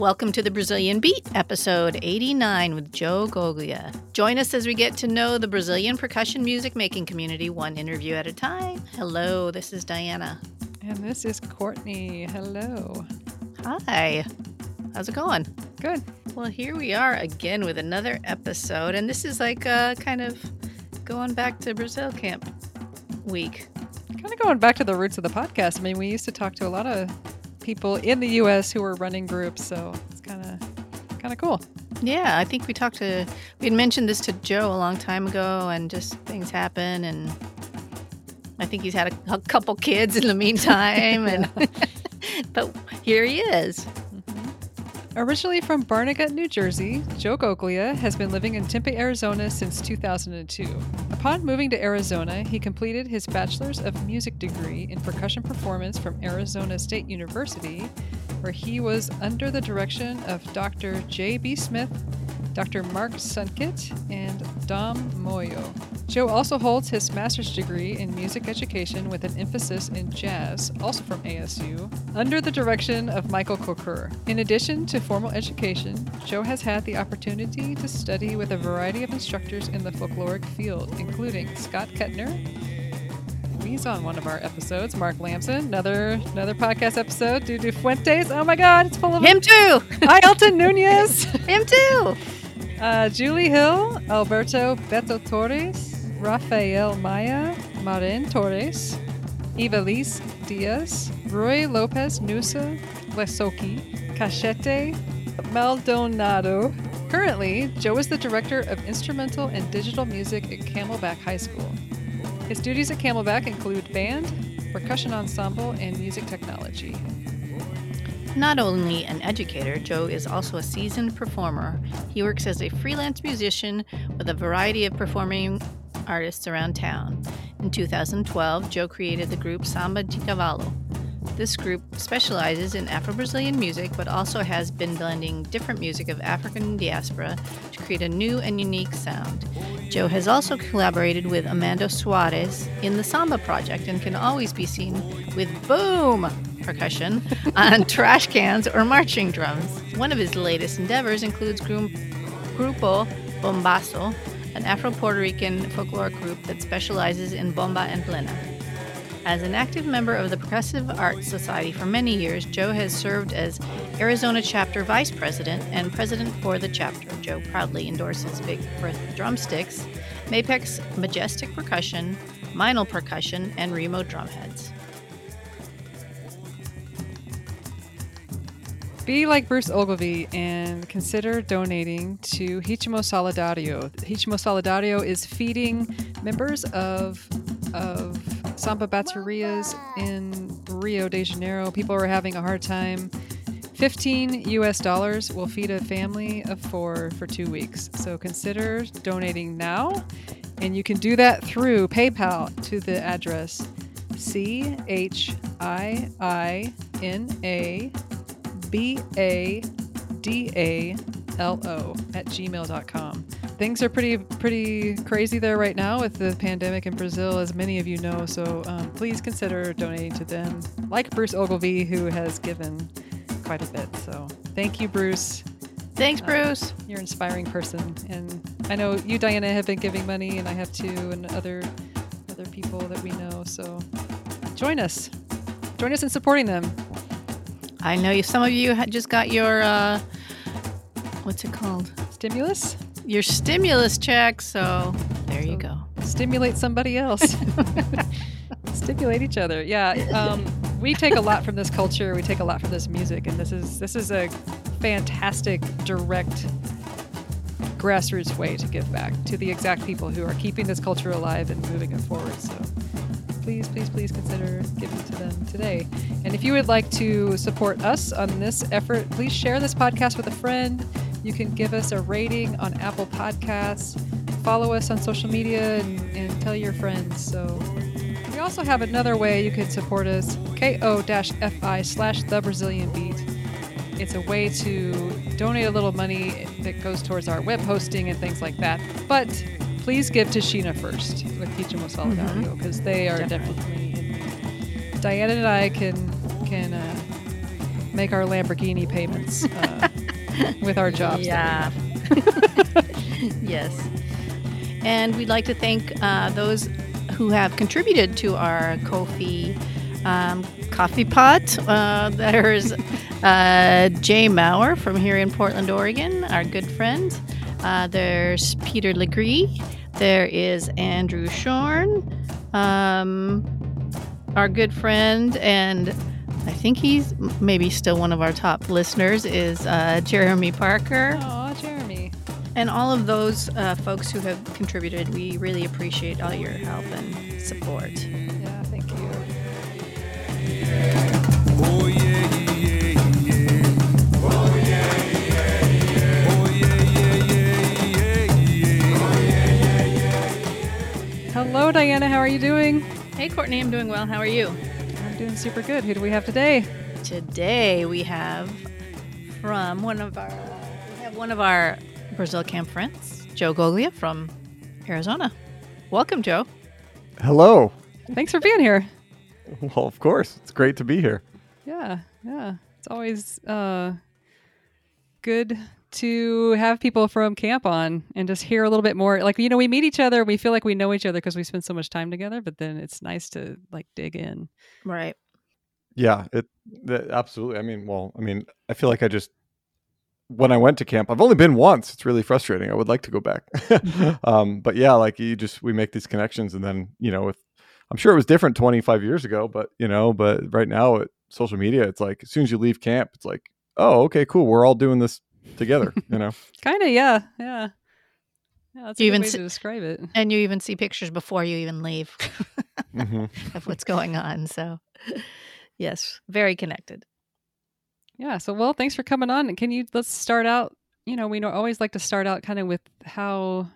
Welcome to the Brazilian Beat, episode 89 with Joe Goglia. Join us as we get to know the Brazilian percussion music making community one interview at a time. Hello, this is Diana. And this is Courtney. Hello. Hi. How's it going? Good. Well, here we are again with another episode, and this is like uh, kind of going back to Brazil camp week. Kind of going back to the roots of the podcast. I mean, we used to talk to a lot of people in the U.S. who are running groups, so it's kind of kind of cool. Yeah, I think we talked to we had mentioned this to Joe a long time ago, and just things happen, and I think he's had a, a couple kids in the meantime, and but here he is. Originally from Barnegat, New Jersey, Joe Goglia has been living in Tempe, Arizona since 2002. Upon moving to Arizona, he completed his Bachelor's of Music degree in Percussion Performance from Arizona State University, where he was under the direction of Dr. J.B. Smith, Dr. Mark Sunkett, and Dom Moio. Joe also holds his master's degree in music education with an emphasis in jazz, also from ASU, under the direction of Michael Kocour. In addition to formal education, Joe has had the opportunity to study with a variety of instructors in the folkloric field, including Scott Kettner, He's on one of our episodes. Mark Lamson, another another podcast episode. Dudu Fuentes. Oh my God, it's full of him too. Hi, Elton Nunez. him too. Uh, Julie Hill, Alberto Beto Torres, Rafael Maya, Marin Torres, Ivelisse Diaz, Roy Lopez Nusa, Lesoki, Cachete, Maldonado. Currently, Joe is the director of instrumental and digital music at Camelback High School. His duties at Camelback include band, percussion ensemble, and music technology. Not only an educator, Joe is also a seasoned performer. He works as a freelance musician with a variety of performing artists around town. In 2012, Joe created the group Samba de Cavalo. This group specializes in Afro Brazilian music, but also has been blending different music of African diaspora to create a new and unique sound. Joe has also collaborated with Amando Suarez in the Samba project and can always be seen with Boom! percussion on trash cans or marching drums. One of his latest endeavors includes Grupo Bombazo, an Afro Puerto Rican folklore group that specializes in bomba and plena. As an active member of the Percussive Arts Society for many years, Joe has served as Arizona chapter vice president and president for the chapter. Joe proudly endorses Big Bertha Drumsticks, Mapex Majestic Percussion, Meinl Percussion, and Remo Drumheads. Be like Bruce Ogilvie and consider donating to Ritmo Solidario. Ritmo Solidario is feeding members of of samba baterias in Rio de Janeiro. People are having a hard time. 15 US dollars will feed a family of four for two weeks. So consider donating now. And you can do that through PayPal to the address C H I I N A B A D A L O at gmail.com. Things are pretty pretty crazy there right now with the pandemic in Brazil, as many of you know. So um, please consider donating to them, like Bruce Ogilvie, who has given quite a bit. So thank you, Bruce. Thanks, Bruce. Uh, you're an inspiring person, and I know you, Diana, have been giving money, and I have too, and other other people that we know. So join us, join us in supporting them. I know some of you had just got your uh, what's it called? Stimulus. Your stimulus check. So there you go. Stimulate somebody else. Stimulate each other. Yeah. Um, we take a lot from this culture. We take a lot from this music, and this is this is a fantastic direct grassroots way to give back to the exact people who are keeping this culture alive and moving it forward. So please, please, please consider giving to them today. And if you would like to support us on this effort, please share this podcast with a friend. You can give us a rating on Apple Podcasts, follow us on social media, and, and tell your friends. So we also have another way you can support us ko-fi slash the Brazilian beat. It's a way to donate a little money that goes towards our web hosting and things like that. But please give to Sheena first with Solidario because mm-hmm. they are definitely. definitely Diana and I can can uh, make our Lamborghini payments uh, with our jobs. Yeah. yes. And we'd like to thank uh, those who have contributed to our Ko-fi um, coffee pot. Uh, there's uh, Jay Maurer from here in Portland, Oregon, our good friend. Uh, there's Peter Legree. There is Andrew Shorn, um, our good friend, and I think he's maybe still one of our top listeners is uh, Jeremy Parker. Oh, Jeremy. And all of those uh, folks who have contributed, we really appreciate all your help and support. Yeah, thank you. Hello, Diana. How are you doing? Hey, Courtney, I'm doing well. How are you? I'm doing super good. Who do we have today? Today we have from one of our we have one of our Brazil camp friends, Joe Goglia from Arizona. Welcome, Joe. Hello. Thanks for being here. Well, of course. It's great to be here. Yeah, yeah. It's always uh, good to have people from camp on and just hear a little bit more. Like, you know, we meet each other, we feel like we know each other because we spend so much time together, but then it's nice to like dig in. Right. Yeah, it that, absolutely. I mean, well, I mean, I feel like I just when I went to camp, I've only been once. It's really frustrating. I would like to go back. um, but yeah, like you just we make these connections and then, you know, with I'm sure it was different 25 years ago, but you know, but right now at social media, it's like as soon as you leave camp, it's like, oh, okay, cool. We're all doing this together, you know. Kind of, yeah, yeah. Yeah, that's a You good even way s- to describe it. And you even see pictures before you even leave hmm of what's going on. So, yes, very connected. Yeah. So, well, thanks for coming on. And Can you let's start out? You know, we know, always like to start out kind of with how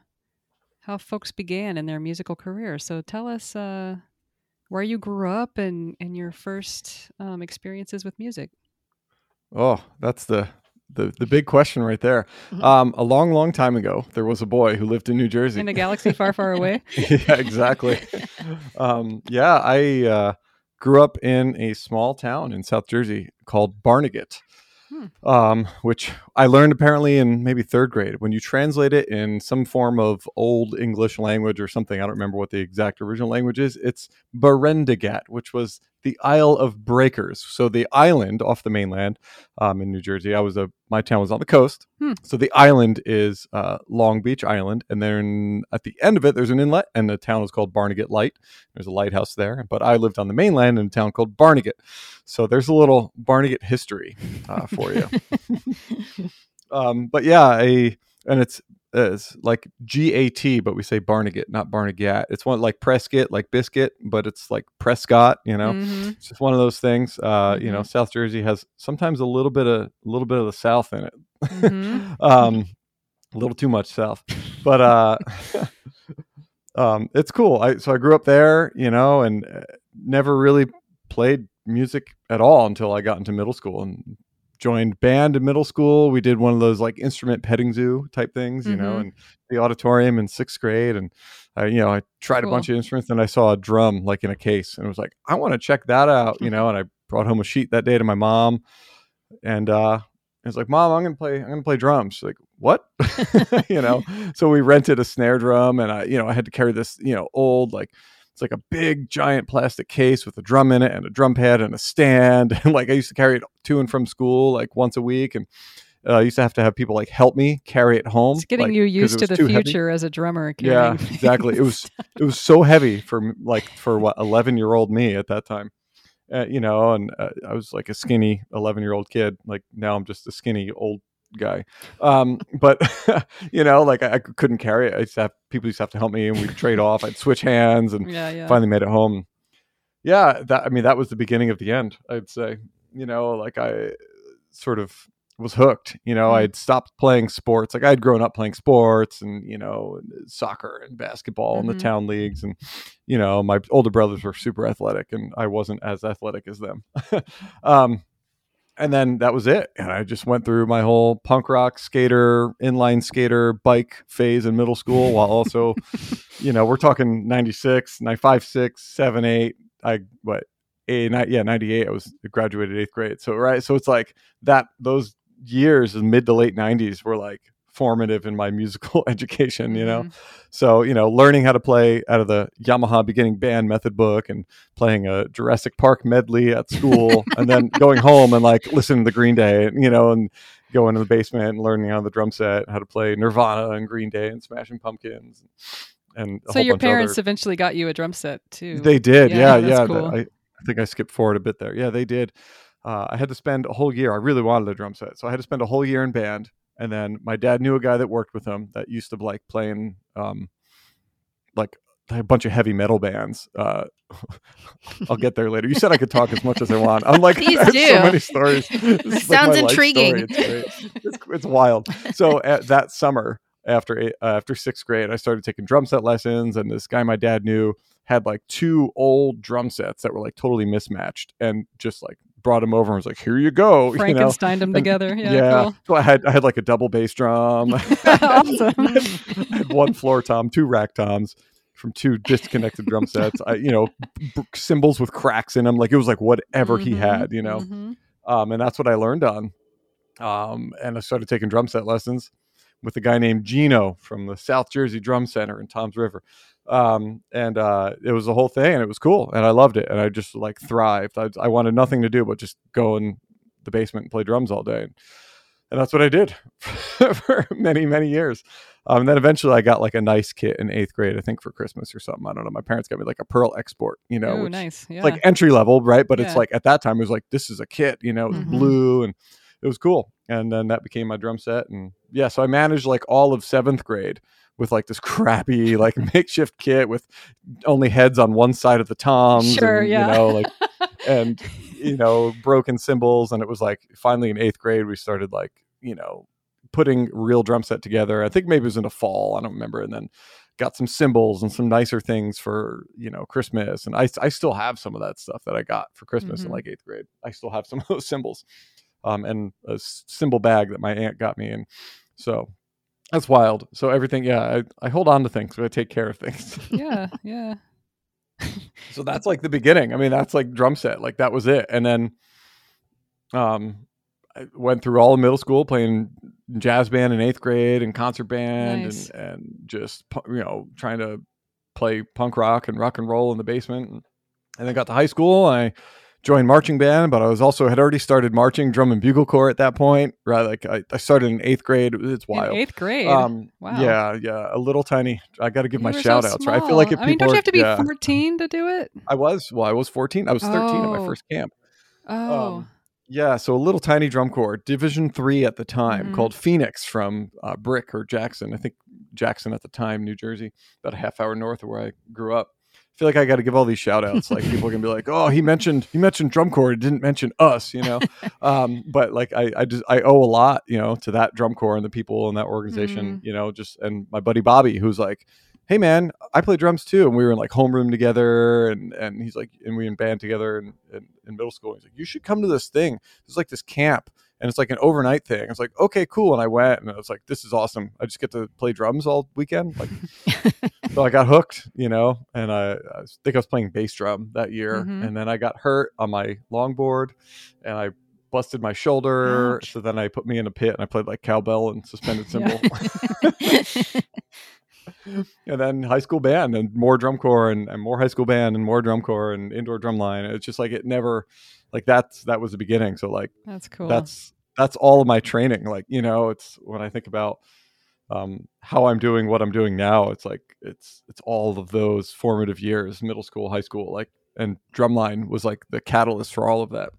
how folks began in their musical career. So, tell us uh, where you grew up and and your first um, experiences with music. Oh, that's the the the big question right there. Mhm. Um, a long, long time ago, there was a boy who lived in New Jersey. In a galaxy far, far away. yeah, exactly. um, yeah, I uh, grew up in a small town in South Jersey called Barnegat, Hmm. um, which I learned apparently in maybe third grade. When you translate it in some form of old English language or something, I don't remember what the exact original language is. It's Barendagat, which was the Isle of Breakers. So the island off the mainland um, in New Jersey. I was a my town was on the coast, Hmm. so the island is uh, Long Beach Island, and then at the end of it, there's an inlet, and the town is called Barnegat Light. There's a lighthouse there, but I lived on the mainland in a town called Barnegat. So there's a little Barnegat history uh, for you. um, but yeah, a and it's it's like G A T, but we say Barnegat, not Barnegat. It's one like Prescott, like biscuit, but it's like Prescott. You know, Mhm. it's just one of those things. Uh, You know, Mhm. South Jersey has sometimes a little bit of a little bit of the South in it. Mhm. um, a little too much South, but uh, um, it's cool. I so I grew up there, you know, and uh, never really played music at all until I got into middle school and joined band in middle school. We did one of those like instrument petting zoo type things, you know, Mhm. in the auditorium in sixth grade. And I, you know, I tried a bunch of instruments and I saw a drum like in a case and it was like, I want to check that out, you know, and I brought home a sheet that day to my mom and, uh, I was like, Mom, I'm gonna play. I'm gonna play drums. She's like, What? you know. So we rented a snare drum, and I, you know, I had to carry this, you know, old like it's like a big giant plastic case with a drum in it and a drum pad and a stand. And like I used to carry it to and from school like once a week, and uh, I used to have to have people like help me carry it home. It's getting like, you used to the too heavy. future as a drummer. Yeah, exactly. It was it was so heavy for like for what eleven year old me at that time, uh, you know, and uh, I was like a skinny eleven year old kid. Like now I'm just a skinny old guy. Um, but you know, like I, I couldn't carry it. I used to have people used to have to help me, and we'd trade off. I'd switch hands, and yeah, yeah. finally made it home. Yeah, that I mean that was the beginning of the end. I'd say, you know, like I sort of was hooked. You know, Mm. I'd stopped playing sports. Like I'd grown up playing sports and you know soccer and basketball and Mhm. the town leagues, and you know my older brothers were super athletic, and I wasn't as athletic as them. um, and then that was it. And I just went through my whole punk rock skater, inline skater, bike phase in middle school while also, you know, we're talking 96, 95, 6, 7, 8. I, what, a yeah 98 i was graduated eighth grade so right so it's like that those years in mid to late 90s were like formative in my musical education you know Mhm. so you know learning how to play out of the yamaha beginning band method book and playing a jurassic park medley at school and then going home and like listening to green day you know and going to the basement and learning on the drum set how to play nirvana and green day and smashing pumpkins and So your parents other- eventually got you a drum set too. they did, Yeah, yeah, yeah. cool. I, I think I skipped forward a bit there. Yeah, they did. Uh, I had to spend a whole year. I really wanted a drum set, so I had to spend a whole year in band. And then my dad knew a guy that worked with him that used to like playing, um, like a bunch of heavy metal bands. Uh, I'll get there later. You said I could talk as much as I want. I'm like, Please I have do. so many stories. Like Sounds story. intriguing. It's. It's, it's wild. So at that summer, after eight- uh, after sixth grade, I started taking drum set lessons, and this guy my dad knew had like two old drum sets that were like totally mismatched, and just like brought them over and was like, "Here you go," you know. Frankenstein them together. Yeah, Yeah, cool. so I had I had like a double bass drum. Awesome. I had one floor tom, two rack toms from two disconnected drum sets. I, you know, b- cymbals with cracks in them. Like it was like whatever he Mhm, had, you know. mhm. Um, and that's what I learned on. Um, and I started taking drum set lessons with a guy named Gino from the South Jersey Drum Center in Tom's River. Um, and uh, it was the whole thing, and it was cool, and I loved it, and I just like thrived. I, I wanted nothing to do but just go in the basement and play drums all day, and that's what I did for many many years. Um, and then eventually I got like a nice kit in eighth grade, I think for Christmas or something. I don't know. My parents got me like a Pearl Export, you know, Ooh, which nice. Yeah. like entry level, right? But it's like at that time it was like this is a kit, you know, Mhm. blue and it was cool. And then that became my drum set, and yeah, so I managed like all of seventh grade with like this crappy like makeshift kit with only heads on one side of the toms, Sure, and, yeah. you know, like and you know broken cymbals, and it was like finally in eighth grade we started like you know putting real drum set together. I think maybe it was in the fall, I don't remember, and then got some cymbals and some nicer things for you know Christmas, and I I still have some of that stuff that I got for Christmas in Mhm. like eighth grade. I still have some of those cymbals, um, and a cymbal bag that my aunt got me, and so that's wild. So everything, yeah, I, I hold on to things, I take care of things. yeah, yeah. so that's like the beginning. I mean, that's like drum set, like that was it, and then um. I went through all of middle school playing jazz band in eighth grade and concert band Nice. and, and just you know trying to play punk rock and rock and roll in the basement and, and then got to high school I joined marching band but I was also had already started marching drum and bugle corps at that point right like I, I started in eighth grade it's In wild eighth grade. um Wow. yeah yeah a little tiny I got to give You my were so shout outs right I feel like if. I mean, don't you have to be yeah, 14 to do it? I was well I was 14 I was 13 at my Oh. first camp Oh, um, yeah, so a little tiny drum corps, Division Three at the time, Mhm. called Phoenix from uh, Brick or Jackson. I think Jackson at the time, New Jersey, about a half hour north of where I grew up. I feel like I got to give all these shout outs. Like people are gonna be like, "Oh, he mentioned he mentioned drum corps, didn't mention us," you know. um, but like I, I just I owe a lot, you know, to that drum corps and the people in that organization, you know, just and my buddy Bobby, who's like, "Hey man, I play drums too," and we were in like homeroom together, and and he's like, and we in band together in, in, in middle school. He's like, "You should come to this thing. It's like this camp." And it's like an overnight thing. I was like, okay, cool. And I went and I was like, this is awesome. I just get to play drums all weekend. Like, so I got hooked, you know, and I, I think I was playing bass drum that year. Mhm. And then I got hurt on my longboard and I busted my shoulder. Ouch. So then I put me in a pit and I played like cowbell and suspended cymbal. and then high school band and more drum corps and, and more high school band and more drum corps and indoor drum line. It's just like it never like that's that was the beginning. So like that's cool. that's that's all of my training like you know it's when i think about um how i'm doing what i'm doing now it's like it's it's all of those formative years middle school high school like and drumline was like the catalyst for all of that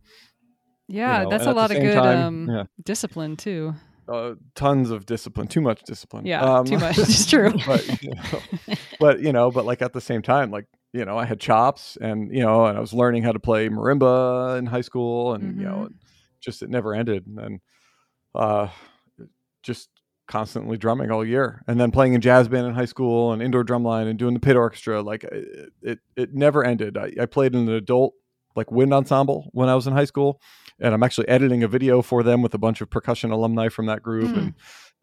yeah, know, that's and a lot of good time, um, yeah. discipline too. uh, tons of discipline too much discipline Yeah, Um, too much. It's true. but you know, but you know but like at the same time like you know i had chops and you know and i was learning how to play marimba in high school and you know Mhm. just it never ended and uh just constantly drumming all year and then playing in jazz band in high school and indoor drumline and doing the pit orchestra like it it, it never ended I, I played in an adult like wind ensemble when i was in high school and i'm actually editing a video for them with a bunch of percussion alumni from that group Hmm. and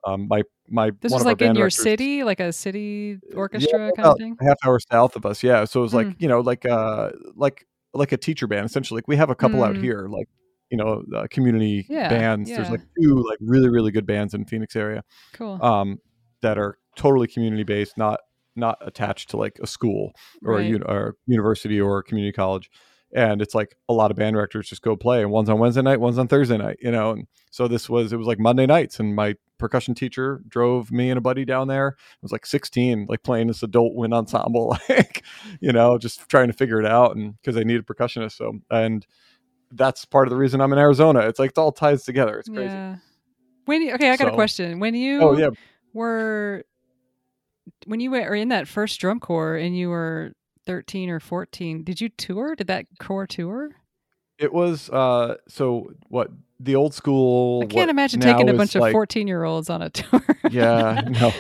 um my my This one was like in your directors- city, like a city yeah, orchestra kind of thing. a half hour south of us yeah so it was like Hmm. you know like uh like like a teacher band essentially. Like we have a couple out Mm. here, like you know, uh, community Yeah, bands. There's like two like really really good bands in Phoenix area Cool. um, that are totally community based, not not attached to like a school or a Right. uni- or university or a community college. And it's like a lot of band directors just go play, and one's on Wednesday night, one's on Thursday night, you know. And so this was it was like Monday nights, and my percussion teacher drove me and a buddy down there. It was like 16, like playing this adult wind ensemble, like you know, just trying to figure it out, and because they needed percussionists. So and that's part of the reason I'm in Arizona. It's like it all ties together. It's crazy. Yeah. When you, okay, I got a question. When you Oh yeah, were when you were in that first drum corps and you were 13 or 14, did you tour? Did that core tour? It was uh so what the old school I can't imagine taking a bunch of like- 14 year olds on a tour. Yeah, no.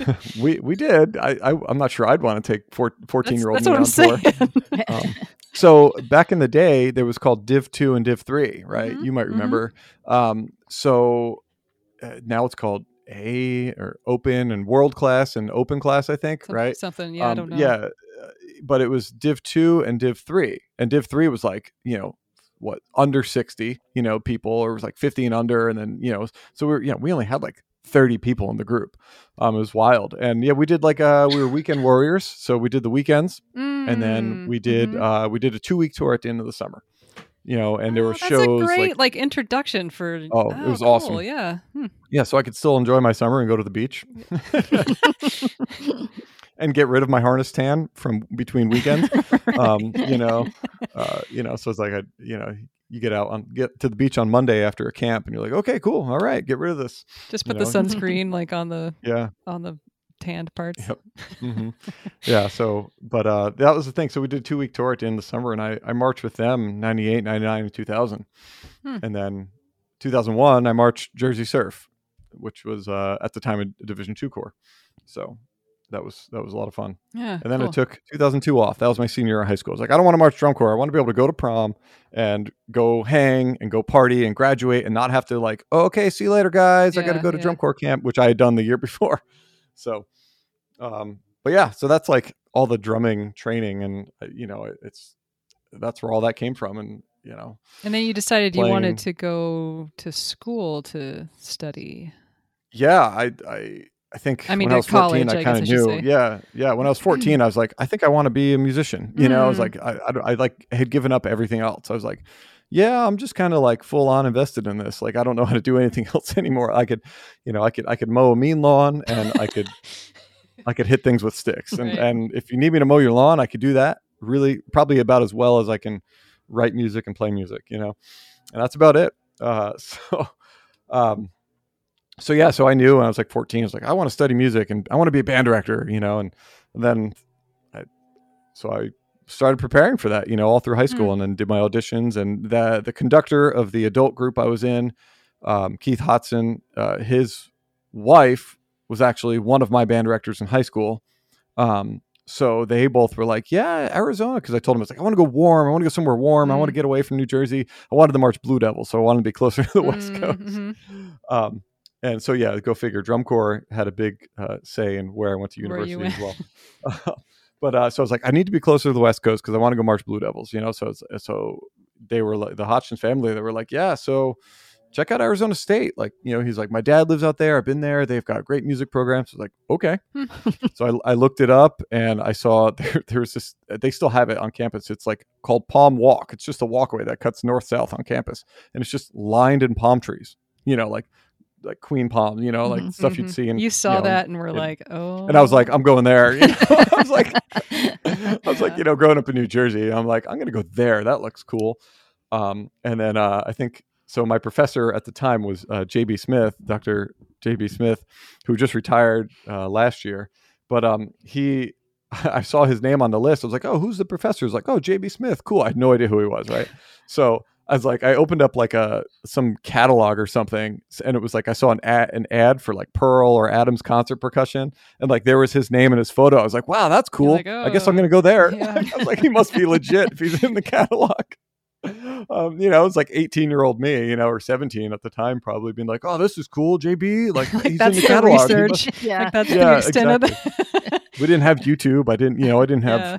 we we did. I, I I'm not sure I'd want to take four, 14 that's, year old that's me on tour. Um, so back in the day there was called Div 2 and Div 3, right? Mhm, You might mhm. remember. Um so uh, now it's called A or Open and World Class and Open Class, I think, Some- right? Something. Yeah, I Um, don't know. Yeah, but it was Div two and Div three, and Div three was like you know what under sixty, you know, people, or it was like fifty and under, and then you know, so we were yeah, we only had like thirty people in the group. Um, it was wild, and yeah, we did like uh, we were weekend warriors, so we did the weekends, and then Mm, we did mhm. uh, we did a two week tour at the end of the summer, you know, and there Oh, were shows a great like like, introduction for. Oh, it was cool, awesome. Yeah. Hmm. yeah, so I could still enjoy my summer and go to the beach. and get rid of my harness tan from between weekends. um, you know, uh, you know, so it's like I, you know, you get out on get to the beach on Monday after a camp, and you're like, okay, cool, all right, get rid of this. Just you put the sunscreen like on the Yeah, on the tanned parts. Yep. hmm yeah. So, but uh, that was the thing. So we did a two week tour at the end of the summer, and I I marched with them 98, 99, and 2000, Hmm. and then 2001 I marched Jersey Surf, which was uh, at the time a Division two corps. So. That was that was a lot of fun. Yeah. And then cool. I took 2002 off. That was my senior year of high school. I was like, I don't want to march drum corps. I want to be able to go to prom and go hang and go party and graduate and not have to like, oh, okay, see you later, guys. I got to go to yeah. drum corps camp, which I had done the year before. So, um, but yeah, so that's like all the drumming training, and uh, you know, it's that's where all that came from, and you know, And then you decided you wanted to go to school to study. yeah, I I. I think I mean, when I was 14, college, I I kind of knew. Yeah. Yeah. When I was 14, I was like, I think I want to be a musician. You know, I was Mm. like, I, I, I like had given up everything else. I was like, yeah, I'm just kind of like full on invested in this. Like, I don't know how to do anything else anymore. I could, you know, I could, I could mow a mean lawn and I could, I could hit things with sticks. And, Right. and if you need me to mow your lawn, I could do that really probably about as well as I can write music and play music, you know, and that's about it. Uh, so, um, so yeah, so I knew when I was like 14, I was like, I want to study music and I want to be a band director, you know, and, and then I, so I started preparing for that, you know, all through high school and then did my auditions and the, the conductor of the adult group I was in, um, Keith Hodson, uh, his wife was actually one of my band directors in high school. Um, so they both were like, yeah, Arizona. Cause I told them, I was like, I want to go warm. I want to go somewhere warm. I want to Mm. get away from New Jersey. I wanted to march Blue Devil. So I wanted to be closer to the West Mm, Coast. mhm. Um, and so yeah, go figure. Drum corps had a big uh, say in where I went to university as well. but uh, so I was like, I need to be closer to the West Coast because I want to go march Blue Devils. You know, so it's, so they were like the Hodgson family. They were like, yeah, so check out Arizona State. Like, you know, he's like, my dad lives out there. I've been there. They've got great music programs. I was like, okay. so I, I looked it up and I saw there, there's this. They still have it on campus. It's like called Palm Walk. It's just a walkway that cuts north south on campus, and it's just lined in palm trees. You know, like like queen palm. You know, like Mhm, stuff you'd Mhm. see. In, you saw know, that and were in- like, oh. and I was like, I'm going there. You know? I was like, I was like, you know, growing up in New Jersey, I'm like, I'm gonna go there. That looks cool. Um, and then uh, I think so. My professor at the time was uh, JB Smith, Dr. JB Smith, who just retired uh, last year. But um, he, I saw his name on the list. I was like, oh, who's the professor? He's like, oh, JB Smith. Cool. I had no idea who he was. Right. so I was like, I opened up like a some catalog or something, and it was like I saw an ad, an ad for like Pearl or Adams concert percussion, and like there was his name and his photo. I was like, wow, that's cool. like, I guess "Oh, I'm gonna go there. yeah." I was like, he must be legit if he's in the catalog. Um, you know, it's like 18 year old me, you know, or 17 at the time, probably being like, "Oh, this is cool, JB." Like, he's that's in the the catalog. Research. must- Yeah. Like that's Yeah, the extent of the. we didn't have YouTube. I didn't, you know, I didn't have Yeah.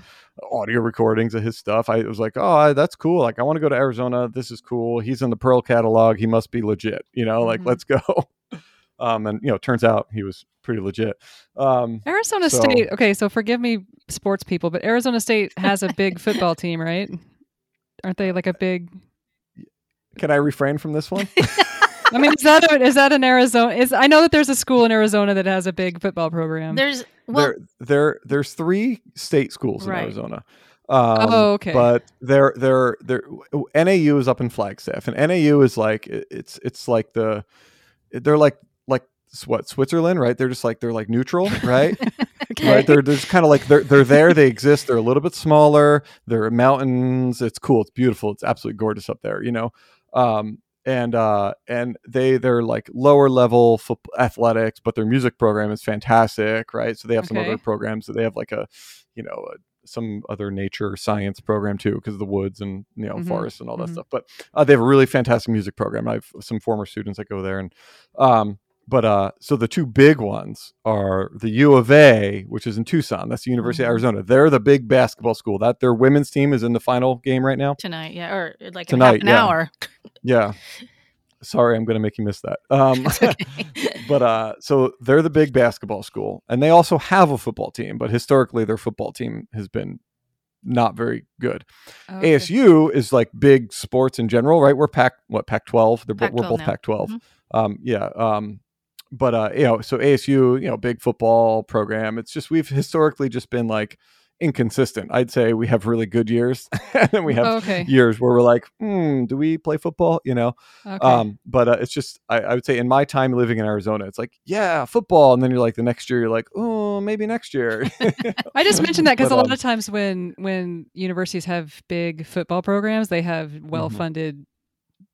Audio recordings of his stuff. I was like, oh, that's cool. Like, I want to go to Arizona. This is cool. He's in the Pearl catalog. He must be legit. You know, like Mhm. let's go. Um, and you know, turns out he was pretty legit. Um, Arizona So- State. Okay, so forgive me, sports people, but Arizona State has a big football team, right? Aren't they like a big? can I refrain from this one? I mean, is that a, is that an Arizona? Is I know that there's a school in Arizona that has a big football program. There's well, there, there, there's three state schools in Right. Arizona. Um, Oh, okay. But they're they're they're NAU is up in Flagstaff, and NAU is like it- it's it's like the they're like like what Switzerland, right? They're just like they're like neutral, right? okay. right? They're they're just kind of like they're they're there. They exist. They're a little bit smaller. They're mountains. It's cool. It's beautiful. It's absolutely gorgeous up there. You know, um, and uh, and they they're like lower level athletics, but their music program is fantastic, right? So they have some other programs. that they have like a, you know. A, some other nature science program too because of the woods and you know Mhm, forests and all that mhm. stuff but uh, they have a really fantastic music program i have some former students that go there and um but uh so the two big ones are the U of A, which is in Tucson. That's the University Mhm. of Arizona. They're the big basketball school. That their women's team is in the final game right now. tonight, yeah, or like Tonight, an yeah. hour. Yeah. Sorry, I'm going to make you miss that. Um but uh so they're the big basketball school and they also have a football team, but historically their football team has been not very good. Okay. ASU is like big sports in general, right? We're Pac what Pac twelve. We're both. Pac 12 Mhm. Um, yeah. Um, but uh, you know, so ASU, you know, big football program. It's just we've historically just been like inconsistent. I'd say we have really good years, and then we have okay. years where we're like, hmm, do we play football? You know. Okay. Um, but uh, it's just I, I would say in my time living in Arizona, it's like yeah, football, and then you're like the next year you're like, oh, maybe next year. I just mentioned that because a lot um, of times when when universities have big football programs, they have well funded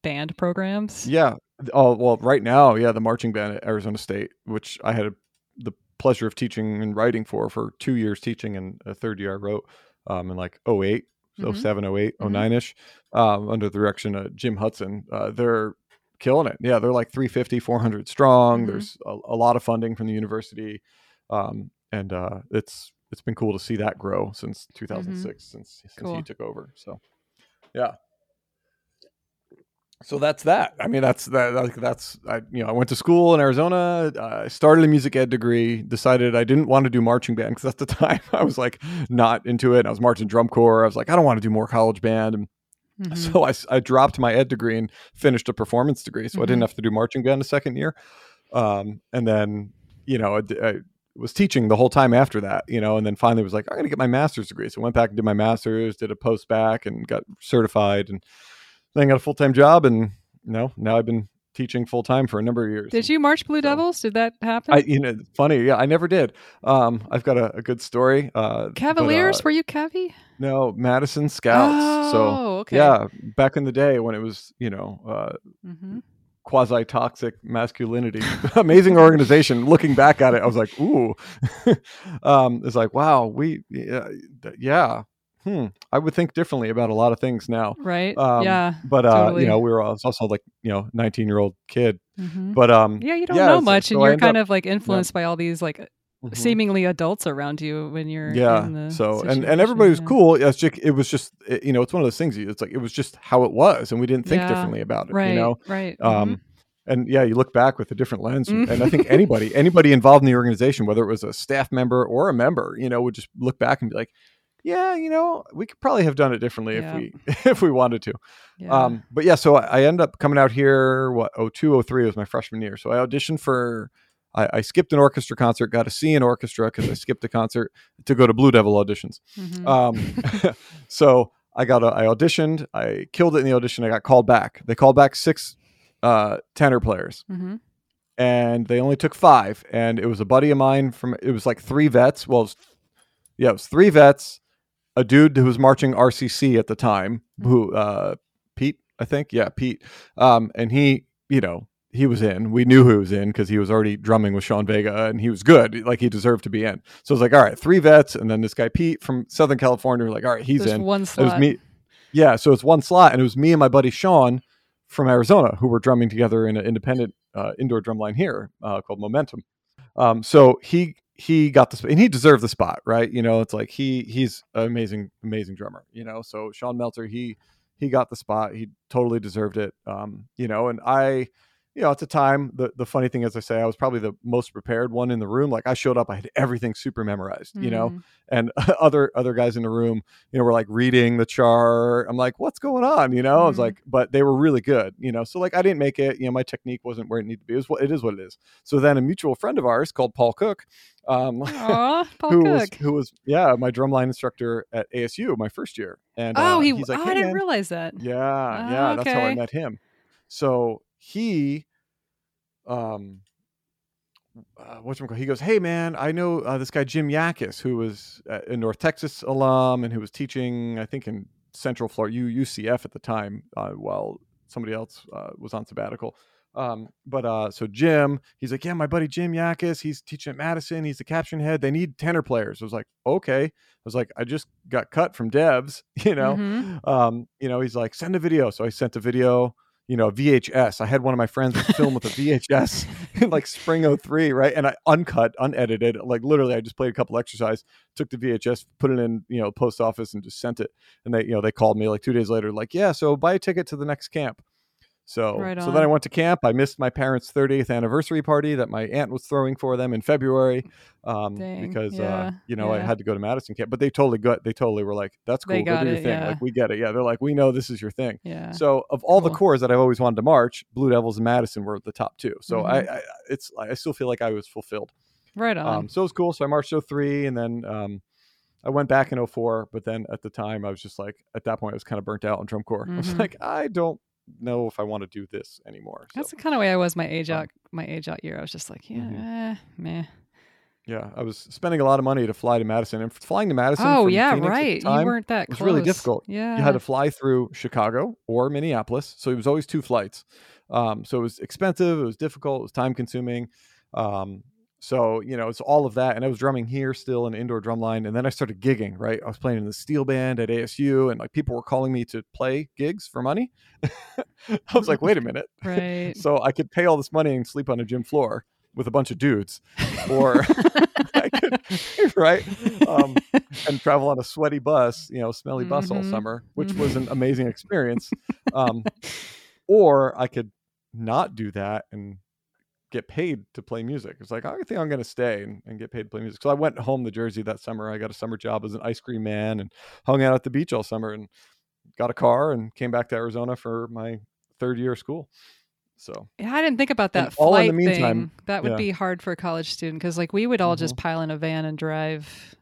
band programs. Mm-hmm. Yeah. Oh well, right now, yeah, the marching band at Arizona State, which I had a, the pleasure of teaching and writing for for two years teaching, and a third year I wrote um, in like 08, Mhm. 07, 08, Mhm. 09 ish, um, under the direction of Jim Hudson. Uh, they're killing it. Yeah, they're like 350, 400 strong. Mhm. There's a, a lot of funding from the university, um, and uh, it's it's been cool to see that grow since 2006, since since Mm-hmm. Cool. he took over. So, yeah so that's that. I mean, that's that. Like, that's I. You know, I went to school in Arizona. I started a music ed degree. Decided I didn't want to do marching band because at the time I was like not into it. I was marching drum corps. I was like, I don't want to do more college band. And Mhm. so I, I dropped my ed degree and finished a performance degree. So I Mhm. didn't have to do marching band a second year. Um, and then you know I was teaching the whole time after that. You know, and then finally was like, I'm gonna get my master's degree. So I went back and did my master's, did a post back, and got certified, and then got a full time job. And you know, now I've been teaching full time for a number of years. Did you march Blue So- Devils? Did that happen? I, you know, funny. Yeah, I never did. Um, I've got a, a good story. Uh, but, Cavaliers? uh, Were you Cavy? no, Madison Scouts. so Oh, okay. yeah, back in the day when it was, you know, uh, hmm quasi toxic masculinity. Amazing organization. Looking back at it, I was like, ooh. um, it's like, wow, we, yeah, yeah. Hmm. I would think differently about a lot of things now. Right. Um, yeah. But uh, totally. you know, we were also like, you know, 19 year old kid. Mhm. But um, Yeah, you don't yeah, know much, so and you're kind up- of like influenced by all these like mhm. seemingly adults around you when you're yeah in the so and and everybody was yeah. cool it's just it was just it- you know it's one of those things it's like it was just how it was and we didn't think Yeah, differently about it right you know right um mhm. and yeah you look back with a different lens and, and i think anybody anybody involved in the organization whether it was a staff member or a member you know would just look back and be like yeah you know we could probably have done it differently Yeah. if we if we wanted to yeah. um, but yeah, so I I end up coming out here. What 02, 03 was my freshman year. So I auditioned for. I, I skipped an orchestra concert, got to see an orchestra because I skipped a concert to go to Blue Devil auditions. Mhm. Um, so I got a, I auditioned, I killed it in the audition. I got called back. They called back six uh, tenor players, Mhm. and they only took five. And it was a buddy of mine from. It was like three vets. Well, it was, yeah, it was three vets. A dude who was marching RCC at the time, who uh, Pete, I think, yeah, Pete, um, and he, you know. He was in. We knew who he was in because he was already drumming with Sean Vega, and he was good. Like he deserved to be in. So I was like, all right, three vets, and then this guy Pete from Southern California. Like, all right, he's There's in. one slot. It was me. Yeah, so it's one slot, and it was me and my buddy Sean from Arizona who were drumming together in an independent uh, indoor drum line here uh, called Momentum. Um, so he he got the spot and he deserved the spot, right? You know, it's like he he's an amazing, amazing drummer, you know. So Sean Melter, he he got the spot. He totally deserved it. Um, you know, and I you know, at the time, the, the funny thing is, I say I was probably the most prepared one in the room. Like I showed up, I had everything super memorized, you know, Mhm. and other other guys in the room, you know, were like reading the chart. I'm like, what's going on? You know, I was Mhm. like, but they were really good, you know. So like, I didn't make it. You know, my technique wasn't where it needed to be. It was what it is what it is. So then a mutual friend of ours called Paul Cook, um, Aw, Paul who Cook. was who was yeah my drumline instructor at ASU my first year, and oh, uh, he. he's like, oh, "Hey, I didn't man, realize that. yeah, Ah, yeah, that's how I met him. So he, um, uh, what's he goes, hey man, I know uh, this guy Jim Yakis, who was uh, a North Texas alum and who was teaching, I think, in Central Florida, UCF at the time, uh, while somebody else uh, was on sabbatical. Um, but uh, so Jim, he's like, yeah, my buddy Jim Yakis, he's teaching at Madison. He's the caption head. They need tenor players. I was like, okay. I was like, I just got cut from Devs, you know Mhm. um, you know, he's like, send a video. So I sent a video, you know, VHS. I had one of my friends film with a VHS in like spring 03, right? And I uncut, unedited, like literally I just played a couple exercise, took the VHS, put it in, you know, post office and just sent it. And they, you know, they called me like two days later, like, yeah, so buy a ticket to the next camp. So, Right so then I went to camp. I missed my parents' 30th anniversary party that my aunt was throwing for them in February, um, Dang, because uh, you know I had to go to Madison camp. But they totally got, they totally were like, "That's cool, They go do your it, thing." yeah. Like we get it, yeah. They're like, "We know this is your thing." Yeah. So of all the Cool. cores that I've always wanted to march, Blue Devils and Madison were the top two. So I, Mhm. I, it's I still feel like I was fulfilled. right on. Um, so it was cool. So I marched 03 and then um, I went back in 04. But then at the time, I was just like, at that point, I was kind of burnt out on drum corps. I was Mhm. like, I don't know if I want to do this anymore. So, That's the kind of way I was my age um, out my age out year. I was just like, yeah, Mhm. eh, meh. yeah, I was spending a lot of money to fly to Madison, and flying to Madison. Oh yeah, Phoenix right. you weren't that was close. really difficult. Yeah. You had to fly through Chicago or Minneapolis, so it was always two flights. Um, so it was expensive, it was difficult, it was time consuming. Um, so you know, it's all of that, and I was drumming here still in indoor drum line, and then I started gigging. Right, I was playing in the steel band at ASU, and like people were calling me to play gigs for money. I was like, wait a minute, right. so I could pay all this money and sleep on a gym floor with a bunch of dudes, or I could, right, um, and travel on a sweaty bus, you know, smelly bus all Mhm. summer, which was an amazing experience. Um, or I could not do that and get paid to play music. It's like I think I'm going to stay and, and get paid to play music. So I went home to Jersey that summer. I got a summer job as an ice cream man and hung out at the beach all summer and got a car and came back to Arizona for my third year of school. So Yeah, I didn't think about that all in flight the meantime- thing. That would yeah. be hard for a college student because, like, we would all just Mhm. pile in a van and drive.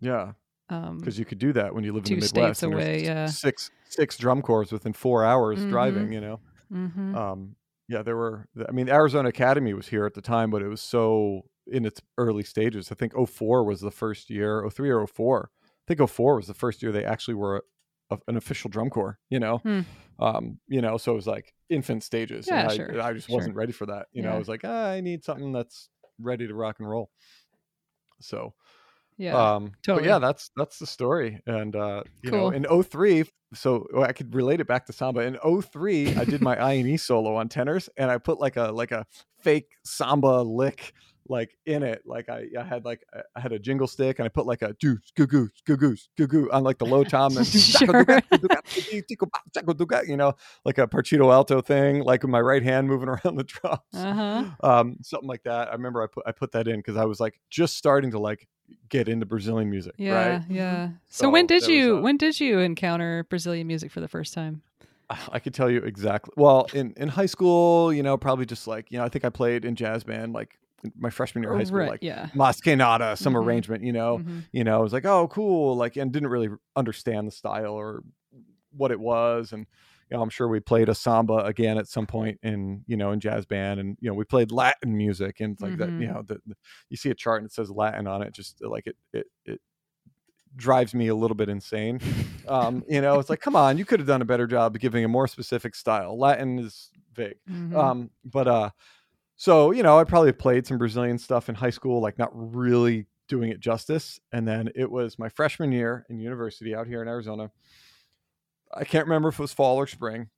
yeah, Um, because you could do that when you live in the states Midwest. and away, yeah. six six drum corps within four hours Mhm. driving. You know. mhm. um yeah there were i mean arizona academy was here at the time but it was so in its early stages. I think 04 was the first year 03 or 04 i think 04 was the first year they actually were a, an official drum corps you know? Hmm. um you know so it was like infant stages and Yeah, I, sure, I just sure. wasn't ready for that you know? I was like ah, i need something that's ready to rock and roll. So yeah. um but totally. yeah that's that's the story and uh you know in 03 so i could relate it back to samba in 03 i did my i and e solo on tenors and i put like a like a fake samba lick like in it like i, I had like I- had a jingle stick and i put like a doo goo goo goo goo goo goo on like the low tom and Sure. you know like a partido alto thing like with my right hand moving around the drums Uh-huh. um something like that i remember i put i put that in because i was like just starting to like get into brazilian music Yeah, right yeah. So, when did there was you when did you encounter Brazilian music for the first time? I could tell you exactly. Well, in in high school, you know, probably just like you know, I think I played in jazz band like my freshman year of high school, right. like yeah. Mas que Nada, some Mhm. arrangement. You know, Mhm. you know, I was like, oh, cool, like, and didn't really understand the style or what it was, and you know, I'm sure we played a samba again at some point in you know in jazz band, and you know, we played Latin music and like that. You Mhm. know, the, the- you see a chart and it says Latin on it, just like it it it drives me a little bit insane. Um, you know, it's like, come on, you could have done a better job of giving a more specific style. Latin is vague. Mhm. Um, but uh, so you know, I probably played some Brazilian stuff in high school, like not really doing it justice. And then it was my freshman year in university out here in Arizona. I can't remember if it was fall or spring,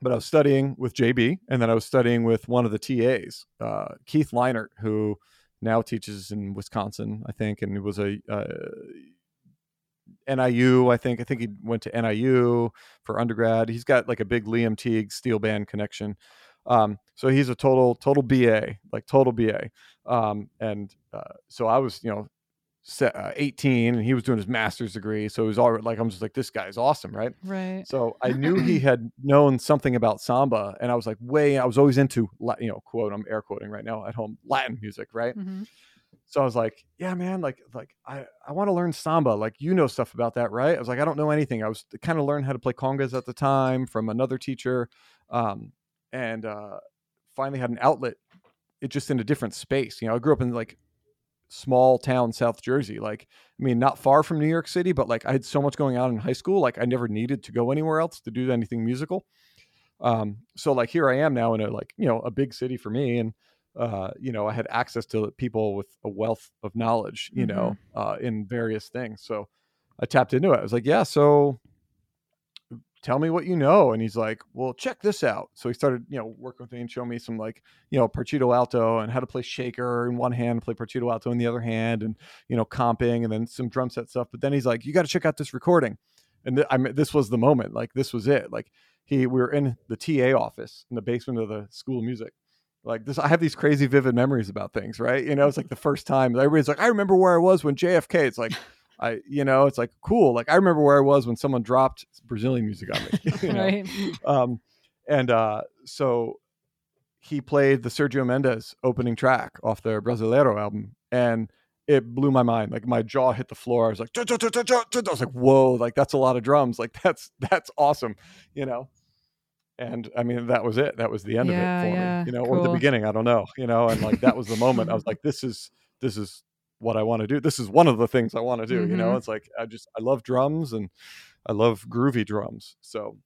but I was studying with JB, and then I was studying with one of the TAs, uh, Keith Leinert, who now teaches in Wisconsin, I think, and he was a uh, NIU. I think I think he went to NIU for undergrad. He's got like a big Liam Teague steel band connection. Um, so he's a total total BA, like total BA. Um, and uh, so I was, you know, uh, 18 and he was doing his master's degree. So it was already like, I'm just like, this guy's awesome. Right. Right. So I knew he had known something about samba, and I was like, way. I was always into, you know, quote. I'm air quoting right now at home, Latin music, right? Mhm. So I was like, yeah, man, like, like I, I want to learn samba. Like, you know stuff about that, right? I was like, I don't know anything. I was kind of learning how to play congas at the time from another teacher, um, and uh, finally had an outlet. It just in a different space. You know, I grew up in like small town South Jersey. Like, I mean, not far from New York City, but like I had so much going on in high school. Like, I never needed to go anywhere else to do anything musical. Um, so like here I am now in a like you know a big city for me, and uh, you know I had access to people with a wealth of knowledge, you know, uh, in various things. So I tapped into it. I was like, yeah, so tell me what you know. And he's like, well, check this out. So he started, you know, working with me and showing me some like, you know, Partido Alto and how to play shaker in one hand, play Partido Alto in the other hand, and, you know, comping and then some drum set stuff. But then he's like, you got to check out this recording. And th- I mean, this was the moment. Like, this was it. Like, he, we were in the TA office in the basement of the school of music. Like this, I have these crazy vivid memories about things, right? You know, it's like the first time everybody's like, I remember where I was when JFK. It's like, I, you know, it's like cool. Like I remember where I was when someone dropped Brazilian music on me. you know? Right. um, and uh, so he played the Sergio Mendes opening track off their Brasileiro album, and it blew my mind. Like my jaw hit the floor. I was like. I was like, whoa, like that's a lot of drums. Like that's that's awesome, you know. And I mean, that was it. That was the end Yeah, of it for yeah, me, you know, or the beginning. I don't know, you know. And like that was the moment. I was like, this is this is what I want to do. This is one of the things I want to do. You know, Mhm. it's like I just I love drums and I love groovy drums. So,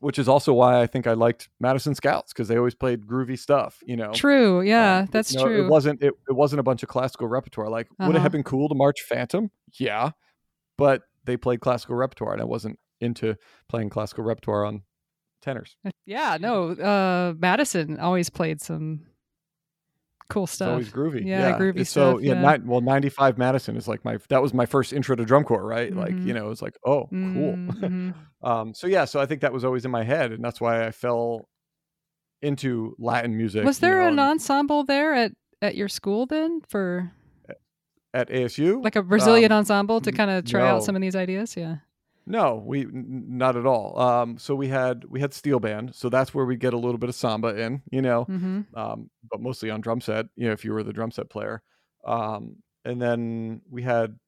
which is also why I think I liked Madison Scouts because they always played groovy stuff. You know, True. Yeah, Um, that's you know, true. It wasn't it, it wasn't a bunch of classical repertoire. Like, would it Uh-huh. have been cool to march Phantom? Yeah, but they played classical repertoire, and I wasn't into playing classical repertoire on tenors. yeah. No. Uh, Madison always played some cool It's stuff. always groovy. Yeah, groovy It's So stuff, yeah, yeah. ni- well, ninety five Madison is like my that was my first intro to drum corps, right? Like Mhm. you know, it's like oh, cool. Mhm. um, so yeah, so I think that was always in my head, and that's why I fell into Latin music. Was you there know, an and- ensemble there at at your school then for at ASU? like a Brazilian Um, ensemble to kind of try out some of these ideas? Yeah. No, we n- not at all. Um, so we had we had steel band, so that's where we get a little bit of samba in, you know, Mm-hmm. um, but mostly on drum set. You know, if you were the drum set player, um, and then we had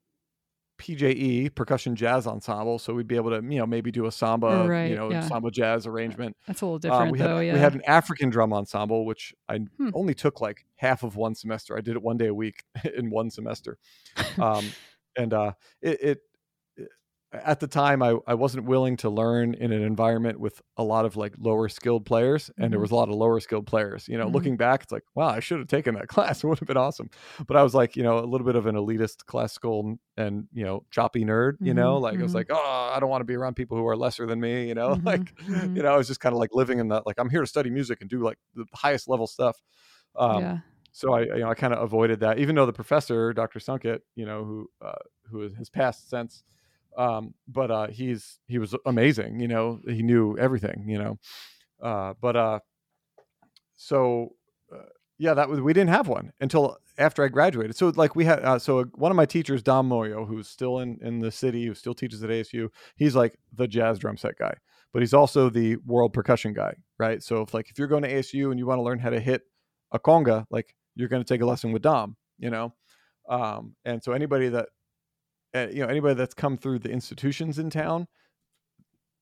PJE percussion jazz ensemble, so we'd be able to you know maybe do a samba, Right, you know, yeah. samba jazz arrangement. That's a little Um, different we had though. Yeah. we had an African drum ensemble, which I Hmm. only took like half of one semester. I did it one day a week in one semester, um, and uh, it it- at the time I, I wasn't willing to learn in an environment with a lot of like lower skilled players, and there Mhm. was a lot of lower skilled players. You know, Mhm. looking back, it's like wow, I should have taken that class. It would have been awesome. But I was like, you know, a little bit of an elitist classical and you know choppy nerd. You know, Mhm, like I was mhm. like, oh, I don't want to be around people who are lesser than me. You know, Mhm, like mhm. you know, I was just kind of like living in that, like, I'm here to study music and do like the highest level stuff. Um, yeah. So I, you know, I kind of avoided that, even though the professor, Dr. Sunkett, you know, who, uh, who has passed since, um, but uh, he's, he was amazing, you know, he knew everything, you know, uh, but uh, so uh, yeah, that was, we didn't have one until after I graduated. So like we had, uh, so one of my teachers, Dom Moio, who's still in, in the city, who still teaches at ASU, he's like the jazz drum set guy but he's also the world percussion guy, right? So if like if you're going to ASU and you want to learn how to hit a conga, like you're going to take a lesson with Dom, you know. Um, and so anybody that uh, you know anybody that's come through the institutions in town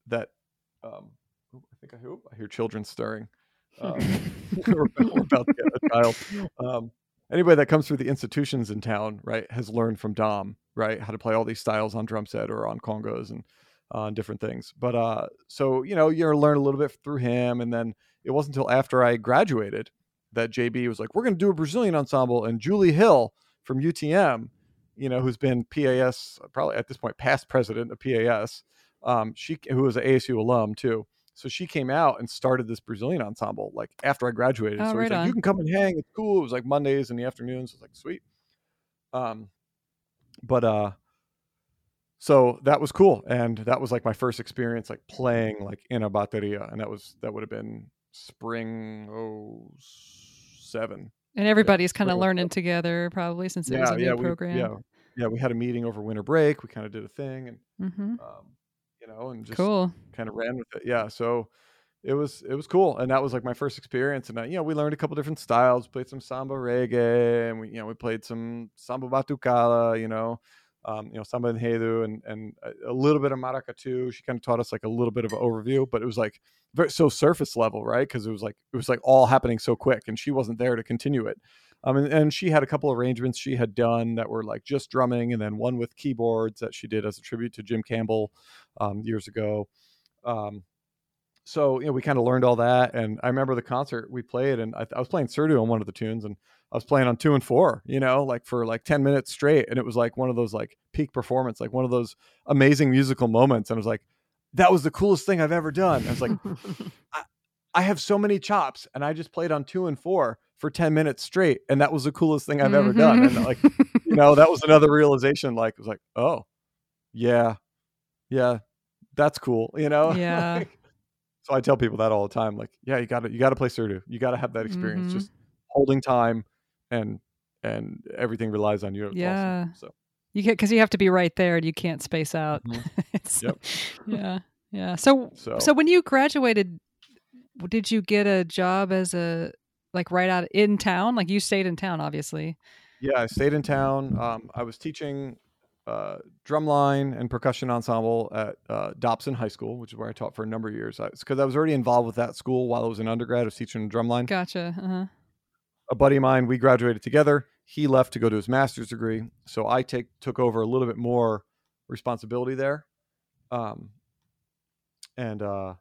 that um, oh, I think I hope I hear children stirring. Um, we're, about to get a child. Um, anybody that comes through the institutions in town, right, has learned from Dom, right, how to play all these styles on drum set or on congas and on different things. But uh, so you know, you learn a little bit through him, and then it wasn't until after I graduated that JB was like, "We're going to do a Brazilian ensemble," and Julie Hill from UTM, you know, who's been PAS probably at this point past president of PAS, um, she who was an ASU alum too, So she came out and started this Brazilian ensemble like after I graduated. Oh, so right like, you can come and hang. It's cool. It was like Mondays in the afternoons. I was like, sweet. Um, but uh, so that was cool, and that was like my first experience like playing like in a bateria, and that was that would have been spring oh seven. And everybody's kind of learning together probably since it was a new yeah, we, program. yeah, yeah. We had a meeting over winter break. We kind of did a thing, and hmm um, you know, and just Cool. kind of ran with it. Yeah, so it was it was cool, and that was like my first experience. And I, you know, we learned a couple different styles. Played some samba reggae, and we you know we played some samba batucada. You know, um, you know samba and and a, a little bit of maracatu She kind of taught us like a little bit of an overview, but it was like very, so surface level, right? Because it was like it was like all happening so quick, and she wasn't there to continue it. Um, and, and she had a couple arrangements she had done that were like just drumming, and then one with keyboards that she did as a tribute to Jim Campbell um, years ago. Um, so you know, we kind of learned all that, and I remember the concert we played, and I, I was playing surdo on one of the tunes, and I was playing on two and four, you know, like for like ten minutes straight, and it was like one of those like peak performance, like one of those amazing musical moments, and I was like, that was the coolest thing I've ever done. I was like, I have so many chops, and I just played on two and four for ten minutes straight, and that was the coolest thing I've ever done, and like you know, that was another realization. Like, it was like, oh, yeah, yeah, that's cool. You know, Yeah. Like, so I tell people that all the time. Like, yeah, you got to you got to play surdo. You got to have that experience. Mhm. Just holding time, and and everything relies on you. It's awesome. Yeah. So You get because you have to be right there and you can't space out. Mhm. Yep. Yeah. Yeah. So so so when you graduated, did you get a job as a like right out in town? Like you stayed in town, obviously. yeah, I stayed in town. Um, I was teaching uh, drumline and percussion ensemble at uh, Dobson High School, which is where I taught for a number of years. Because I was already involved with that school while I was an undergrad. I was teaching drumline. Gotcha. Uh-huh. A buddy of mine, we graduated together. He left to go to his master's degree, so I take took over a little bit more responsibility there, um, and uh,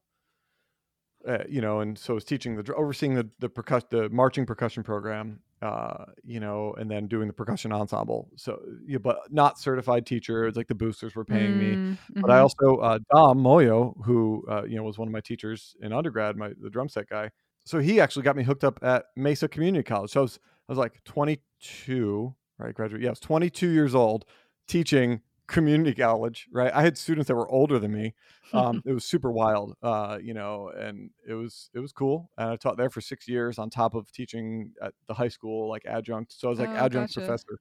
uh, you know, and so I was teaching the overseeing the the percuss- the marching percussion program, uh, you know, and then doing the percussion ensemble. So, yeah, but not certified teacher. It's like the boosters were paying me Mm, but I mhm. also uh, Dom Moio, who uh, you know was one of my teachers in undergrad, my the drum set guy. So he actually got me hooked up at Mesa Community College. So I was I was like 22, right? Graduate. Yeah, I was 22 years old, teaching community college. Right. I had students that were older than me. Um, it was super wild, uh, you know, and it was it was cool. And I taught there for six years on top of teaching at the high school, like adjunct. So I was like Oh, adjunct gotcha. professor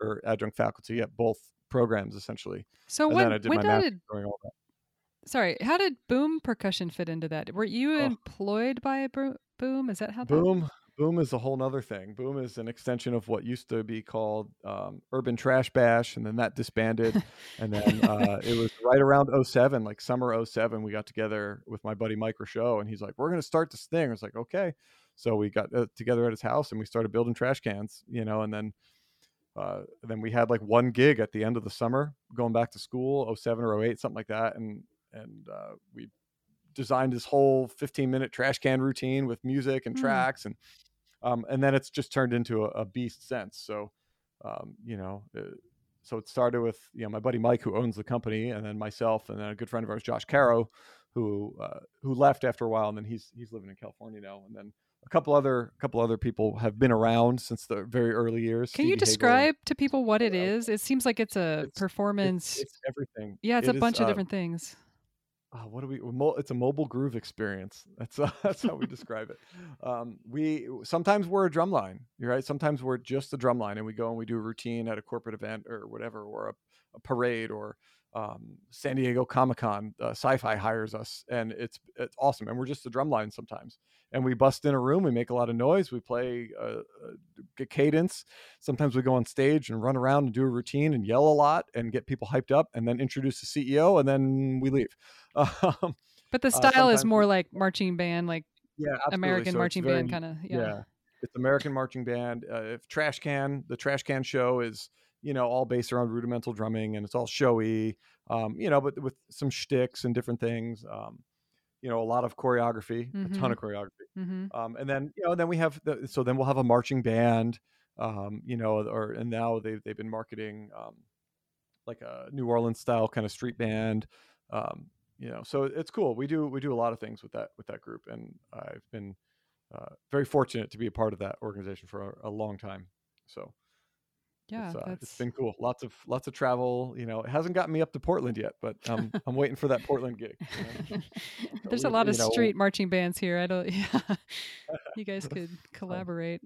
or adjunct faculty at both programs essentially. So and when then I did when my did sorry, how did boom percussion fit into that? Were you Oh. employed by boom? Is that how that? Boom, boom is a whole nother thing. Boom is an extension of what used to be called um, Urban Trash Bash, and then that disbanded. and then uh, it was right around 07, like summer 07, we got together with my buddy Mike Rochelle, and he's like, "We're going to start this thing." I was like, "Okay." So we got uh, together at his house and we started building trash cans, you know, and then. Uh, then we had like one gig at the end of the summer going back to school 07 or 08 something like that and and uh, we designed this whole 15 minute trash can routine with music and Hmm. tracks and um, and then it's just turned into a, a beast since so um, you know uh, so it started with you know my buddy mike who owns the company and then myself and then a good friend of ours josh caro who uh, who left after a while and then he's he's living in california now and then a couple other a couple other people have been around since the very early years Can you Stevie Hagel. describe to people what it is? It seems like it's a It's- performance. it's, it's everything yeah, it's It a is, bunch of uh, different things. Uh, what do we it's a mobile groove experience. That's uh, that's how we describe it. Um, we sometimes we're a drum line you're right? Sometimes we're just a drum line and we go and we do a routine at a corporate event or whatever or a, a parade or um, san diego comic-con uh, Syfy hires us and it's it's awesome and we're just a drum line sometimes and we bust in a room we make a lot of noise we play a, a cadence sometimes we go on stage and run around and do a routine and yell a lot and get people hyped up and then introduce the ceo and then we leave um, But the uh, style is more like marching band, like yeah, absolutely. American So marching very- band kind of. Yeah. Yeah. it's American marching band. Uh, if Trash Can, the Trash Can show is you know all based around rudimental drumming and it's all showy, um, you know, but with some shticks and different things. Um, you know, a lot of choreography, a ton of choreography. hmm Um, and then you know, then we have the, so then we'll have a marching band. Um, you know, or and now they've they've been marketing um, like a New Orleans style kind of street band. Um, you know, so it's cool. We do we do a lot of things with that with that group, and I've been uh, very fortunate to be a part of that organization for a, a long time. So Yeah, it's, uh, that's it's been cool. Lots of lots of travel. You know, it hasn't gotten me up to Portland yet, but um, I'm waiting for that Portland gig. you know. There's a lot of know, street marching bands here. I don't. Yeah, you guys could collaborate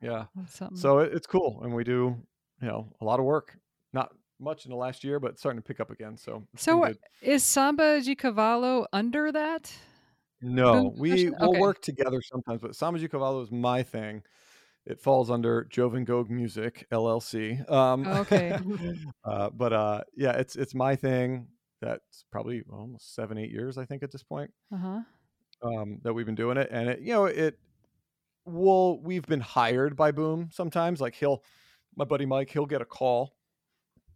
Yeah. So it, it's cool, and we do you know a lot of work. Not much in the last year, but starting to pick up again. So So been what- good. is Samba de Cavalo under that? No, Boom we session? will work together sometimes, but Samba de Cavalo is my thing. It falls under Joven Gog Music LLC. Um, Okay. uh, but uh, yeah, it's it's my thing. That's probably almost seven, eight years, I think, at this point Uh huh. um, that we've been doing it, and it, you know, it. Well, we've been hired by Boom sometimes. Like he'll, my buddy Mike, he'll get a call,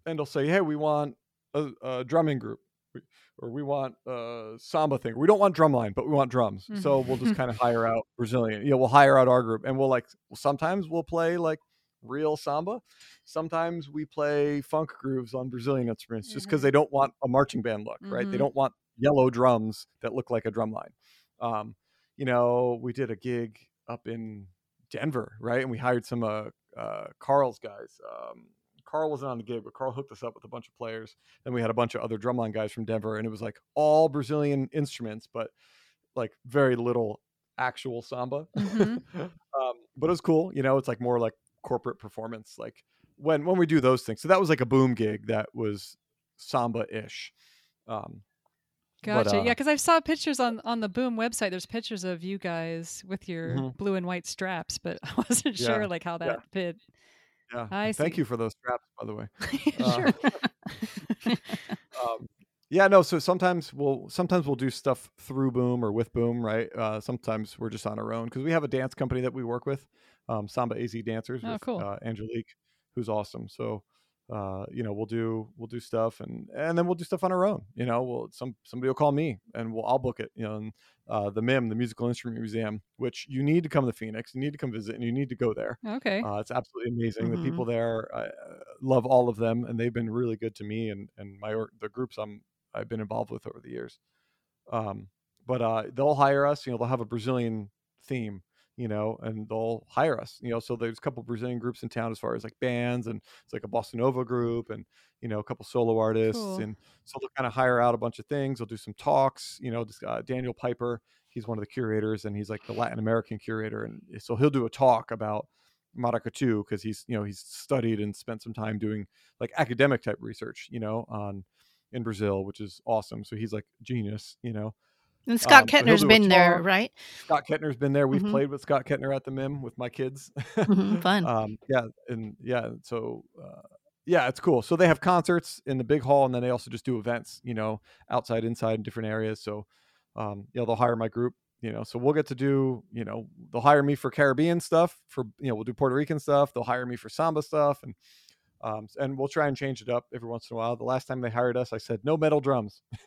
and he'll say, "Hey, we want a, a drumming group." We- Or we want a samba thing. We don't want drumline, but we want drums. So we'll just kind of hire out Brazilian. Yeah, we'll hire out our group, and we'll like. Sometimes we'll play like real samba. Sometimes we play funk grooves on Brazilian instruments, just because they don't want a marching band look, right? They Mhm. don't want yellow drums that look like a drum line. Um, you know, we did a gig up in Denver, right? And we hired some uh, uh, Carl's guys. Um, Carl wasn't on the gig, but Carl hooked us up with a bunch of players. Then we had a bunch of other drumline guys from Denver, and it was like all Brazilian instruments, but like very little actual samba. Mhm. um, but it was cool. You know, it's like more like corporate performance. Like when when we do those things. So that was like a boom gig that was samba ish. Um, But, Gotcha. uh, yeah, because I saw pictures on on the Boom website. There's pictures of you guys with your Mhm. blue and white straps, but I wasn't Yeah, sure like how yeah. that fit. Yeah. I Thank see. you for those straps, by the way. sure. um, yeah no so sometimes we'll sometimes we'll do stuff through boom or with boom right uh, sometimes we're just on our own because we have a dance company that we work with um, samba az dancers Oh, with cool. uh, angelique who's awesome so uh, you know we'll do we'll do stuff and and then we'll do stuff on our own you know we'll some somebody will call me and we'll i'll book it you know and uh, the mim the musical instrument museum which you need to come to phoenix you need to come visit and you need to go there okay. uh, it's absolutely amazing. Mhm. The people there, I love all of them, and they've been really good to me and and my the groups I'm I've been involved with over the years. Um, but uh, they'll hire us. You know, they'll have a Brazilian theme. You know, and they'll hire us. You know, so there's a couple Brazilian groups in town as far as like bands, and it's like a bossa nova group, and you know, a couple solo artists, Cool. and so they'll kind of hire out a bunch of things. They'll do some talks. You know, this, uh, Daniel Piper, he's one of the curators, and he's like the Latin American curator, and so he'll do a talk about maracatu because he's you know he's studied and spent some time doing like academic type research you know on in brazil which is awesome so he's like genius you know And Scott Um, Kettner's been there, right? scott kettner's been there we've Mhm. played with scott kettner at the mim with my kids Mhm, Fun. um yeah and yeah so uh yeah it's cool so they have concerts in the big hall and then they also just do events you know outside inside in different areas so um you know they'll hire my group you know so we'll get to do you know they'll hire me for caribbean stuff for you know we'll do puerto rican stuff they'll hire me for samba stuff and um and we'll try and change it up every once in a while. The last time they hired us i said no metal drums.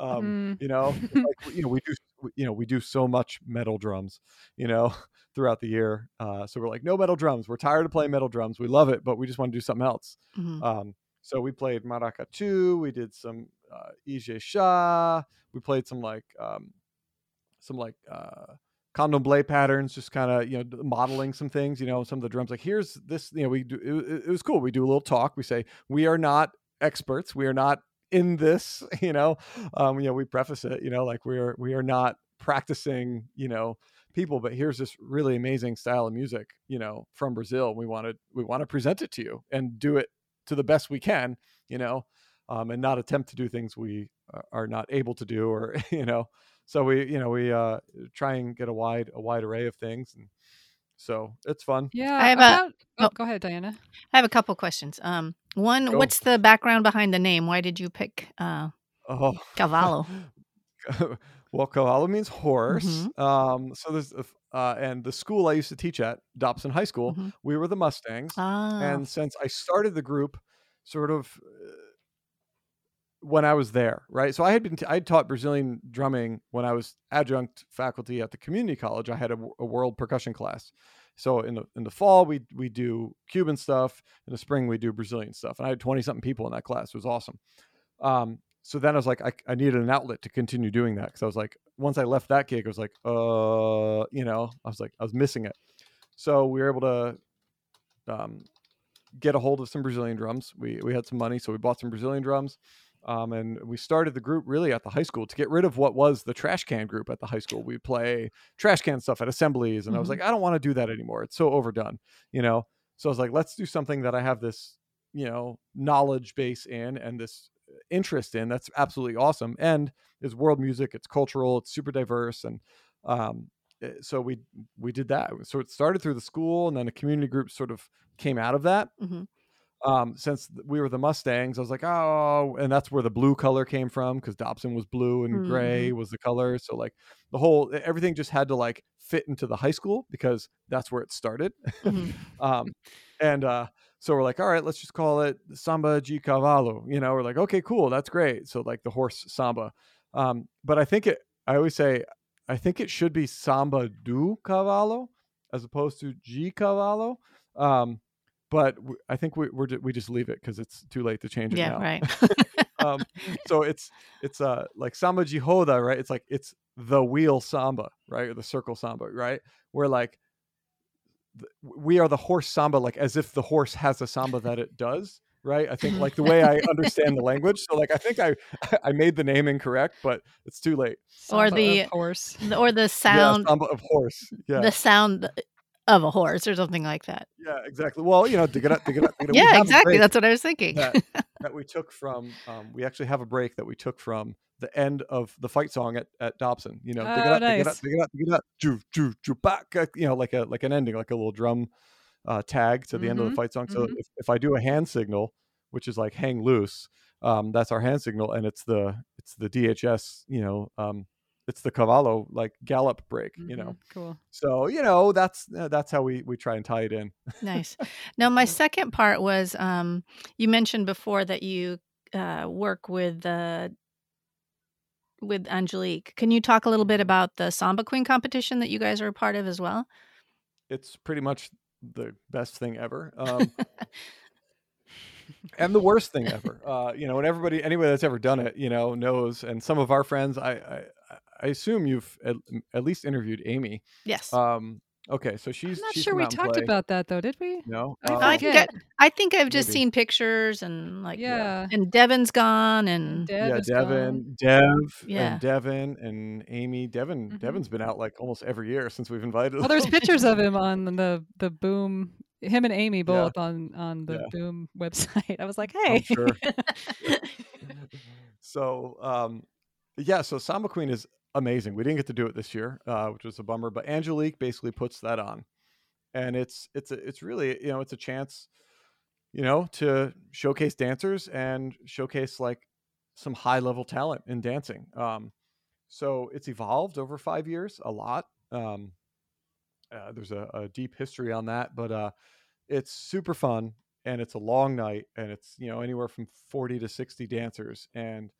Um Mm. you know like, you know we do you know we do so much metal drums you know throughout the year uh so we're like no metal drums. We're tired of playing metal drums. We love it but we just want to do something else. Mhm. um so we played maracatu we did some uh ijexá we played some like um some like uh candomblé patterns just kind of you know modeling some things you know some of the drums like here's this you know we do it, it- was cool we do a little talk we say we are not experts we are not in this you know um you know we preface it you know like we are we are not practicing you know people but here's this really amazing style of music you know from brazil we want to we want to present it to you and do it to the best we can you know um, and not attempt to do things we uh, are not able to do or you know so we you know we uh try and get a wide a wide array of things and so it's fun Yeah. I have a- about, oh, oh. go ahead, Diana. I have a couple questions. Um, one, Go. what's the background behind the name? Why did you pick uh, oh Cavalo? well cavalo means horse Mm-hmm. um so there's a f- uh and the school i used to teach at dobson high school Mhm. we were the mustangs Ah, and since i started the group sort of uh, when i was there right? So i had been t- i had taught brazilian drumming when i was adjunct faculty at the community college. I had a world percussion class. So in the in the fall we we do cuban stuff. In the spring we do brazilian stuff. And i had 20 something people in that class. It was awesome. Um so then I was like, I, I needed an outlet to continue doing that because I was like, once I left that gig, I was like, uh, you know, I was like, I was missing it. So we were able to um, get a hold of some Brazilian drums. We we had some money, so we bought some Brazilian drums. Um, and we started the group really at the high school to get rid of what was the trash can group at the high school. We play trash can stuff at assemblies, and I was Mhm. like, I don't want to do that anymore. It's so overdone, you know. So I was like, let's do something that I have this, you know, knowledge base in and this interest in. That's absolutely awesome, and is world music. It's cultural. It's super diverse, and um, eh, so we we did that. So it started through the school, and then a community group sort of came out of that hmm um, since we were the Mustangs, I was like, oh, and that's where the blue color came from because Dobson was blue and gray was the color. So like the whole everything just had to like fit into the high school because that's where it started. hmm um, and uh, so we're like, all right, let's just call it Samba de Cavalo. You know, we're like, okay, cool, that's great. So like the horse Samba. Um, but I think it. I always say, I think it should be Samba do Cavalo as opposed to de Cavalo. Um, but I think we, we're we just leave it because it's too late to change it Yeah, now. right. Um, so it's it's uh like Samba de Roda, right? It's like it's the wheel samba, right, or the circle samba, right? Where like th- we are the horse samba, like as if the horse has a samba that it does, right? I think like the way I understand the language. So like I think I I made the name incorrect, but it's too late. Or the- horse. or the sound, yeah, samba of horse. Yeah, the sound of a horse or something like that. yeah, exactly. Well, you know, dig it up, dig it up. dig it up. Yeah, exactly. That's what I was thinking. that, that we took from. Um, we actually have a break that we took from the end of the fight song at, at Dobson. You know, dig it Oh, up, dig it up, nice. dig it up, dig it up, ju ju ju back. uh, You know, like a like an ending, like a little drum uh, tag to the end of the Mhm, fight song. So mhm. if, if I do a hand signal, which is like hang loose, um, that's our hand signal, and it's the it's the DHS. You know, um, it's the cavalo like gallop break. You know, Cool. so you know that's uh, that's how we we try and tie it in. nice. Now, my second part was um, you mentioned before that you uh, work with uh, with Angelique. Can you talk a little bit about the Samba Queen competition that you guys are a part of as well? It's pretty much the best thing ever. Um, and the worst thing ever. Uh, you know, and everybody, anybody that's ever done it, you know, knows. And some of our friends, I, I, I assume you've at, at least interviewed Amy. yes. Um, okay, so she's I'm not she's sure we talked play. about that though, did we? No, I Uh, I think I, I, think I've just Maybe. seen pictures and like Yeah. and Devin's gone and Dev yeah, is gone. Devin, Dev, Yeah. and Devin, and Amy. Devin, Mhm. Devin's been out like almost every year since we've invited. Well, there's pictures of him on the the Boom. Him and Amy Yeah. both on on the Yeah. Boom website. I was like, I'm hey, sure. so um yeah so samba queen is amazing. We didn't get to do it this year uh which was a bummer but angelique basically puts that on. And it's it's a, it's really you know it's a chance you know to showcase dancers and showcase like some high level talent in dancing. Um so it's evolved over five years a lot. Um uh, there's a, a deep history on that but uh it's super fun and it's a long night and it's you know anywhere from 40 to 60 dancers. And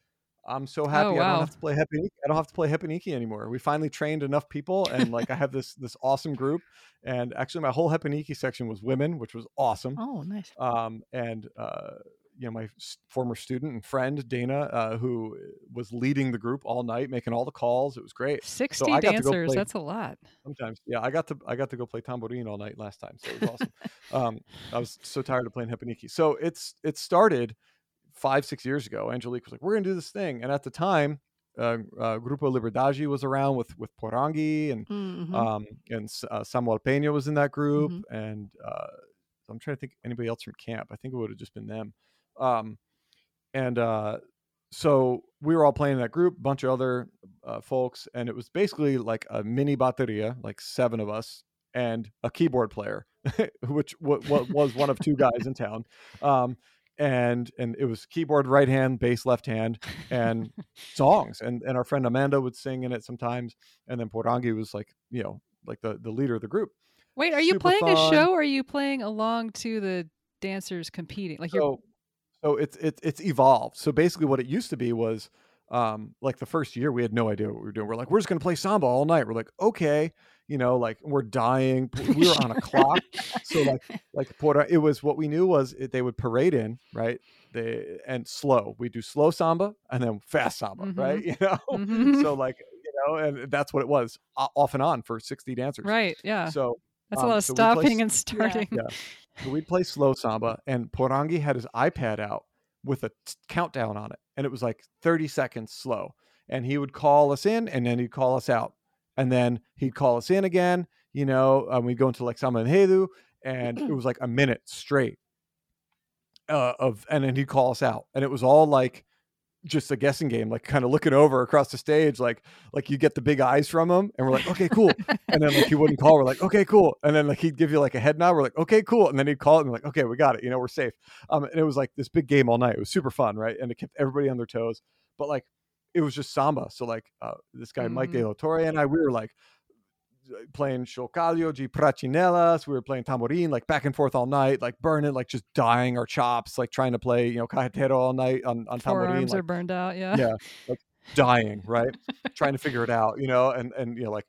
i'm so happy i Oh, wow. don't have to play repinique. i don't have to play repinique anymore we finally trained enough people and like i have this this awesome group and actually my whole repinique section was women which was awesome oh, nice. um, and uh, you know my former student and friend Dana, uh, who was leading the group all night, making all the calls. It was great. sixty I go dancers. That's a lot. Sometimes, yeah, I got to I got to go play tambourine all night last time, so it was awesome. um, I was so tired of playing repinique. So it's it started five six years ago. Angelique was like, "We're gonna do this thing," and at the time, uh, uh, Grupo Liberdade was around with with Porangi and Mhm. um, and uh, Samuel Peña was in that group, Mm-hmm. and uh, I'm trying to think anybody else from camp. I think it would have just been them. Um, and uh, so we were all playing in that group, a bunch of other uh, folks, and it was basically like a mini bateria, like seven of us, and a keyboard player, which w- w- was one of two guys in town. Um, and and it was keyboard right hand, bass left hand, and songs. And and our friend Amanda would sing in it sometimes, and then Porangi was like you know like the the leader of the group. Wait, are you Super playing a show? or Are you playing along to the dancers competing? Like you're so so it's it's it's evolved so basically what it used to be was um like the first year we had no idea what we were doing we're like we're just going to play samba all night we're like okay you know, like we're dying. We were on a clock, so like like Puerto, it was what we knew was it, they would parade in right, they and slow. We do slow samba and then fast samba, Mhm. right? You know, Mhm. so like you know, and that's what it was off and on for sixty dancers. right. Yeah. So That's um, a lot of so we play stopping and starting. yeah. So we'd play slow samba, and Porangi had his iPad out with a t- countdown on it, and it was like 30 seconds slow. And he would call us in, and then he'd call us out, and then he'd call us in again. You know, um, we'd go into like samba enredo, and it was like a minute straight uh, of, and then he'd call us out, and it was all like just a guessing game, like kind of looking over across the stage, like like you get the big eyes from him, and we're like, okay, cool. And then like he wouldn't call, we're like, okay, cool. And then like he'd give you like a head nod, we're like, okay, cool. And then he'd call it, and like, okay, we got it. You know, we're safe. Um, and it was like this big game all night. It was super fun, right? And it kept everybody on their toes. But like it was just samba. So like uh, this guy Mike De La Torre and I, we were like playing chocalho, de platinelas. We were playing tamborin, like back and forth all night, like burning, like just dying our chops, like trying to play, you know, cajetero all night on, on tamborin. Forearms like, are burned out. Yeah. yeah, like dying, right? Trying to figure it out, you know, and and you know, like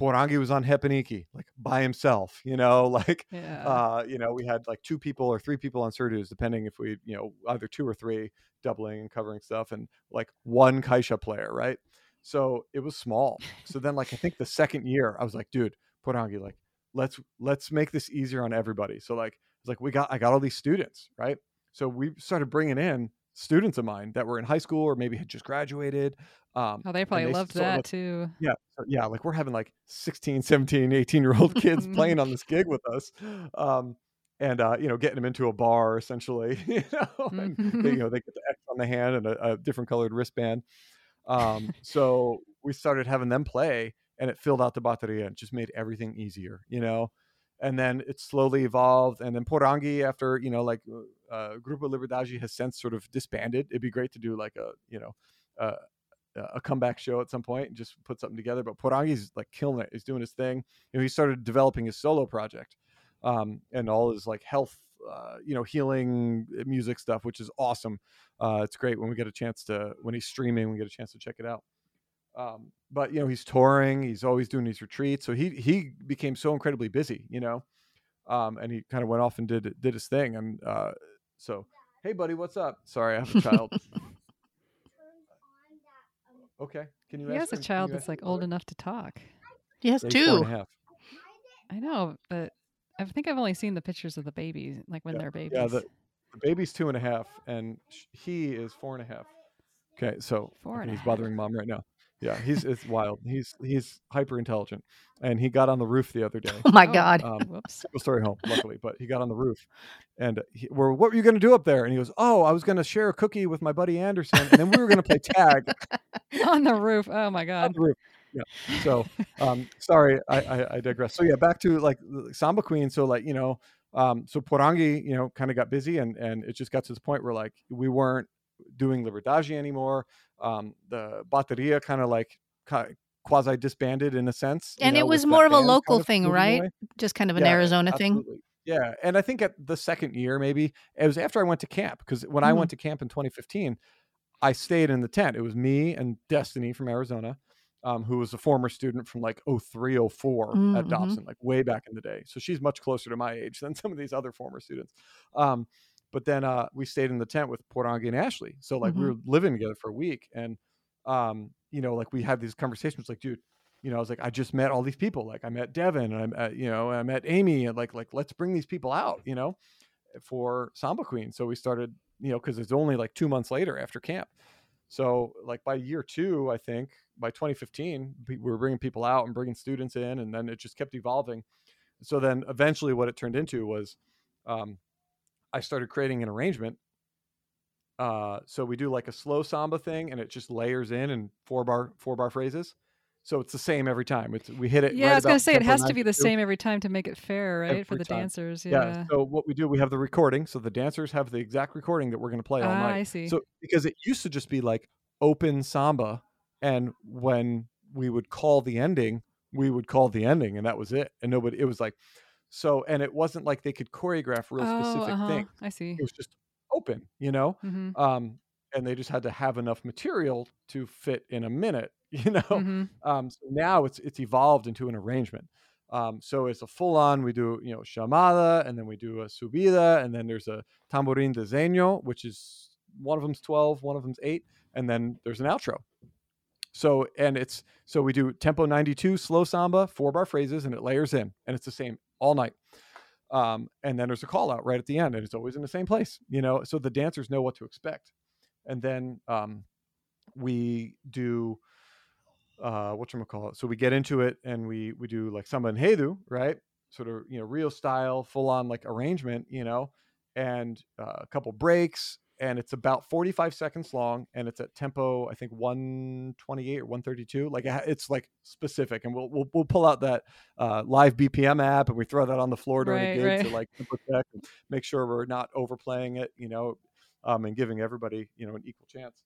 Porangi was on repinique, like by himself, you know, like Yeah. uh, you know, we had like two people or three people on surdos, depending if we, you know, either two or three doubling and covering stuff, and like one caixa player, right? So it was small. So then, like, I think the second year, I was like, dude, Porangi, like, let's let's make this easier on everybody. So like, it's like we got I got all these students, right? So we started bringing in students of mine that were in high school or maybe had just graduated. Um, oh, they probably they loved that like- too. yeah yeah like we're having like 16 17 18 year old kids playing on this gig with us um and uh you know getting them into a bar essentially you know and they, you know they get the x on the hand and a, a different colored wristband um so we started having them play and it filled out the bateria and just made everything easier you know and then it slowly evolved and then porangi after you know like uh grupo liberdade has since sort of disbanded it'd be great to do like a you know uh, a comeback show at some point and just put something together. But Porangi's like killing it. He's doing his thing. You know, he started developing his solo project um, and all his like health, uh, you know, healing music stuff, which is awesome. Uh, it's great when we get a chance to when he's streaming, we get a chance to check it out. Um, but you know, he's touring. He's always doing these retreats. So he he became so incredibly busy. You know, um, and he kind of went off and did did his thing. And uh, so, hey, buddy, what's up? Sorry, I have a child. Okay. Can you He ask has a child that's like old enough to talk. He has Yeah, he's four and a two. I know, but I think I've only seen the pictures of the babies, like when Yeah, they're babies. Yeah, the, the baby's two and a half, and sh- he is four and a half. Okay, so Four okay, and a he's half. bothering mom right now. Yeah, he's it's wild. He's he's hyper intelligent, and he got on the roof the other day. Oh my Oh, God. Um, Whoops. single story home, luckily, but he got on the roof, and he, we're what were you going to do up there? And he goes, "Oh, I was going to share a cookie with my buddy Anderson, and then we were going to play tag On the roof. Oh my on God. the roof." Yeah. So, um, sorry, I, I I digress. So yeah, back to like Samba Queen. So like you know, um, so Porangi, you know, kind of got busy, and and it just got to this point where like we weren't doing Liberdade anymore. Um, the Bateria kind of like quasi disbanded in a sense. you And it was more of a local kind of thing, right? away. Just kind of an Yeah, Arizona thing. Yeah, and I think at the second year, maybe it was after I went to camp because when I Mhm. went to camp in 2015, I stayed in the tent. It was me and Destiny from Arizona, um, who was a former student from like 03, 04 at Mm, mhm. Dobson, like way back in the day. So she's much closer to my age than some of these other former students. Um, but then uh, we stayed in the tent with Porangi and Ashley. So like we Mhm. were living together for a week, and um, you know, like we had these conversations, like, dude, you know, I was like, I just met all these people. Like I met Devin and I met, you know, and I met Amy and like, like, let's bring these people out, you know, for Samba Queen. So we started, you know, cause it's only like two months later after camp. So like by year two, I think by 2015, we were bringing people out and bringing students in, and then it just kept evolving. So then eventually what it turned into was, um, I started creating an arrangement. Uh, so we do like a slow samba thing and it just layers in and four bar, four bar phrases. So it's the same every time. It's we hit it. Yeah, right I was gonna say it has to be the same every time to make it fair, right, for the time. dancers. Yeah. Yeah. So what we do, we have the recording. So the dancers have the exact recording that we're going to play all Ah, night. I see. So because it used to just be like open samba, and when we would call the ending, we would call the ending, and that was it. And nobody, it was like, so, and it wasn't like they could choreograph real oh, specific uh-huh. things. I see. It was just open, you know. hmm Um, and they just had to have enough material to fit in a minute, you know. Mhm. Um, so now it's it's evolved into an arrangement. Um, so it's a full on. We do you know chamada, and then we do a subida, and then there's a tamborin desenho, which is one of them's twelve, one of them's eight, and then there's an outro. So and it's so we do tempo 92 slow samba, four bar phrases, and it layers in, and it's the same all night. Um, and then there's a call out right at the end, and it's always in the same place, you know. So the dancers know what to expect. And then um, we do uh what you call it so we get into it and we we do like samba enredo right sort of you know real style full on like arrangement you know and uh, a couple breaks and it's about 45 seconds long and it's at tempo i think 128 or 132 like it's like specific and we'll we'll, we'll pull out that uh, live bpm app and we throw that on the floor during Right, a gig right. to like tempo check and make sure we're not overplaying it you know um, and giving everybody you know an equal chance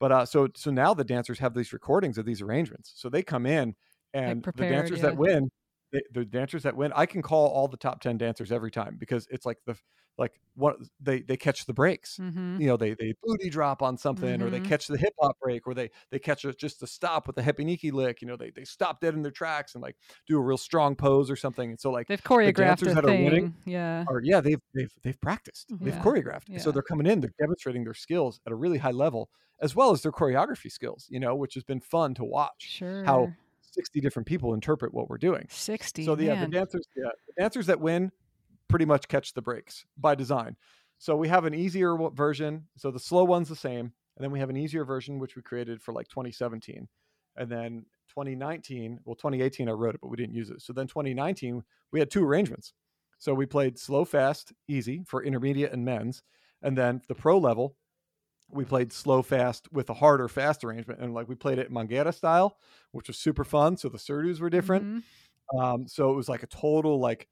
but uh, so so now the dancers have these recordings of these arrangements. So they come in and the prepared, dancers yeah. that win, they, the dancers that win, I can call all the top ten dancers every time because it's like the like what they they catch the breaks. Mhm. You know, they they booty drop on something, or they Mhm. catch the hip hop break, or they they catch a, just a stop with the repinique lick. You know, they they stop dead in their tracks and like do a real strong pose or something. And so like They've choreographed dancers a are winning thing. Yeah. or yeah, they've they've they've practiced, they've Yeah, choreographed, so they're coming in, they're demonstrating their skills at a really high level, as well as their choreography skills. You know, which has been fun to watch. Sure. How sixty different people interpret what we're doing. 60. So the, yeah, the dancers, yeah, the dancers that win pretty much catch the breaks by design. So we have an easier version. So the slow one's the same, and then we have an easier version which we created for like 2017, and then 2019. Well, 2018 I wrote it, but we didn't use it. So then 2019 we had two arrangements. So we played slow, fast, easy for intermediate and men's, and then the pro level we played slow fast with a harder fast arrangement and like we played it mangueira style which was super fun so the surdos were different Mhm. um, so it was like a total like,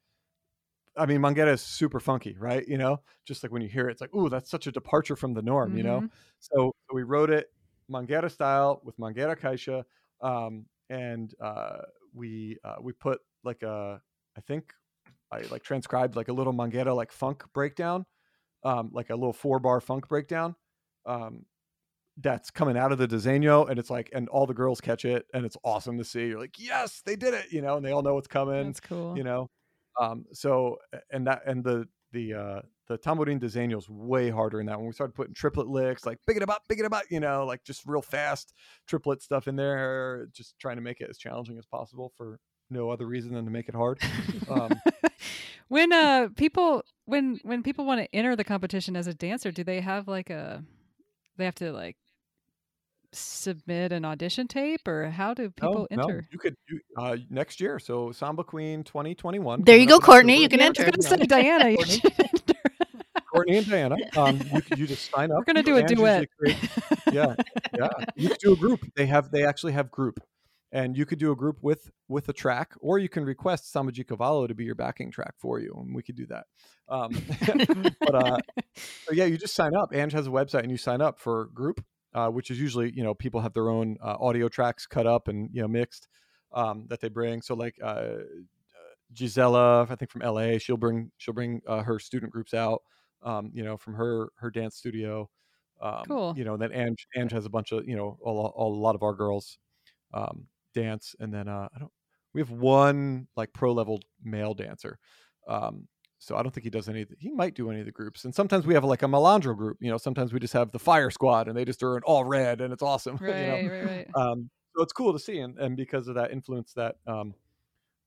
I mean, Mangueira is super funky, right? You know, just like when you hear it, it's like, ooh, that's such a departure from the norm, you know. Mhm. So we wrote it Mangueira style with Mangueira caixa. um, and uh, we uh, we put like a, I think I like transcribed like a little Mangueira like funk breakdown, um, like a little four bar funk breakdown. Um, that's coming out of the desenho and it's like and all the girls catch it and it's awesome to see you're like yes they did it you know and they all know what's coming That's cool. you know um so and that and the the uh the tamborin desenho is way harder in that when we started putting triplet licks like big it about big it about you know like just real fast triplet stuff in there just trying to make it as challenging as possible for no other reason than to make it hard. Um when uh people when when people want to enter the competition as a dancer, do they have like a they have to like submit an audition tape or how do people no, no, enter? you could you, uh next year so samba queen 2021 There you go, Courtney, you can Yeah, I enter. was gonna say, Diana, you Courtney? should. Courtney and Diana. Um, you, could- you just sign up. We're gonna do a duet. create- yeah, yeah. You could do a group. They have. They actually have group, and you could do a group with with a track, or you can request Samba de Cavalo to be your backing track for you, and we could do that. Um, but uh, so yeah, you just sign up. Ange has a website, and you sign up for group, uh, which is usually you know people have their own uh, audio tracks cut up and you know mixed um, that they bring. So like uh, Gisela, I think from LA, she'll bring she'll bring uh, her student groups out, um, you know, from her her dance studio. Um, Cool. You know, and then Ange Ange has a bunch of you know a lot of our girls um, dance, and then uh, I don't. We have one like pro level male dancer. Um, so I don't think he does any. He might do any of the groups, and sometimes we have like a malandro group. You know, sometimes we just have the Fire Squad, and they just are in all red, and it's awesome. you know? right, right, right. um, so it's cool to see, and, and because of that influence that um,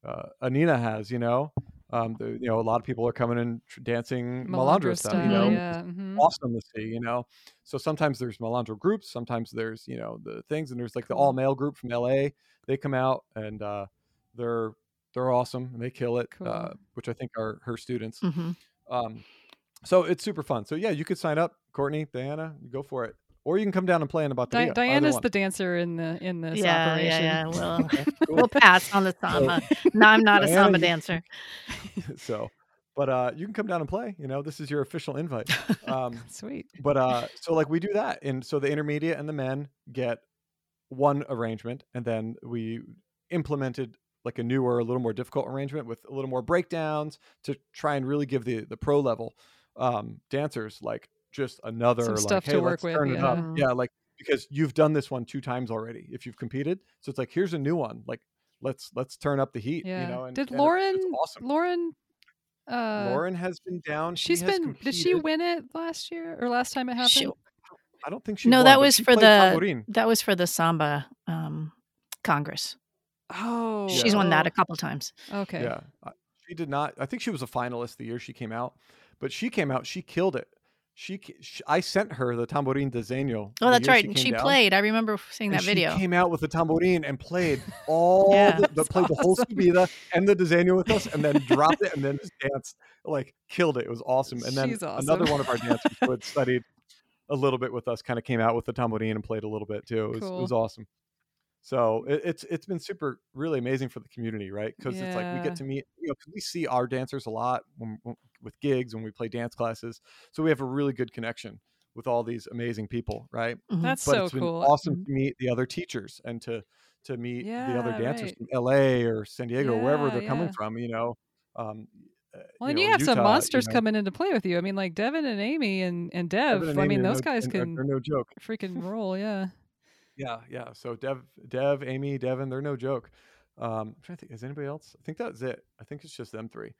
uh, Anina has, you know, um, the, you know, a lot of people are coming in tr- dancing malandro stuff, you know, yeah. mhm. awesome to see, you know. So sometimes there's malandro groups, sometimes there's you know the things, and there's like the all male group from LA. They come out and uh, they're they're awesome, and they kill it, uh, which I think are her students. hmm Um, so it's super fun. So yeah, you could sign up, Courtney, Diana, go for it, or you can come down and play in about Di- Diana's the dancer in the in this Yeah, operation. yeah, yeah. Well, cool. we'll pass on the samba. No, I'm not a Diana, samba you- dancer. so but uh you can come down and play you know this is your official invite um Sweet. but uh so like we do that and so the intermediate and the men get one arrangement and then we implemented like a newer a little more difficult arrangement with a little more breakdowns to try and really give the the pro level um dancers like just another Some like stuff hey to work let's with, turn it up yeah. yeah like because you've done this one two times already if you've competed. So it's like here's a new one. Like let's let's turn up the heat. Yeah. You know, and, Did and Lauren? It's awesome. Lauren. Uh, Lauren has been down. she she's has been. Did she win it last year or last time it happened? She- I don't think she. no, won, that was for the tambourine. that was for the samba um, congress. Oh, She's won that oh, a couple times. Okay. Yeah, she did not. I think she was a finalist the year she came out, but she came out. She killed it. She, ca- sh I sent her the tambourine desenho. Oh, that's year right. and she down, played. I remember seeing and that she video. came out with the tambourine and played all Yeah. the, the That's played the whole awesome. subida and the desenho with us, and then dropped it and then just danced like killed it. It was awesome. And then She's another one of our dancers who had studied a little bit with us kind of came out with the tambourine and played a little bit too. It was, it was awesome. So it, it's it's been super really amazing for the community, right? Because it's like we get to meet, you know, we see our dancers a lot when, when- with gigs when we play dance classes. So we have a really good connection with all these amazing people, right? That's but so it's been cool. awesome Mhm. to meet the other teachers and to to meet the other dancers right. from LA or San Diego, wherever they're coming from. You know, um, uh, Well, and know, you have some Utah, you monsters know, coming in to play with you. I mean, like Devin and Amy and and Dev. And I mean, those no- guys can they're no joke. freaking roll. Yeah. Yeah, yeah. So Dev, Dev, Amy, Devin, they're no joke. Um, I'm trying to think, is anybody else? I think that's it. I think it's just them three.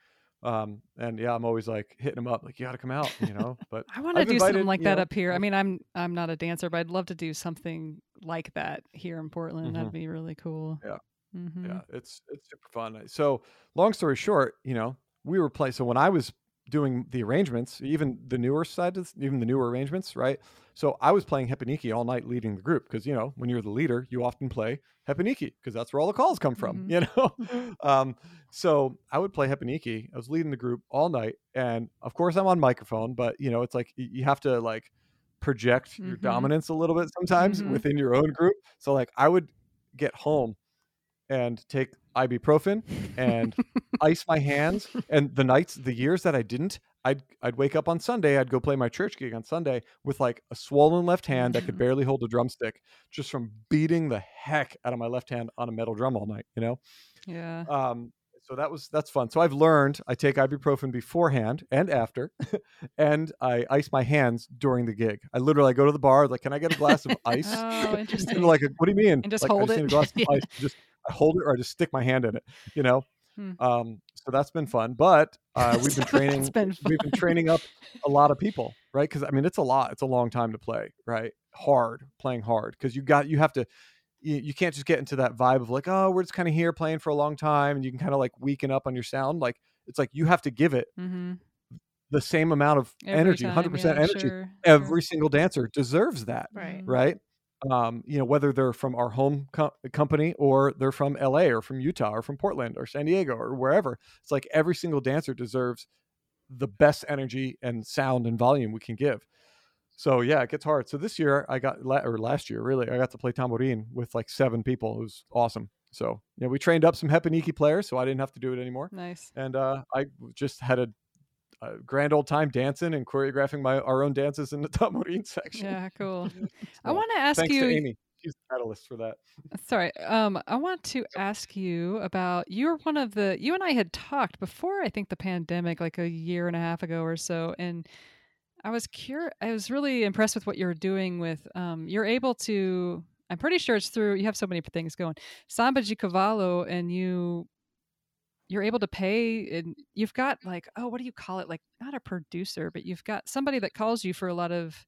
Um, and yeah, I'm always like hitting them up, like you got to come out, you know. But I want to do something like that know, up here. I mean, I'm I'm not a dancer, but I'd love to do something like that here in Portland. Mhm. That'd be really cool. Yeah. hmm yeah, it's it's super fun. So long story short, you know, we were playing. So when I was doing the arrangements, even the newer side, even the newer arrangements, right? So I was playing repinique all night, leading the group because you know when you're the leader, you often play repinique because that's where all the calls come from. Mhm. You know, um, so I would play repinique. I was leading the group all night, and of course I'm on microphone, but you know it's like you have to like project your Mhm. dominance a little bit sometimes Mhm. within your own group. So like I would get home and take ibuprofen and ice my hands. And the nights, the years that I didn't, I'd I'd wake up on Sunday. I'd go play my church gig on Sunday with like a swollen left hand that could barely hold a drumstick, just from beating the heck out of my left hand on a metal drum all night. You know. Yeah. Um, so that was that's fun. So I've learned I take ibuprofen beforehand and after, and I ice my hands during the gig. I literally I go to the bar like, can I get a glass of ice? Oh, interesting. Like, what do you mean? And just Like, I hold need a glass of ice. Just I hold it or I just stick my hand in it. You know. Hmm. Um, so that's been fun. But uh, we've been training. been We've been training up a lot of people, right? Because I mean, it's a lot. It's a long time to play, right? Hard playing hard because you got you have to. You, you can't just get into that vibe of like, oh, we're just kind of here playing for a long time, and you can kind of like weaken up on your sound. Like it's like you have to give it hmm the same amount of energy, hundred percent energy. Every single dancer deserves that Right. right? Um, you know, whether they're from our home co- company or they're from LA or from Utah or from Portland or San Diego or wherever. It's like every single dancer deserves the best energy and sound and volume we can give. So yeah, it gets hard. So this year I got, or last year really, I got to play tambourine with like seven people. It was awesome. So yeah, we trained up some repinique players, so I didn't have to do it anymore. Nice. And uh, I just had a, a grand old time dancing and choreographing my our own dances in the tambourine section. Yeah, cool. I want to ask Thanks you. to Amy. She's the catalyst for that. Sorry. Um, I want to ask you about you're one of the you and I had talked before I think the pandemic, like a year and a half ago or so, and I was curious. I was really impressed with what you're doing with. Um, you're able to. I'm pretty sure it's through. You have so many things going. Samba de Cavalo, and you. You're able to pay, and you've got like, oh, what do you call it? Like, not a producer, but you've got somebody that calls you for a lot of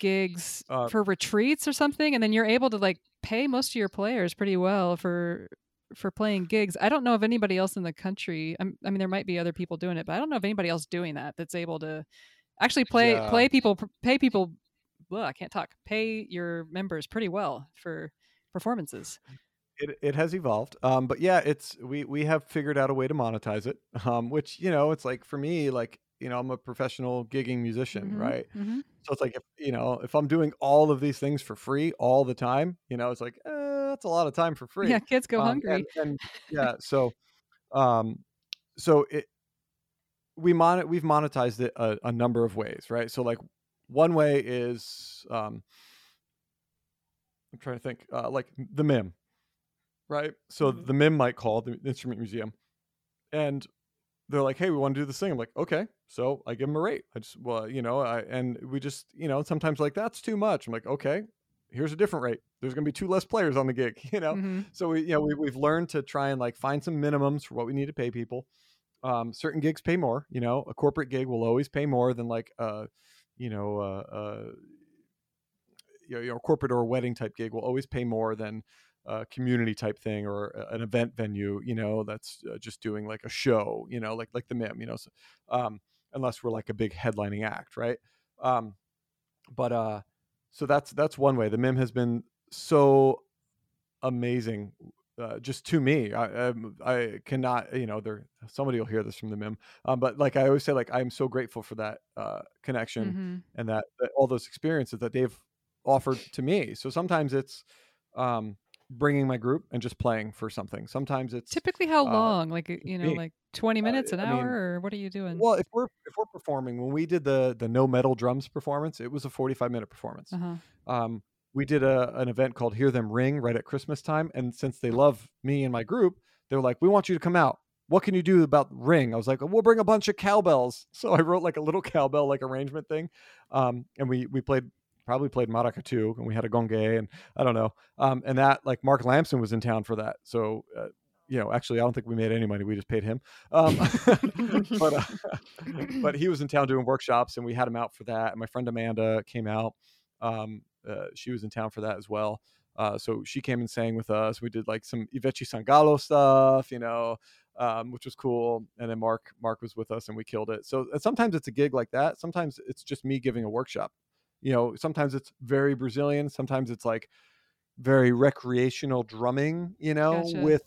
gigs Uh, for retreats or something and then you're able to like pay most of your players pretty well for for playing gigs i don't know of anybody else in the country I'm, i mean there might be other people doing it but i don't know of anybody else doing that that's able to actually play Yeah. play people pay people well i can't talk pay your members pretty well for performances it, it has evolved um but yeah it's we we have figured out a way to monetize it um which you know it's like for me like you know i'm a professional gigging musician Mhm, right? mhm. so it's like if you know if i'm doing all of these things for free all the time you know it's like eh, that's a lot of time for free. yeah kids go Um, hungry. and, and yeah so um so it we mon- we've monetized it a, a number of ways right? So like one way is um i'm trying to think uh like the mim right so Mhm. the mim might call the instrument museum and they're like, "Hey, we want to do this thing." I'm like, "Okay." So I give them a rate. I just, well, you know, I and we just, you know, sometimes like that's too much. I'm like, "Okay, here's a different rate. There's going to be two less players on the gig." You know, Mhm. so we, you know, we, we've learned to try and like find some minimums for what we need to pay people. Um, certain gigs pay more. You know, a corporate gig will always pay more than like, uh, you know, uh, uh, you know, your corporate or wedding type gig will always pay more than a community type thing or an event venue. You know, that's uh, just doing like a show. You know, like like the MIM. You know, so, um, unless we're like a big headlining act, right? Um, but uh, so that's that's one way. The MIM has been so amazing uh, just to me I, um, I cannot you know there somebody will hear this from the mim um, but like i always say like i'm so grateful for that uh, connection Mhm. and that, that all those experiences that they've offered to me so sometimes it's um, bringing my group and just playing for something sometimes it's Typically, how uh, long? Like you know, like twenty minutes, an I hour, mean, or what are you doing? well if we're if we're performing when we did the the no metal drums performance it was a 45 minute performance uh-huh. um, we did a, an event called Hear Them Ring right at Christmas time. And since they love me and my group, they're like, we want you to come out. What can you do about Ring? I was like, we'll bring a bunch of cowbells. So I wrote like a little cowbell like arrangement thing. Um, and we we played probably played maracatu and we had a gongue and I don't know. Um, and that like Mark Lamson was in town for that. So uh, you know, actually, I don't think we made any money. We just paid him. Um, but uh, but he was in town doing workshops, and we had him out for that. And my friend Amanda came out. Um, uh, she was in town for that as well. Uh, so she came and sang with us. We did like some Ivete Sangalo stuff, you know, um, which was cool. And then Mark Mark was with us, and we killed it. So sometimes it's a gig like that. Sometimes it's just me giving a workshop. You know, sometimes it's very Brazilian. Sometimes it's like very recreational drumming. You know, Gotcha. with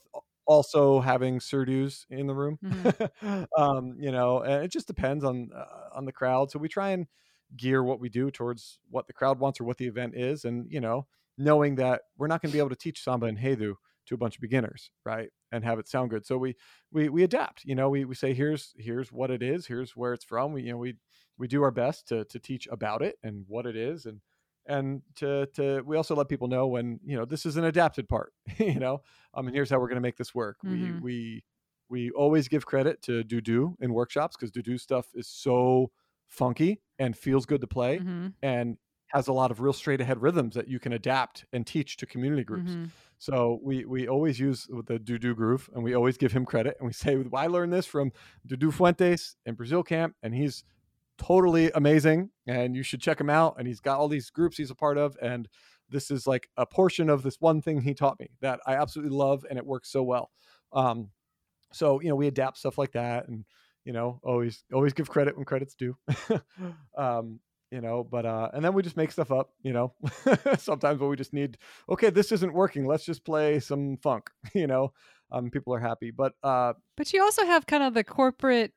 also having surdos in the room. Mhm. um, you know, and it just depends on uh, on the crowd. So we try and gear what we do towards what the crowd wants or what the event is, and you know, knowing that we're not going to be able to teach samba enredo to a bunch of beginners, right? And have it sound good. So we we we adapt. You know, we we say here's here's what it is, here's where it's from. We you know we we do our best to to teach about it and what it is and and to to we also let people know when you know this is an adapted part you know um and here's how we're going to make this work Mhm. we we we always give credit to Dudu in workshops because Dudu stuff is so funky and feels good to play Mhm. and has a lot of real straight ahead rhythms that you can adapt and teach to community groups. Mhm. So we we always use the Dudu groove and we always give him credit and we say I learned this from Dudu Fuentes in Brazil camp and he's totally amazing and you should check him out and he's got all these groups he's a part of and this is like a portion of this one thing he taught me that I absolutely love and it works so well. Um so you know we adapt stuff like that and you know always always give credit when credit's due um you know but uh and then we just make stuff up you know sometimes when we just need okay this isn't working let's just play some funk you know um people are happy but uh But you also have kind of the corporate,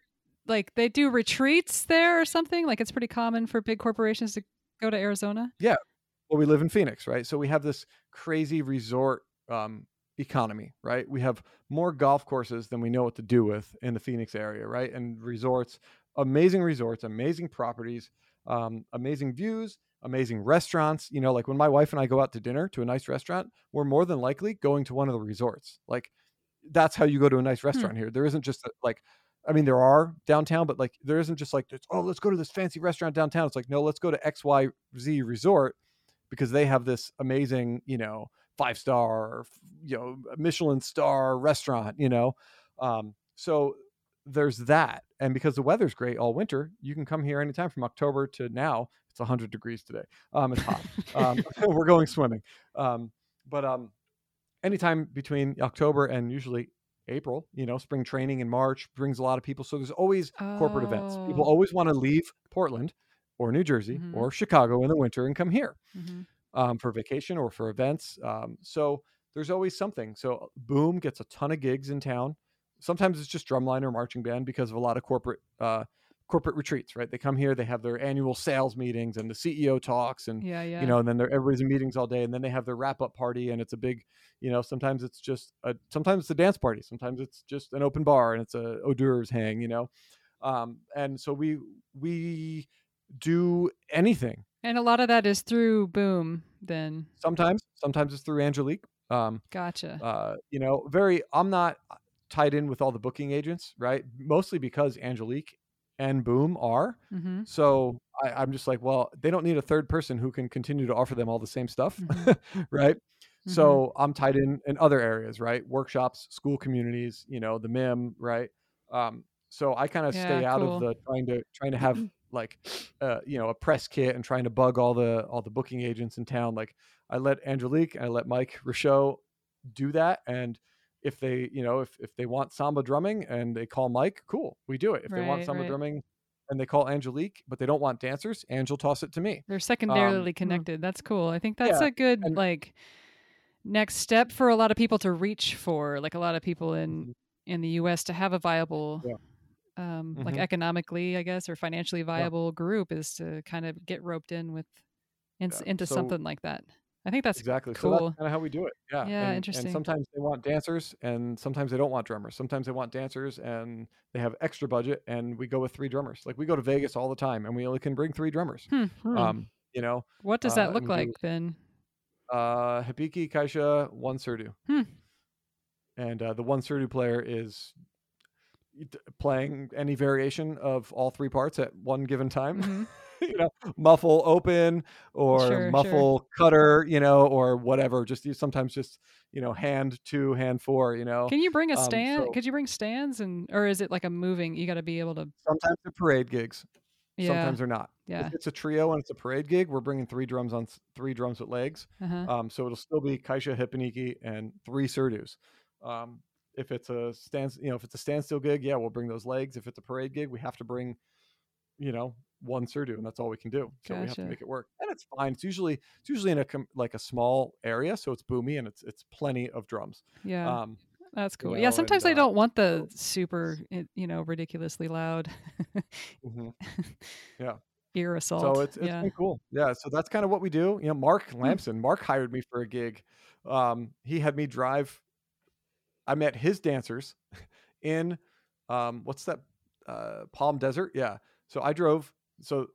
like they do retreats there or something. Like it's pretty common for big corporations to go to Arizona. Yeah well we live in phoenix right so we have this crazy resort um economy right we have more golf courses than we know what to do with in the phoenix area right and resorts amazing resorts amazing properties um, amazing views amazing restaurants you know like when my wife and i go out to dinner to a nice restaurant we're more than likely going to one of the resorts like that's how you go to a nice restaurant here there isn't just a, like I mean, there are downtown, but like there isn't just like, oh, let's go to this fancy restaurant downtown. It's like, no, let's go to XYZ resort because they have this amazing, you know, five star, you know, Michelin star restaurant, you know. Um, so there's that. And because the weather's great all winter, you can come here anytime from October to now. It's 100 degrees today. Um, it's hot. um, we're going swimming. Um, but um, anytime between October and usually April, you know, spring training in March brings a lot of people. So there's always corporate events. People Oh. always want to leave Portland or New Jersey Mhm. or Chicago in the winter and come here Mhm. um, for vacation or for events. Um, so there's always something. So Boom gets a ton of gigs in town. Sometimes it's just drumline or marching band because of a lot of corporate uh, corporate retreats. Right? They come here, they have their annual sales meetings and the CEO talks, and Yeah, yeah. you know, and then they're everybody's in meetings all day, and then they have their wrap up party, and it's a big, you know, sometimes it's just a sometimes it's a dance party, sometimes it's just an open bar, and it's a hors d'oeuvres hang, you know, um, and so we we do anything and a lot of that is through Boom. Then sometimes sometimes it's through angelique um gotcha. uh you know very i'm not tied in with all the booking agents, right? Mostly because Angelique and Boom are. Mm-hmm. So I, I'm just like, well, they don't need a third person who can continue to offer them all the same stuff, Mhm. right? Mm-hmm. So I'm tied in in other areas, right? Workshops, school communities, you know, the MIM, right? Um, so I kind of stay out cool. of the trying to trying to have like uh, you know a press kit and trying to bug all the all the booking agents in town. Like I let Angelique, I let Mike Rochot do that, and if they you know if if they want samba drumming and they call Mike, cool, we do it. If they want Right, samba right. drumming and they call Angelique, but they don't want dancers, Angel toss it to me. They're secondarily Um, connected. That's cool. I think that's Yeah, a good and- like next step for a lot of people to reach for. Like a lot of people in Mhm. in the U.S. to have a viable, Yeah. um, like Mhm. economically, I guess, or financially viable group is to kind of get roped in with in, Yeah, into so- something like that. I think that's exactly. So cool. that's kind of how we do it. Yeah. Yeah, and, interesting. And sometimes they want dancers, and sometimes they don't want drummers. Sometimes they want dancers, and they have extra budget, and we go with three drummers. Like we go to Vegas all the time, and we only can bring three drummers. Hmm. Um, you know, What does uh, that look like do- then? uh, Hibiki, caixa, one surdo, Hmm. and uh, the one surdo player is playing any variation of all three parts at one given time. Mhm. you know, muffle open or Sure, sure. muffle cutter, you know, or whatever. Just you sometimes just you know hand two, hand four. You know, Can you bring a um, stand? so- Could you bring stands and or is it like a moving? You got to be able to. sometimes they're parade gigs. Yeah. Sometimes they're not. yeah. If it's a trio and it's a parade gig, we're bringing three drums on three drums with legs. Uh-huh. Um, so it'll still be caixa repinique and three surdos. Um, if it's a stand, you know, if it's a standstill gig, yeah, we'll bring those legs. If it's a parade gig, we have to bring, you know, one surdo, and that's all we can do. So we have to make it work, and it's fine. It's usually it's usually in a com- like a small area, so it's boomy and it's it's plenty of drums. yeah. Um, That's cool. know, yeah. Sometimes and, they uh, don't want the super, you know, ridiculously loud mhm. ear assault. So it's it's yeah. cool. Yeah. So that's kind of what we do. You know, Mark Hmm. Lamson, Mark hired me for a gig. Um, he had me drive. I met his dancers in um, what's that? Uh, Palm Desert. Yeah. So I drove. So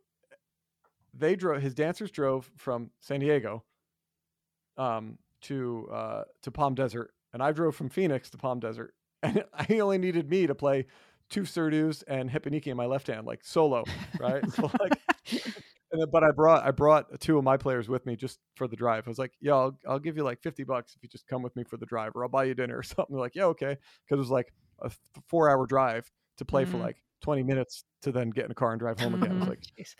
they drove. His dancers drove from San Diego um, to uh, to Palm Desert, and I drove from Phoenix to Palm Desert, and he only needed me to play two surdos and repinique in my left hand, like solo, right? so like and then, but I brought I brought two of my players with me just for the drive. I was like, "Yeah, I'll, I'll give you like fifty bucks if you just come with me for the drive, or I'll buy you dinner or something." They're like, "Yeah, okay," because it was like a four hour drive to play for Mhm. like twenty minutes to then get in a car and drive home again. I was Mhm. like, Jeez.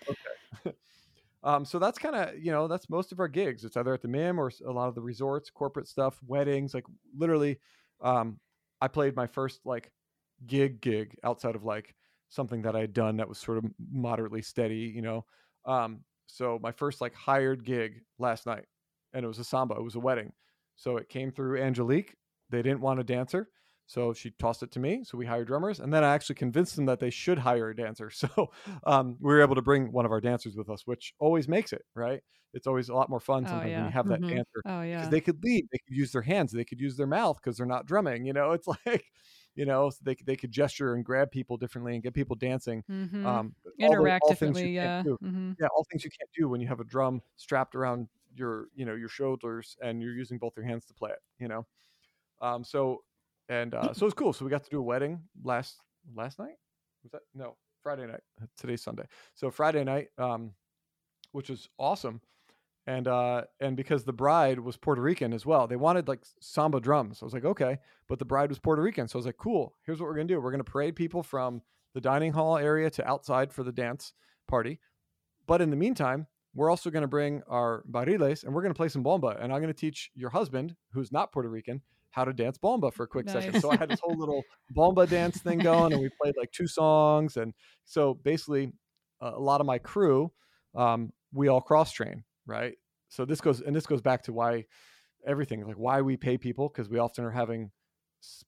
um, so that's kind of you know that's most of our gigs. It's either at the MIM or a lot of the resorts, corporate stuff, weddings. Like literally, um, I played my first like gig gig outside of like something that I had done that was sort of moderately steady. You know, um, so my first like hired gig last night, and it was a samba. It was a wedding, so it came through Angelique. They didn't want a dancer. So she tossed it to me. So we hired drummers, and then I actually convinced them that they should hire a dancer. So um, we were able to bring one of our dancers with us, which always makes it right. It's always a lot more fun Oh, sometimes when you have that Mhm. dancer Oh because yeah. they could lead, they could use their hands, they could use their mouth because they're not drumming. You know, it's like, you know, so they they could gesture and grab people differently and get people dancing. Mhm. Um, all the- Interact all differently. Yeah. can't do. hmm yeah, all things you can't do when you have a drum strapped around your, you know, your shoulders and you're using both your hands to play it. You know, um, so and uh, so it's cool. So we got to do a wedding last last night. Was that no Friday night? Today's Sunday. So Friday night, um, which was awesome. And uh, and because the bride was Puerto Rican as well, they wanted like samba drums. I was like, okay, but the bride was Puerto Rican, so I was like, cool. Here's what we're gonna do: we're gonna parade people from the dining hall area to outside for the dance party. But in the meantime, we're also going to bring our barriles and we're going to play some bomba. And I'm going to teach your husband, who's not Puerto Rican, how to dance bomba for a quick second. So I had this whole little bomba dance thing going, and we played like two songs. And so basically, uh, a lot of my crew, um, we all cross train, right? So this goes, and this goes back to why everything, like why we pay people, because we often are having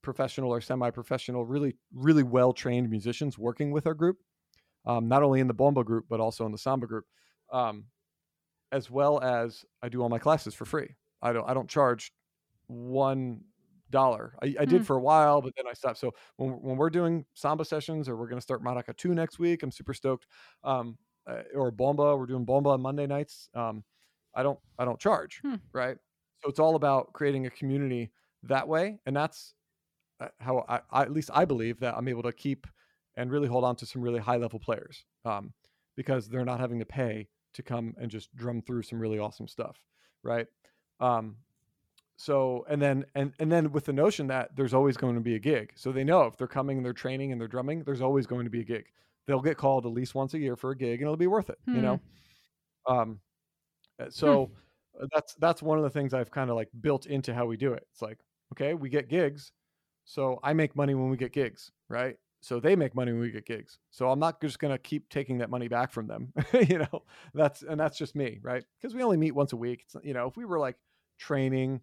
professional or semi-professional, really, really well-trained musicians working with our group, um, not only in the bomba group but also in the samba group, um, as well as I do all my classes for free. I don't, I don't charge one dollar. I, I Hmm. did for a while, but then I stopped. So when we're- when we're doing samba sessions, or we're going to start maracatu next week, I'm super stoked. Um, uh, or bomba, we're doing bomba on Monday nights. Um, I don't, I don't charge, Hmm. right? So it's all about creating a community that way, and that's uh, how I, I at least I believe that I'm able to keep and really hold on to some really high level players um, because they're not having to pay to come and just drum through some really awesome stuff, right? Um, so and then and and then with the notion that there's always going to be a gig, so they know if they're coming and they're training and they're drumming, there's always going to be a gig. They'll get called at least once a year for a gig, and it'll be worth it, you know. Um, uh, so uh, that's that's one of the things I've kind of like built into how we do it. It's like okay, we get gigs, so I make money when we get gigs, right? So they make money when we get gigs. So I'm not just gonna keep taking that money back from them, you know. That's and that's just me, right? Because we only meet once a week. It's, you know, if we were like training,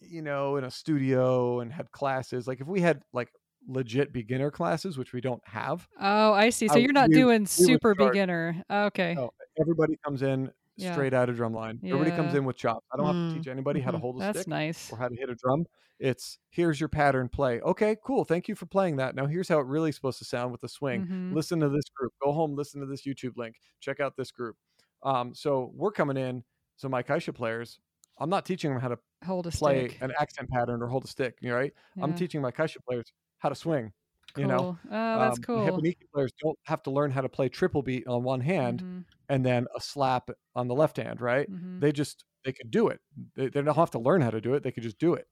you know, in a studio and had classes, like if we had like legit beginner classes, which we don't have, Oh, I see. So I- you're not we- doing we super beginner. Okay. no, everybody comes in Yeah. straight out of drumline. Everybody comes in with chops. I don't have Mm, to teach anybody how to mhm. hold a That's stick nice. or how to hit a drum. It's here's your pattern play. Okay, cool. Thank you for playing that. Now here's how it really is supposed to sound with the swing. Mhm. Listen to this group. Go home, listen to this YouTube link. Check out this group. Um, so we're coming in. So my caixa players, I'm not teaching them how to Hold a play stick. an accent pattern or hold a stick. You know, right? I'm teaching my caixa players how to swing. Cool. You know, Oh, that's Um, cool. repinique players don't have to learn how to play triple beat on one hand Mhm, and then a slap on the left hand, right? mhm. They just they could do it. They, they don't have to learn how to do it. They could just do it.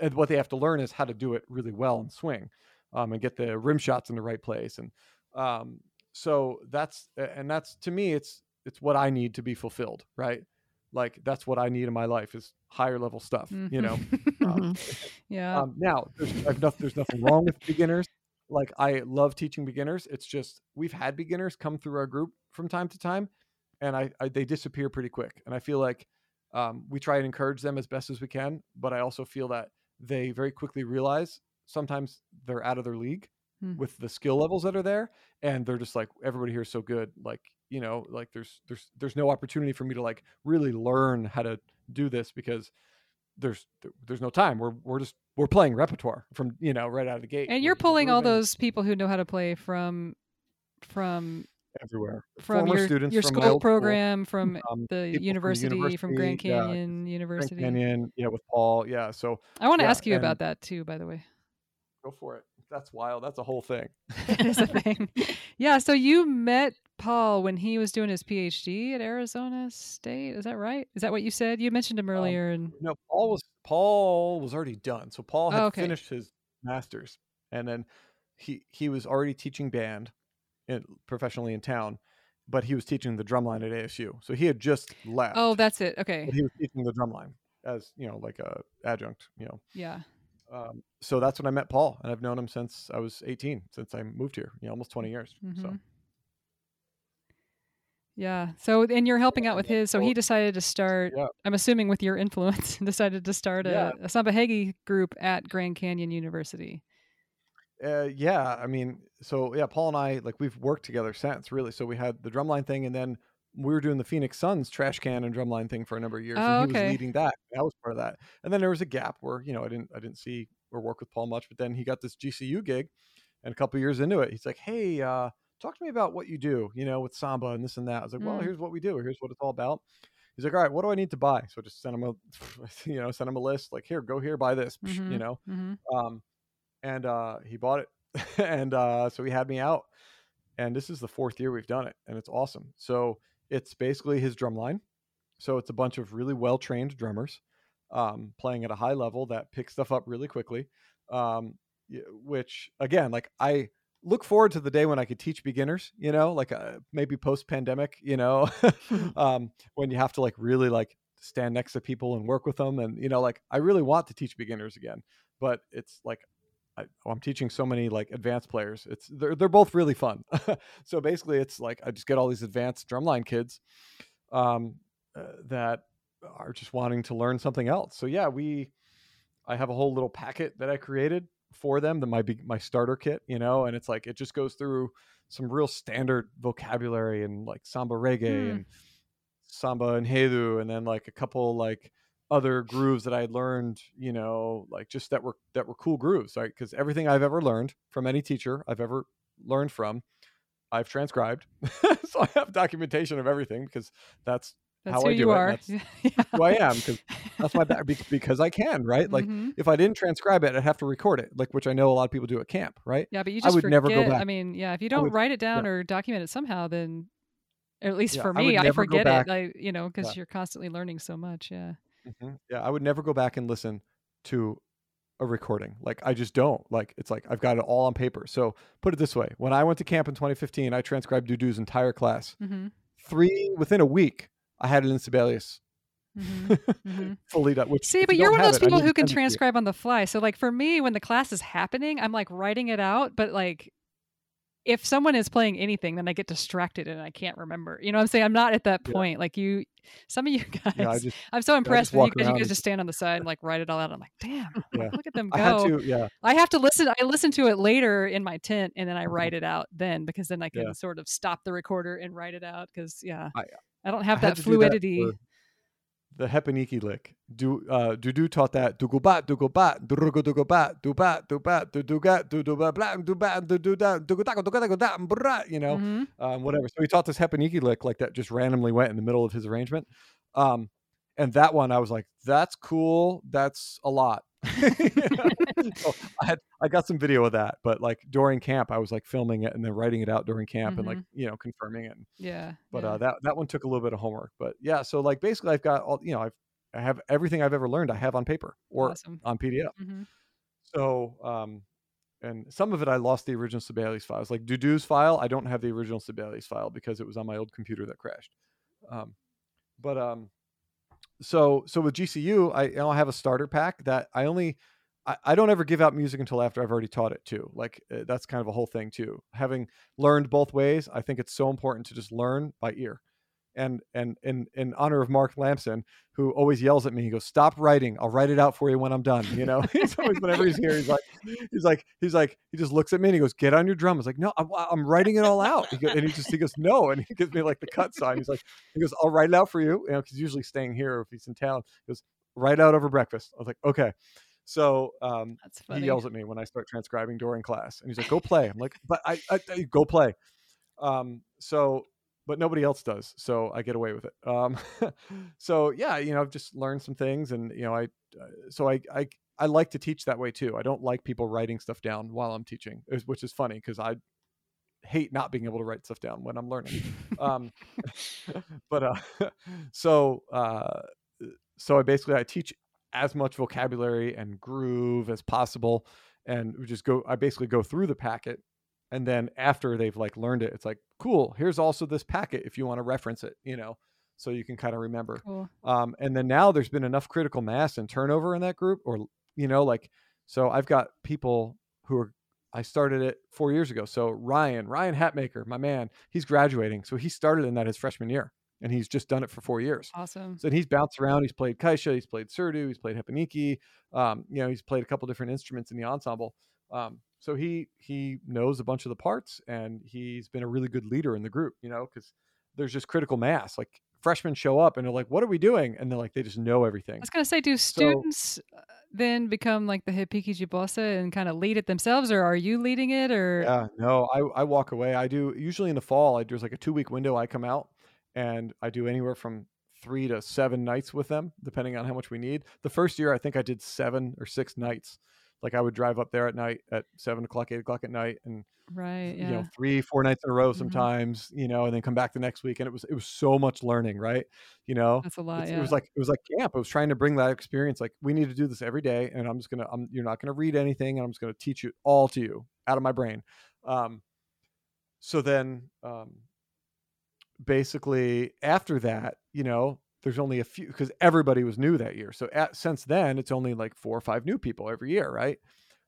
And what they have to learn is how to do it really well and swing, um, and get the rim shots in the right place. And um, so that's and that's to me, it's it's what I need to be fulfilled, right? Like that's what I need in my life is higher level stuff, you know. Um, Mhm. yeah. um, now, there's, noth- there's nothing wrong with beginners. Like I love teaching beginners. It's just we've had beginners come through our group from time to time, and I, I they disappear pretty quick. And I feel like um, we try and encourage them as best as we can, but I also feel that they very quickly realize sometimes they're out of their league Hmm. with the skill levels that are there, and they're just like everybody here is so good. Like you know, like there's there's there's no opportunity for me to like really learn how to do this because there's there's no time. We're we're just we're playing repertoire from you know right out of the gate. and We're you're pulling all those people who know how to play from from everywhere from Former your, students your from school old school, program, from um, the people from university, from Grand university, yeah, Canyon Grand University. Canyon, yeah, with Paul, yeah. So I want to Yeah, ask you about that too, by the way. go for it. That's wild. That's a whole thing. That is a thing. yeah. So you met Paul when he was doing his PhD at Arizona State. Is that right? Is that what you said? You mentioned him earlier, and No, Paul was Paul was already done. So Paul had Oh, okay. finished his masters, and then he he was already teaching band in, professionally in town, but he was teaching the drumline at ASU. So he had just left. oh, that's it. Okay. but he was teaching the drumline as you know, like a adjunct. You know, Yeah. um, so that's when I met Paul, and I've known him since I was 18, since I moved here. You know, almost 20 years. So Mhm. Yeah. So, and you're helping out with his. So he decided to start. yeah. I'm assuming with your influence, decided to start a, Yeah. a group at Grand Canyon University. Uh, yeah, I mean, so yeah, Paul and I like we've worked together since really. So we had the drumline thing, and then we were doing the Phoenix Suns trash can and drumline thing for a number of years, Oh, and he okay. was leading that. That was part of that, and then there was a gap where you know I didn't I didn't see or work with Paul much, but then he got this GCU gig, and a couple years into it, he's like, "Hey, uh, talk to me about what you do, you know, with samba and this and that." I was like, "Well, Mm. here's what we do. Here's what it's all about." He's like, "All right, what do I need to buy?" So I just sent him a, you know, sent him a list like, "Here, go here, buy this," Mhm. you know hmm um, and uh, he bought it, and uh, so he had me out. And this is the fourth year we've done it, and it's awesome. So it's basically his drum line. So it's a bunch of really well trained drummers um, playing at a high level that pick stuff up really quickly. Um, which again, like I look forward to the day when I could teach beginners. You know, like uh, maybe post pandemic. You know, um, when you have to like really like stand next to people and work with them, and you know, like I really want to teach beginners again but it's like I, oh, I'm teaching so many like advanced players. It's they're they're both really fun. so basically, it's like I just get all these advanced drumline kids um, uh, that are just wanting to learn something else. So yeah, we I have a whole little packet that I created for them that might be my starter kit, you know, and it's like it just goes through some real standard vocabulary and like samba reggae Hmm. and samba enredo and then like a couple like other grooves that I had learned, you know, like just that were that were cool grooves, right? Because everything I've ever learned from any teacher I've ever learned from, I've transcribed. so I have documentation of everything because that's That's how who I do you it. are. That's who I am because That's my bec- because I can, right? Like Mhm. if I didn't transcribe it, I'd have to record it, like which I know a lot of people do at camp, right? Yeah, but you I just would never go forget. I mean, yeah, if you don't would- write it down or document it somehow, then at least Yeah, for me, I, go forget it. I, you know, because Yeah. you're constantly learning so much. Yeah. Mhm. Yeah, I would never go back and listen to a recording. Like I just don't. Like it's like I've got it all on paper. So put it this way: when I went to camp in 2015, I transcribed Dudu's entire class. Mm-hmm. Three within a week, I had it in Sibelius Mm-hmm. mm-hmm. fully done. Which See, but you you're one of those it, people who can transcribe on the fly. So, like for me, when the class is happening, I'm like writing it out. But like, if someone is playing anything, then I get distracted and I can't remember. You know what I'm saying? I'm not at that Yeah. point. Like you, some of you guys, Yeah, just I'm so impressed with you because you guys just stand on the side and like write it all out. I'm like, damn, Yeah. look at them go. I had to. Yeah, I have to listen. I listen to it later in my tent, and then I write it out then because then I can Mm-hmm. Yeah. sort of stop the recorder and write it out because yeah, I- I, don't have I that that fluidity. the repinique lick. Do uh Dudu taught that do go bat do go bat do go do go bat do bat do bat do do ga do do do bat do do da do go da go do go da go da bra, you know Mhm. um whatever. So he taught this repinique lick like that just randomly went in the middle of his arrangement. Um and that one I was like that's cool. That's a lot. so I had I got some video of that, but like during camp I was like filming it and then writing it out during camp and like you know confirming it. Yeah, but yeah. uh, that that one took a little bit of homework. But yeah, so like basically, I've got all you know, I've I have everything I've ever learned. I have on paper or awesome. on PDF. hmm So um, and some of it I lost the original Sibelius files, like Dudu's file. I don't have the original Sibelius file because it was on my old computer that crashed. Um, but um, so so with GCU, I you know, I have a starter pack that I only. I, I don't ever give out music until after I've already taught it too. Like uh, that's kind of a whole thing too. Having learned both ways, I think it's so important to just learn by ear. And and in in honor of Mark Lamson, who always yells at me, he goes, "Stop writing. I'll write it out for you when I'm done." You know, he's always whenever he's here, he's like, he's like, he's like, he just looks at me and he goes, "Get on your drum." I was like, "No, I'm, I'm writing it all out." He and he just he goes, "No," and he gives me like the cut sign. He's like, he goes, "I'll write it out for you," you know, because he's usually staying here if he's in town. He goes, "Write out over breakfast." I was like, "Okay." So um, he yells at me when I start transcribing during class, and he's like, "Go play." I'm like, "But I, I, I go play." Um, so, but nobody else does, so I get away with it. Um, so yeah, you know, I've just learned some things, and you know, I, uh, so I, I, I like to teach that way too. I don't like people writing stuff down while I'm teaching, which is funny because I hate not being able to write stuff down when I'm learning. Um, but uh, so uh, so I basically I teach as much vocabulary and groove as possible, and just go. I basically go through the packet, and then after they've like learned it, it's like cool. Here's also this packet if you want to reference it, you know, so you can kind of remember. Cool. Um, and then now there's been enough critical mass and turnover in that group, or you know, like so I've got people who are I started it four years ago. So Ryan, Ryan Hatmaker, my man, he's graduating. So he started in that his freshman year, and he's just done it for four years. Awesome. So he's bounced around. He's played caixa, he's played surdo, he's played repinique. Um, you know, he's played a couple different instruments in the ensemble. Um, so he he knows a bunch of the parts, and he's been a really good leader in the group. You know, because there's just critical mass. Like freshmen show up and they're like, "What are we doing?" And they're like, they just know everything. I was gonna say, do students uh, then become like the Hipiki Jibosa and kind of lead it themselves, or are you leading it? Or Yeah, no, I, I walk away. I do usually in the fall. I there's like a two week window. I come out and I do anywhere from three to seven nights with them, depending on how much we need. The first year, I think I did seven or six nights. Like I would drive up there at night at seven o'clock, eight o'clock at night, and right? Yeah. you know three, four nights in a row Mhm. sometimes. You know, and then come back the next week, and it was it was so much learning, right? You know, That's a lot. Yeah. It was like it was like camp. I was trying to bring that experience. Like we need to do this every day, and I'm just gonna. I'm, you're not gonna read anything, and I'm just gonna teach it all to you out of my brain. Um, so then, um, basically after that, you know, there's only a few because everybody was new that year. So at, since then, it's only like four or five new people every year, right?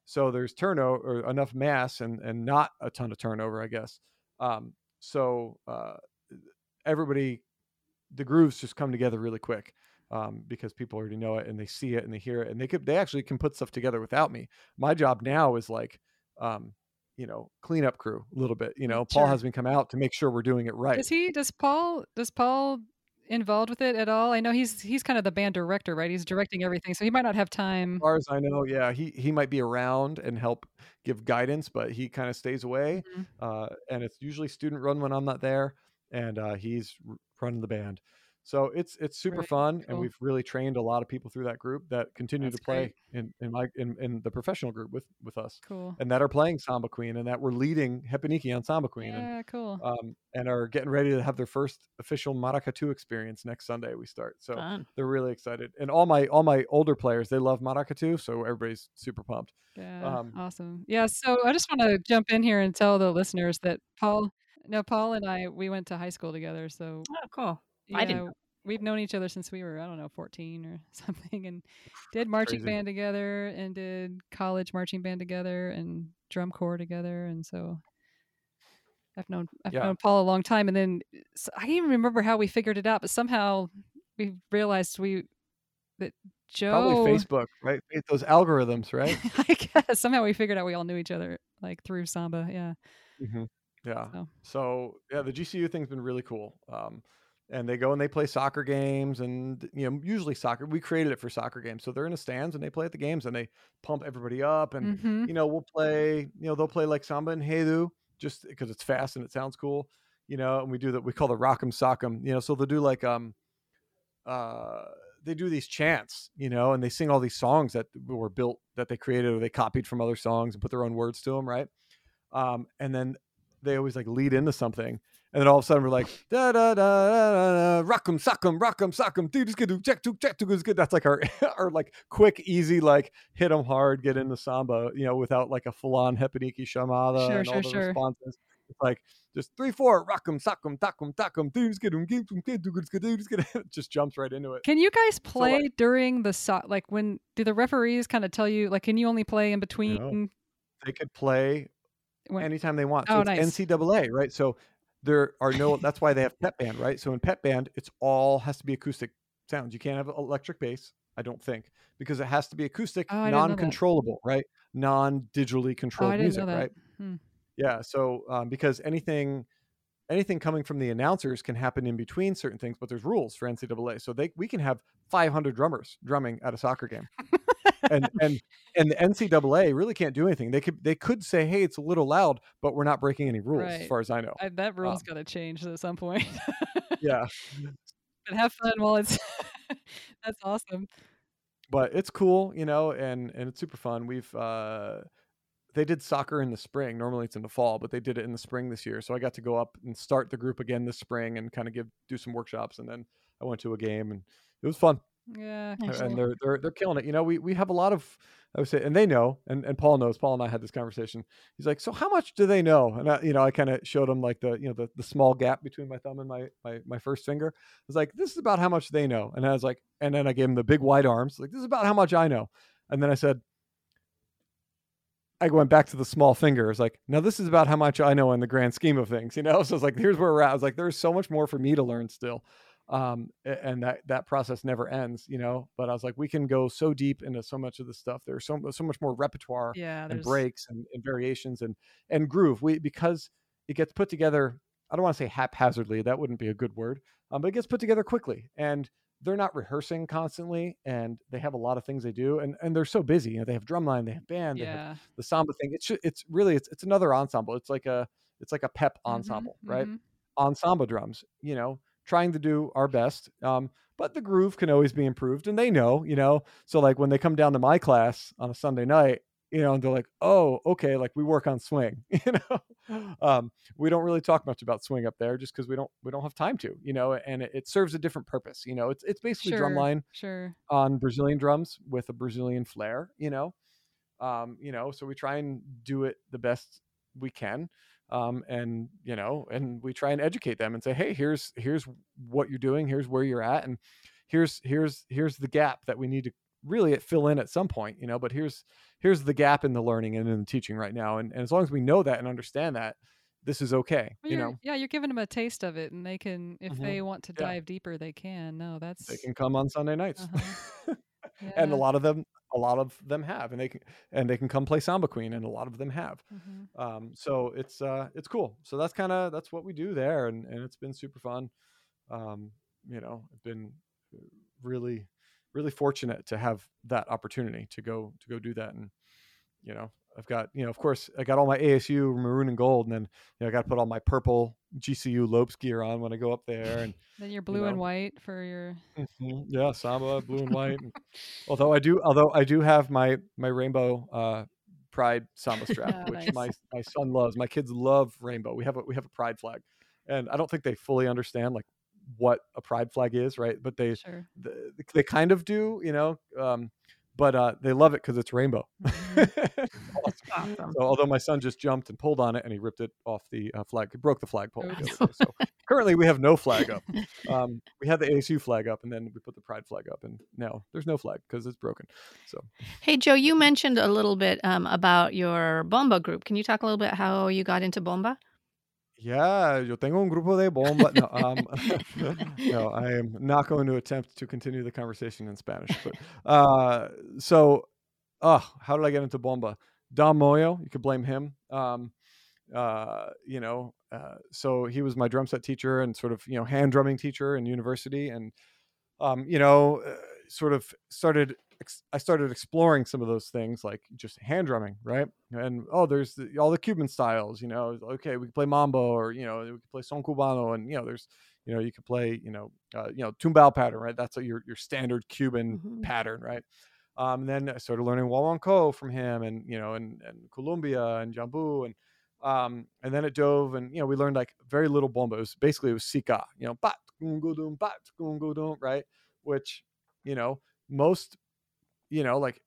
So there's turnover or enough mass and and not a ton of turnover, I guess. Um, so uh, everybody the grooves just come together really quick um, because people already know it and they see it and they hear it and they could they actually can put stuff together without me. My job now is like um, you know cleanup crew a little bit. You know, Paul Sure. has me come out to make sure we're doing it right. Does he? Does Paul? Does Paul involved with it at all? I know he's he's kind of the band director, right? He's directing everything, so he might not have time. As far as I know, yeah, he he might be around and help give guidance, but he kind of stays away. Mhm. Uh, and it's usually student run when I'm not there, and uh, he's running the band. So it's it's super Right, fun, and we've really trained a lot of people through that group that continue That's to play in in my in, in the professional group with with us, Cool. and that are playing Samba Queen, and that we're leading repinique on Samba Queen, and Yeah, cool. um, and are getting ready to have their first official Maracatu experience next Sunday. We start, so Fun. they're really excited. And all my all my older players, they love Maracatu, so everybody's super pumped. Yeah, Um, awesome. Yeah, so I just want to jump in here and tell the listeners that Paul, no, Paul and I, we went to high school together. So Oh, cool. Yeah, I didn't know. we've known each other since we were, I don't know, 14 or something, and did marching Crazy. band together and did college marching band together and drum corps together. And so I've known I've Yeah. known Paul a long time. And then I can't even remember how we figured it out, but somehow we realized we that Joe Probably Facebook, right? Those algorithms, right? I guess somehow we figured out we all knew each other like through samba. Yeah. hmm Yeah. So So yeah, the GCU thing's been really cool. Um, and they go and they play soccer games, and you know, usually soccer. We created it for soccer games, so they're in the stands and they play at the games, and they pump everybody up. And mhm. you know, we'll play. You know, they'll play like samba enredo just because it's fast and it sounds cool. You know, and we do that. We call the rock'em sock'em. You know, so they'll do like um, uh, they do these chants. You know, and they sing all these songs that were built that they created or they copied from other songs and put their own words to them, right? Um, and then they always like lead into something, and then all of a sudden we're like da da da da da rock'em sock'em rock'em sock'em just gonna check to check to good. That's like our our like quick easy like hit them hard get into samba you know without like a full on repinique chamada Sure, and all sure, the sure. responses. It's like just three four rock'em sock'em tack'em tack'em dude just gonna give them good dude just gonna just jumps right into it. Can you guys like- play during the so- like when do the referees kind of tell you like can you only play in between They could play when, anytime they want. Oh, so Oh, it's nice. NCAA, right? So there are no. that's why they have pep band, right? So in pep band, it's all has to be acoustic sounds. You can't have electric bass, I don't think, because it has to be acoustic, Oh, I didn't know that. non-controllable, right? Non-digitally Oh, controlled didn't music, right? Hmm. Yeah. So um, because anything. Anything coming from the announcers can happen in between certain things, but there's rules for NCAA. So they we can have 500 drummers drumming at a soccer game, and and and the NCAA really can't do anything. They could they could say, hey, it's a little loud, but we're not breaking any rules, as far as I know. I, that rule's Um, got to change at some point. yeah, but have fun while it's that's awesome. but it's cool, you know, and and it's super fun. We've uh, they did soccer in the spring. Normally it's in the fall, but they did it in the spring this year. So I got to go up and start the group again this spring and kind of give do some workshops, and then I went to a game and it was fun. Yeah. And they're they're they're killing it. You know, we we have a lot of I would say, and they know, and and Paul knows. Paul and I had this conversation. He's like, so how much do they know? And I, you know, I kind of showed him like the you know the the small gap between my thumb and my my my first finger. I was like, this is about how much they know. And I was like, and then I gave him the big wide arms. Like this is about how much I know. And then I said. I went back to the small finger. I was like, now this is about how much I know in the grand scheme of things, you know? So it's like, here's where we're at. I was like, there's so much more for me to learn still um and that that process never ends you know but i was like we can go so deep into so much of this stuff there's so, so much more repertoire Yeah. and breaks and, and variations and and groove we because it gets put together i don't want to say haphazardly that wouldn't be a good word um, but it gets put together quickly and they're not rehearsing constantly and they have a lot of things they do and and they're so busy you know they have drumline they have band they have yeah. the samba thing it's it's really it's, it's another ensemble it's like a it's like a pep Mhm, ensemble right mhm. on samba drums, you know, trying to do our best. Um, but the groove can always be improved, and they know, you know. So like when they come down to my class on a Sunday night, you know, and they're like, "Oh, okay, like we work on swing," you know. Um, we don't really talk much about swing up there, just because we don't we don't have time to, you know. And it, it serves a different purpose, you know. It's it's basically Sure. drumline Sure. on Brazilian drums with a Brazilian flair, you know. Um, you know, so we try and do it the best we can. Um, and you know, and we try and educate them and say, hey, here's here's what you're doing, here's where you're at, and here's here's here's the gap that we need to really fill in at some point, you know, but here's here's the gap in the learning and in the teaching right now. And, and as long as we know that and understand that, this is okay. Well, you know, yeah, you're giving them a taste of it, and they can, if Mhm. they want to Yeah. dive deeper, they can. No, that's they can come on Sunday nights. Uh-huh. and a lot of them a lot of them have and they can and they can come play samba queen and a lot of them have. Mhm. um so it's uh it's cool. So that's kind of that's what we do there and and it's been super fun. Um you know i've been really really fortunate to have that opportunity to go to go do that and you know, I've got, you know, of course, I got all my ASU maroon and gold, and then you know, I got to put all my purple GCU Lopes gear on when I go up there, and Then you're blue and know. white for your. Mhm. yeah, samba, blue and white. and- although I do, although I do have my my rainbow uh, pride samba strap, Ah, which nice. my my son loves. My kids love rainbow. We have a we have a pride flag, and I don't think they fully understand like what a pride flag is, right? But they Sure. the, they kind of do, you know. Um, but uh, they love it because it's rainbow. Awesome. So although my son just jumped and pulled on it and he ripped it off the uh, flag, he broke the flagpole. other day. So currently we have no flag up. Um, we had the ASU flag up and then we put the pride flag up, and now there's no flag because it's broken. So Hey, Joe, you mentioned a little bit um, about your bomba group. Can you talk a little bit how you got into bomba? Yeah, yo tengo un grupo de bomba. No, um, no, I am not going to attempt to continue the conversation in Spanish. But uh, so, oh, how did I get into bomba? Dom Moio, you could blame him. Um, uh, you know, uh, so he was my drum set teacher and sort of you know hand drumming teacher in university, and um, you know, uh, sort of started. Ex- I started exploring some of those things, like just hand drumming, right? And oh, there's the, all the Cuban styles, you know. Okay, we could play mambo, or you know, we could play son cubano, and you know, there's, you know, you could play, you know, uh, you know, tumbao pattern, right? That's a, your your standard Cuban Mhm. pattern, right? Um, and then I started learning guaguancó from him, and you know, and and Columbia and yambú, and um, and then it dove, and you know, we learned like very little bomba. It was basically it was sika, you know, bat gungudum, bat gungudum, right? Which, you know, most, you know, like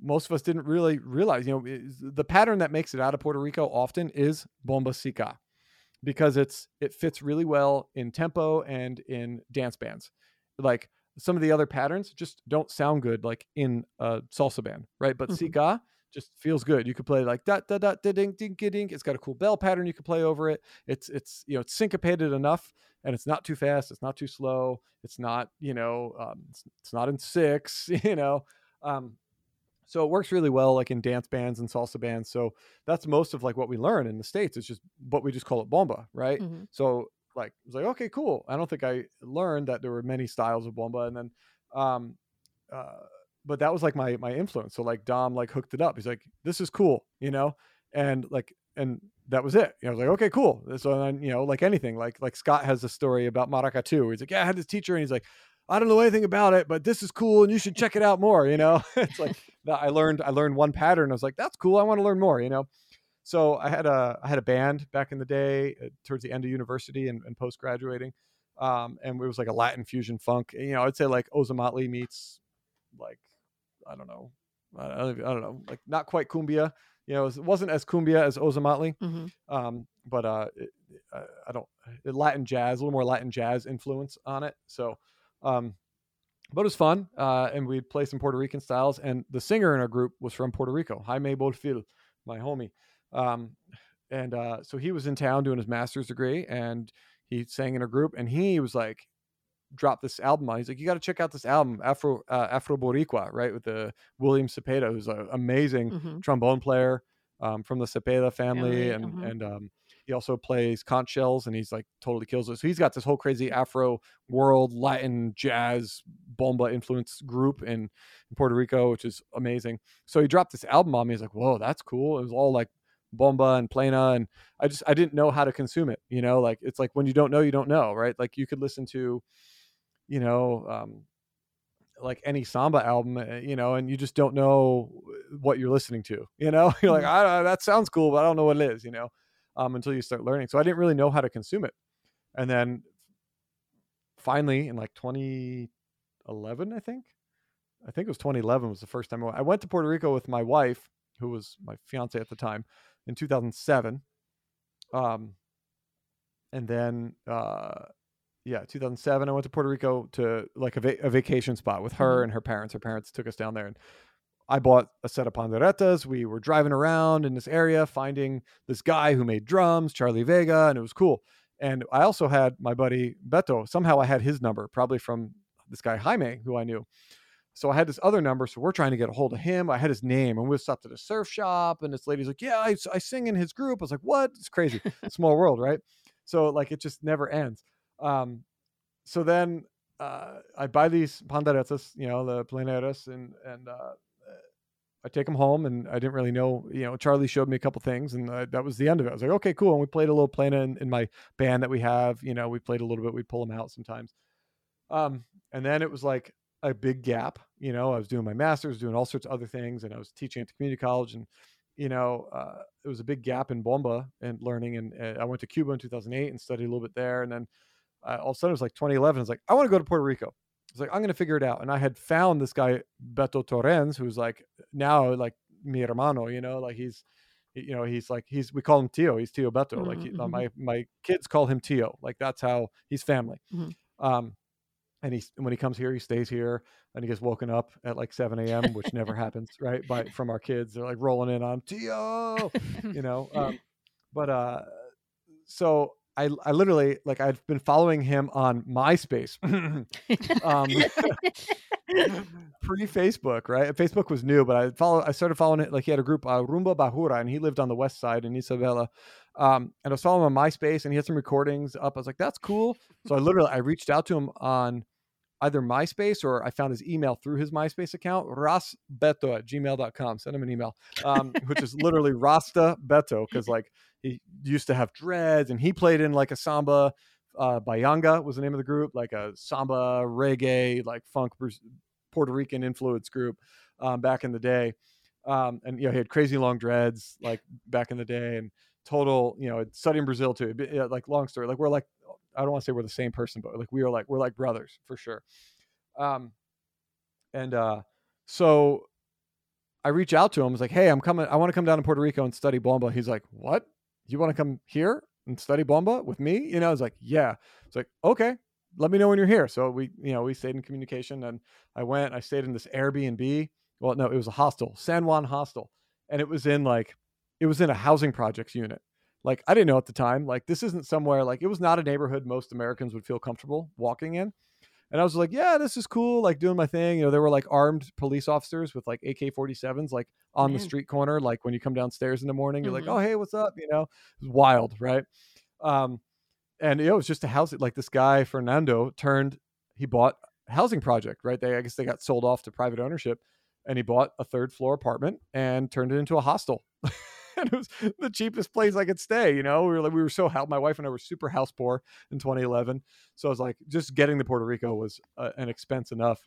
most of us didn't really realize, you know, the pattern that makes it out of Puerto Rico often is bomba sika, because it's it fits really well in tempo and in dance bands. Like some of the other patterns just don't sound good like in a salsa band, right? But Mhm. sika just feels good. You could play like da da da da ding ding ding. It's got a cool bell pattern you could play over it. It's it's you know it's syncopated enough, and it's not too fast. It's not too slow. It's not you know um, it's, it's not in six. You know, um, so it works really well like in dance bands and salsa bands. So that's most of like what we learn in the states. It's just but we just call it bomba, right? Mhm. So like it was like okay, cool. I don't think I learned that there were many styles of bomba, and then um, uh, but that was like my my influence. So like Dom like hooked it up. He's like, this is cool, you know, and like and that was it. You know, I was like, okay, cool. So then you know, like anything, like like Scott has a story about maraca Maracatu. He's like, yeah, I had this teacher, and he's like. I don't know anything about it, but this is cool, and you should check it out more. You know, it's like I learned. I learned one pattern. I was like, that's cool. I want to learn more. You know, so I had a I had a band back in the day uh, towards the end of university and, and post graduating, um, and it was like a Latin fusion funk. You know, I'd say like Ozomatli meets like I don't know, I don't, I don't know, like not quite cumbia. You know, it wasn't as cumbia as Ozomatli, Mhm. um, but uh, it, I, I don't Latin jazz, a little more Latin jazz influence on it. So, um, but it was fun, uh, and we'd play some Puerto Rican styles. And the singer in our group was from Puerto Rico, Jaime Bolfil, my homie. Um, and uh, so he was in town doing his master's degree, and he sang in a group, and he was like, dropped this album on. He's like, you got to check out this album, Afro uh, Afro Boricua, right, with the William Cepeda, who's an amazing Mhm. trombone player um, from the Cepeda family, Family, and mhm. and um, he also plays conch shells, and he's like totally kills it. So he's got this whole crazy Afro world Latin jazz bomba influence group in, in Puerto Rico, which is amazing. So he dropped this album on me. He's like, whoa, that's cool. It was all like bomba and plena, and I just I didn't know how to consume it. You know, like it's like when you don't know, you don't know, right? Like you could listen to, you know. Um, like any samba album, uh, you know, and you just don't know what you're listening to, you know. You're like, Mhm. I, that sounds cool, but I don't know what it is, you know, um, until you start learning. So I didn't really know how to consume it, and then finally in like 2011, I think, I think it was 2011 was the first time I went. I went to Puerto Rico with my wife, who was my fiance at the time, in 2007. Um, and then uh, yeah, 2007. I went to Puerto Rico to like a, va- a vacation spot with her Mhm. and her parents. Her parents took us down there, and I bought a set of panderetas. We were driving around in this area, finding this guy who made drums, Charlie Vega, and it was cool. And I also had my buddy Beto. Somehow I had his number, probably from this guy Jaime, who I knew. So I had this other number. So we're trying to get a hold of him. I had his name, and we stopped at a surf shop. And this lady's like, "Yeah, I, I sing in his group." I was like, "What? It's crazy, small world, right?" So like it just never ends. Um, so then uh, I buy these panderetas, you know, the pleneras, and and uh, I take him home, and I didn't really know. You know, Charlie showed me a couple things, and uh, that was the end of it. I was like, okay, cool. And we played a little plena in, in my band that we have. You know, we played a little bit. We'd pull them out sometimes. Um, and then it was like a big gap. You know, I was doing my master's, doing all sorts of other things, and I was teaching at the community college, and you know, uh, it was a big gap in bomba and learning. And I went to Cuba in 2008 and studied a little bit there, and then uh, all of a sudden it was like 2011. I was like, I want to go to Puerto Rico. Was like, I'm going to figure it out. And I had found this guy, Beto Torrens, who's like now like mi hermano, you know, like he's, you know, he's like, he's, we call him Tio. He's Tio Beto. Mhm, Like he, mhm. my, my kids call him Tio. Like that's how he's family. Mhm. Um, and he's, when he comes here, he stays here and he gets woken up at like 7 a.m., which never happens, right? By, from our kids, they're like rolling in on Tio, you know? Um, but, uh, so I, I literally like I've been following him on MySpace. um, pre Facebook, right? Facebook was new, but I follow. I started following it. Like he had a group, uh, Rumba Bahura, and he lived on the west side in Isabela. Um, and I was following him on MySpace, and he had some recordings up. I was like, "That's cool." So I literally I reached out to him on either MySpace or I found his email through his MySpace account, rasbeto at gmail.com. Send him an email, um, which is literally Rasta Beto, because like he used to have dreads and he played in like a samba. Uh, Bayanga was the name of the group, like a samba, reggae, like funk, Puerto Rican influence group um, back in the day. Um, and you know, he had crazy long dreads like back in the day and total, you know, studying Brazil too. Like long story, like we're like, I don't want to say we're the same person, but like we are like, we're like brothers for sure. Um, and uh, so I reach out to him. I was like, Hey, I'm coming. I want to come down to Puerto Rico and study bomba. He's like, what? You want to come here and study bomba with me? You know, I was like, yeah. It's like, okay, let me know when you're here. So we, you know, we stayed in communication and I went, I stayed in this Airbnb. Well, no, it was a hostel, San Juan hostel. And it was in like, it was in a housing projects unit. Like I didn't know at the time, like this isn't somewhere like it was not a neighborhood most Americans would feel comfortable walking in. And I was like, yeah, this is cool. Like doing my thing. You know, there were like armed police officers with like AK 47s, like on the street corner. Like when you come downstairs in the morning, you're Mhm. like, oh, hey, what's up? You know, it was wild. Right. Um, and it was just a house. Like this guy, Fernando turned, he bought a housing project, right? They, I guess they got sold off to private ownership and he bought a third floor apartment and turned it into a hostel. it was the cheapest place I could stay. You know, we were like, we were so. My wife and I were super house poor in 2011. So I was like, just getting to Puerto Rico was uh, an expense enough.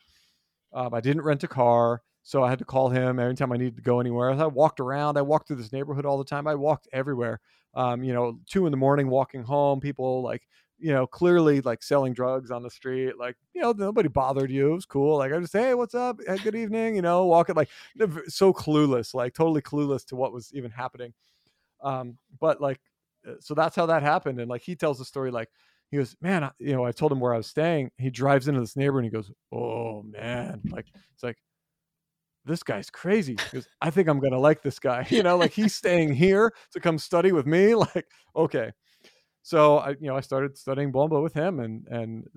Um, I didn't rent a car, so I had to call him every time I needed to go anywhere. I walked around. I walked through this neighborhood all the time. I walked everywhere. Um, you know, two in the morning, walking home. People like, you know, clearly like selling drugs on the street. Like, you know, nobody bothered you. It was cool. Like, I just, hey, what's up? Hey, good evening. You know, walking like so clueless, like totally clueless to what was even happening. Um, but like, uh, so that's how that happened. And like, he tells the story like, he goes, man, I, you know, I told him where I was staying. He drives into this neighborhood and he goes, oh man, like it's like this guy's crazy. because I think I'm gonna like this guy. You know, like he's staying here to come study with me. Like, okay. So I, you know, I started studying bomba with him, and and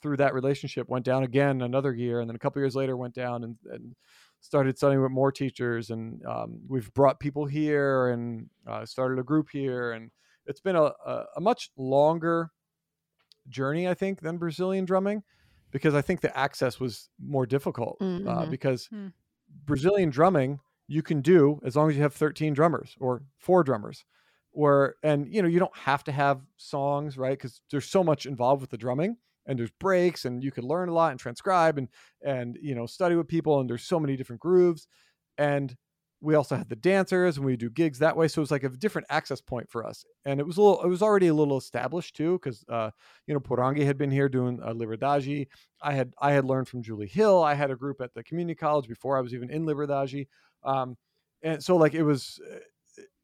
through that relationship, went down again another year, and then a couple years later, went down and, and started studying with more teachers, and um, we've brought people here, and uh, started a group here, and it's been a, a, a much longer journey, I think, than Brazilian drumming, because I think the access was more difficult. Uh, Mhm. because Hmm. Brazilian drumming you can do as long as you have 13 drummers or four drummers, or and you know you don't have to have songs, right? Because there's so much involved with the drumming, and there's breaks, and you can learn a lot and transcribe and and you know study with people, and there's so many different grooves, and we also had the dancers and we do gigs that way. So it was like a different access point for us. And it was a little it was already a little established too because uh you know porangi had been here doing uh, liberdade. I had i had learned from julie hill. I had a group at the community college before i was even in liberdade. Um and so like it was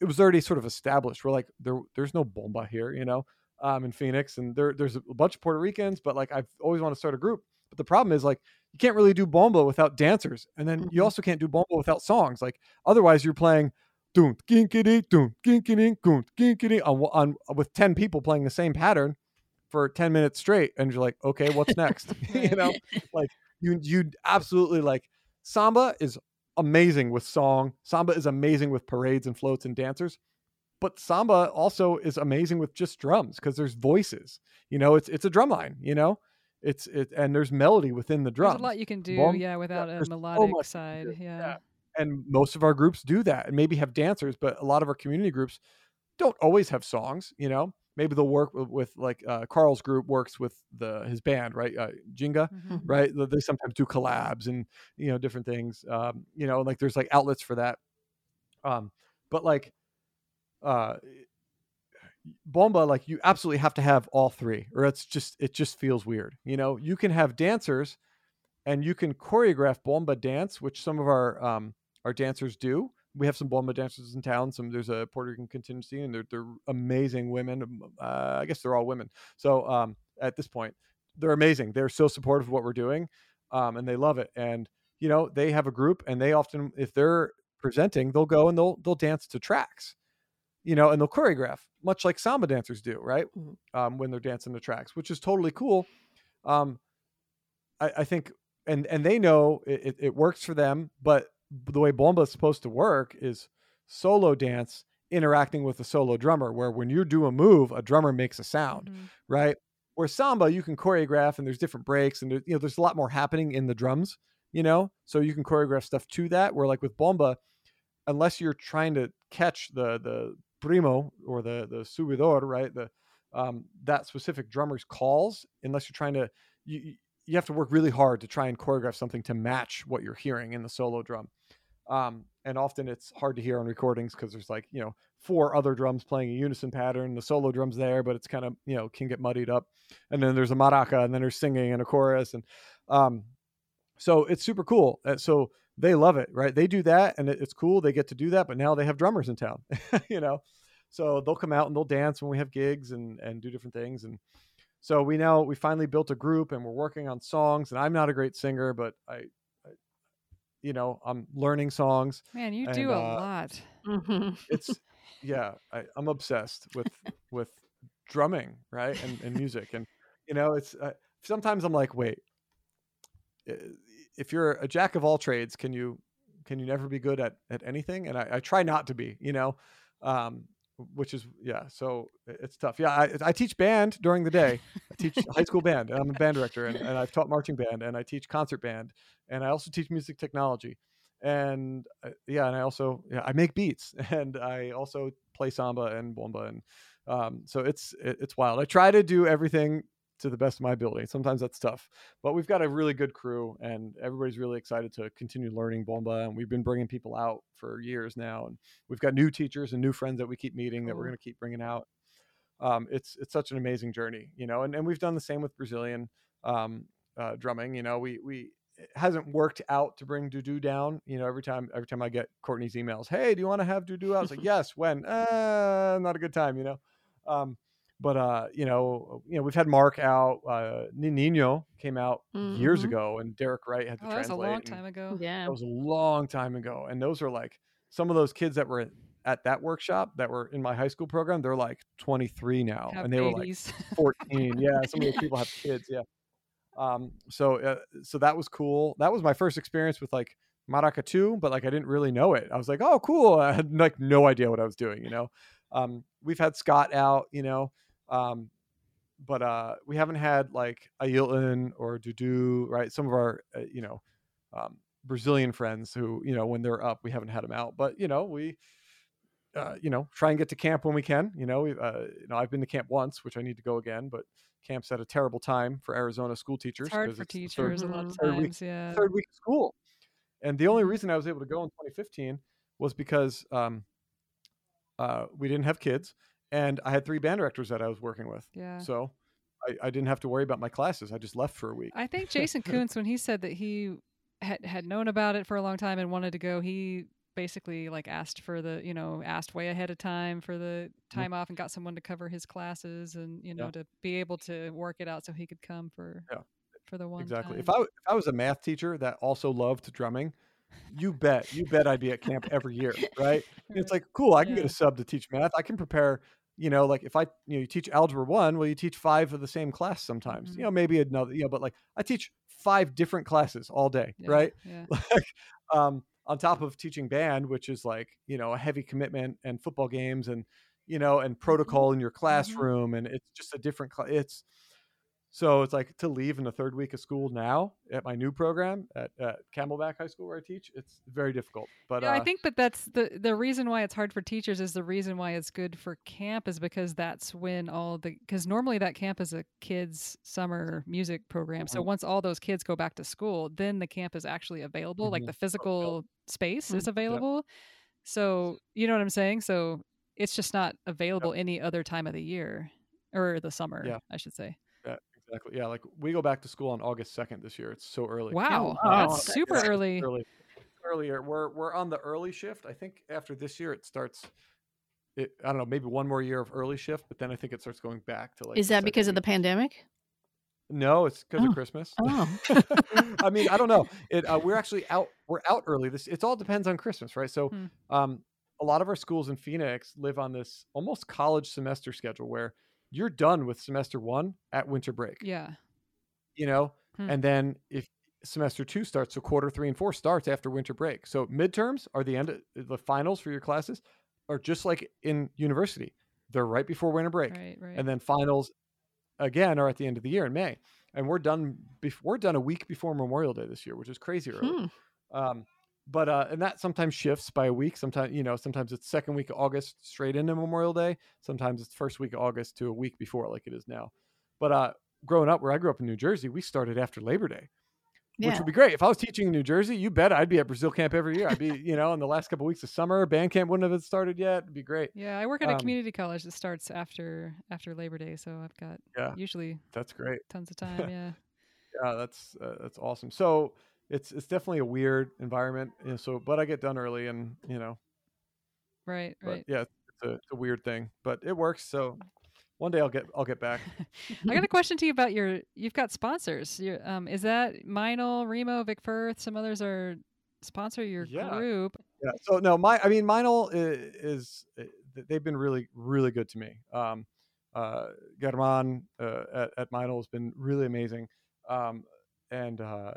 it was already sort of established. We're like there there's no bomba here you know um in phoenix and there there's a bunch of puerto ricans but like i've always wanted to start a group. But the problem is like you can't really do bomba without dancers and then you Mhm. also can't do bomba without songs. Like otherwise you're playing doon ginkity doon ginkity goon ginkity on, on with 10 people playing the same pattern for 10 minutes straight and you're like okay what's next? You know? Like you you absolutely like samba is amazing with song samba is amazing with parades and floats and dancers but samba also is amazing with just drums because there's voices you know it's it's a drum line you know it's it and there's melody within the drum. There's a lot you can do, Bomb- yeah, without a there's so melodic can side. Yeah. yeah. and most of our groups do that and maybe have dancers but a lot of our community groups don't always have songs you know maybe they'll work with, with like uh, carl's group works with the his band right uh, jinga Mhm. right? They sometimes do collabs and you know different things um you know like there's like outlets for that. Um but like uh bomba like you absolutely have to have all three or it's just it just feels weird you know? You can have dancers and you can choreograph bomba dance which some of our um our dancers do we have some bomba dancers in town some there's a puerto rican contingency and they're, they're amazing women um, uh, i guess they're all women. So um at this point they're amazing. They're so supportive of what we're doing um and they love it. And you know they have a group and they often if they're presenting they'll go and they'll they'll dance to tracks you know and they'll choreograph much like samba dancers do right? Mhm. um, when they're dancing the tracks which is totally cool. Um i, I think and and they know it, it works for them but the way bomba is supposed to work is solo dance interacting with a solo drummer where when you do a move a drummer makes a sound Mhm. right? Where samba, you can choreograph and there's different breaks and there, you know there's a lot more happening in the drums, you know, so you can choreograph stuff to that. Where like with bomba, unless you're trying to catch the the primo or the the subidor, right, the um, that specific drummer's calls, unless you're trying to you- you have to work really hard to try and choreograph something to match what you're hearing in the solo drum. Um, and often it's hard to hear on recordings because there's like you know four other drums playing a unison pattern. The solo drum's there, but it's kind of you know can get muddied up. And then there's a maraca, and then there's singing and a chorus, and um, so it's super cool. So they love it, right? They do that, and it's cool. They get to do that, but now they have drummers in town, you know. So they'll come out and they'll dance when we have gigs and and do different things. And so we now we finally built a group, and we're working on songs. And I'm not a great singer, but I you know, I'm learning songs Man, you And, do a uh, lot. Mhm. it's yeah I, i'm obsessed with with drumming right and, and music and you know it's uh, sometimes i'm like wait if you're a jack of all trades can you can you never be good at at anything and i, I try not to be you know um which is yeah so it's tough. Yeah i, I teach band during the day. I teach high school band and i'm a band director and, and i've taught marching band and i teach concert band and i also teach music technology. And uh, yeah and i also yeah, i make beats and i also play samba and bomba and um, so it's it, it's wild. I try to do everything to the best of my ability sometimes that's tough but we've got a really good crew and everybody's really excited to continue learning bomba and we've been bringing people out for years now and we've got new teachers and new friends that we keep meeting that we're going to keep bringing out um, it's it's such an amazing journey you know and, and we've done the same with brazilian um, uh, drumming you know we we it hasn't worked out to bring Dudu down. You know, every time every time I get Courtney's emails, hey, do you want to have Dudu out? It's like, yes, when? Uh, not a good time, you know. Um, but uh, you know, you know, we've had Mark out. Uh, Nino came out years Mhm. ago, and Derek Wright had to Oh, that was a long time ago. Yeah. That was a long time ago, and those are like some of those kids that were at that workshop that were in my high school program. They're like 23 now, Have and they were like 14 yeah some of those people have kids yeah um so uh, so that was cool that was my first experience with like maracatu but like i didn't really know it i was like oh cool i had like no idea what i was doing you know um we've had scott out you know um but uh we haven't had like Ailton or Dudu, right? Some of our uh, you know um Brazilian friends who, you know, when they're up, we haven't had them out. But, you know, we uh, you know, try and get to camp when we can. You know, we, uh, you know, I've been to camp once, which I need to go again, but camp's at a terrible time for Arizona school teachers. It's hard for it's the third, teachers a lot of third week- times. Yeah. third week of school. And the only Mhm. reason I was able to go in 2015 was because um, uh, we didn't have kids, and I had three band directors that I was working with. Yeah. So I, I didn't have to worry about my classes. I just left for a week. I think Jason Kuntz, when he said that he had had known about it for a long time and wanted to go, he basically like asked for the you know asked way ahead of time for the mm-hmm. time off and got someone to cover his classes and you know Yeah. to be able to work it out so he could come for Yeah. for the one exactly. If. I if I was a math teacher that also loved drumming, you bet, you bet I'd be at camp every year, right? It's like cool. I can get a sub to teach math. I can prepare. You know, like if I you know you teach algebra one, well, you teach five of the same class sometimes. Mhm. You know, maybe another. You know, but like I teach five different classes all day, Yeah, right? Yeah. like um on top of teaching band which is like you know a heavy commitment and football games and you know and protocol in your classroom and it's just a different it's so it's like to leave in the third week of school now at my new program at, at Camelback High School where I teach. It's very difficult. But yeah, uh, I think that that's the the reason why it's hard for teachers is the reason why it's good for camp is because that's when all the because normally that camp is a kids summer music program. So Mhm. once all those kids go back to school, then the camp is actually available. Like Mhm. the physical space Mm, is available. So you know what I'm saying. So it's just not available any other time of the year or the summer, Yeah. I should say. Yeah, exactly. Yeah, like we go back to school on August second this year. It's so early. Wow, wow. that's super Yeah, early. early earlier we're we're on the early shift i think after this year it starts it i don't know maybe one more year of early shift but then i think it starts going back to like Is that because of the pandemic? no it's because Oh. of christmas Oh, i mean i don't know it uh, we're actually out we're out early this it all depends on christmas right so Hmm. um a lot of our schools in phoenix live on this almost college semester schedule where you're done with semester one at winter break Yeah. you know Hmm. and then if semester two starts so quarter three and four starts after winter break so midterms are the end of the finals for your classes are just like in university they're right before winter break Right, right. and then finals again are at the end of the year in may and we're done before we're done a week before memorial day this year which is crazy early hmm. um but uh and that sometimes shifts by a week sometimes you know sometimes it's second week of august straight into memorial day sometimes it's first week of august to a week before like it is now. But uh growing up where i grew up in new jersey we started after labor day which would be great. If i was teaching in new jersey you bet i'd be at brazil camp every year. I'd be you know in the last couple weeks of summer band camp wouldn't have started yet it'd be great. Yeah, I work at a Um, community college that starts after after Labor Day, so I've got Yeah. usually that's great. tons of time. Yeah, yeah that's uh, that's awesome. So it's it's definitely a weird environment know, so but i get done early and you know right, but right. yeah it's a, it's a weird thing but it works so one day i'll get i'll get back I got a question to you about your. You've got sponsors. Your, um, is that Meinl, Remo, Vic Firth? Some others are sponsor your Yeah. group. Yeah. So no, my I mean, Meinl is, is they've been really really good to me. Um, uh, German uh, at at Meinl has been really amazing, um, and uh,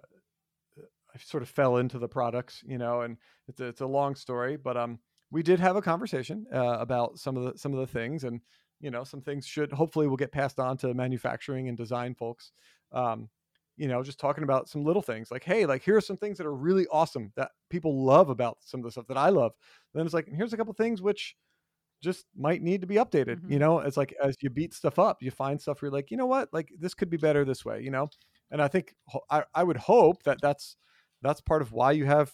I sort of fell into the products, you know, and it's a, it's a long story, but um, we did have a conversation uh, about some of the some of the things, and you know, some things should hopefully will get passed on to manufacturing and design folks. Um, you know, just talking about some little things like, hey, like here are some things that are really awesome that people love about some of the stuff that I love. then it's like, here's a couple things which just might need to be updated. You Mhm. know, it's like as you beat stuff up, you find stuff where you're like, you know what, like this could be better this way. You know, and I think I, I would hope that that's that's part of why you have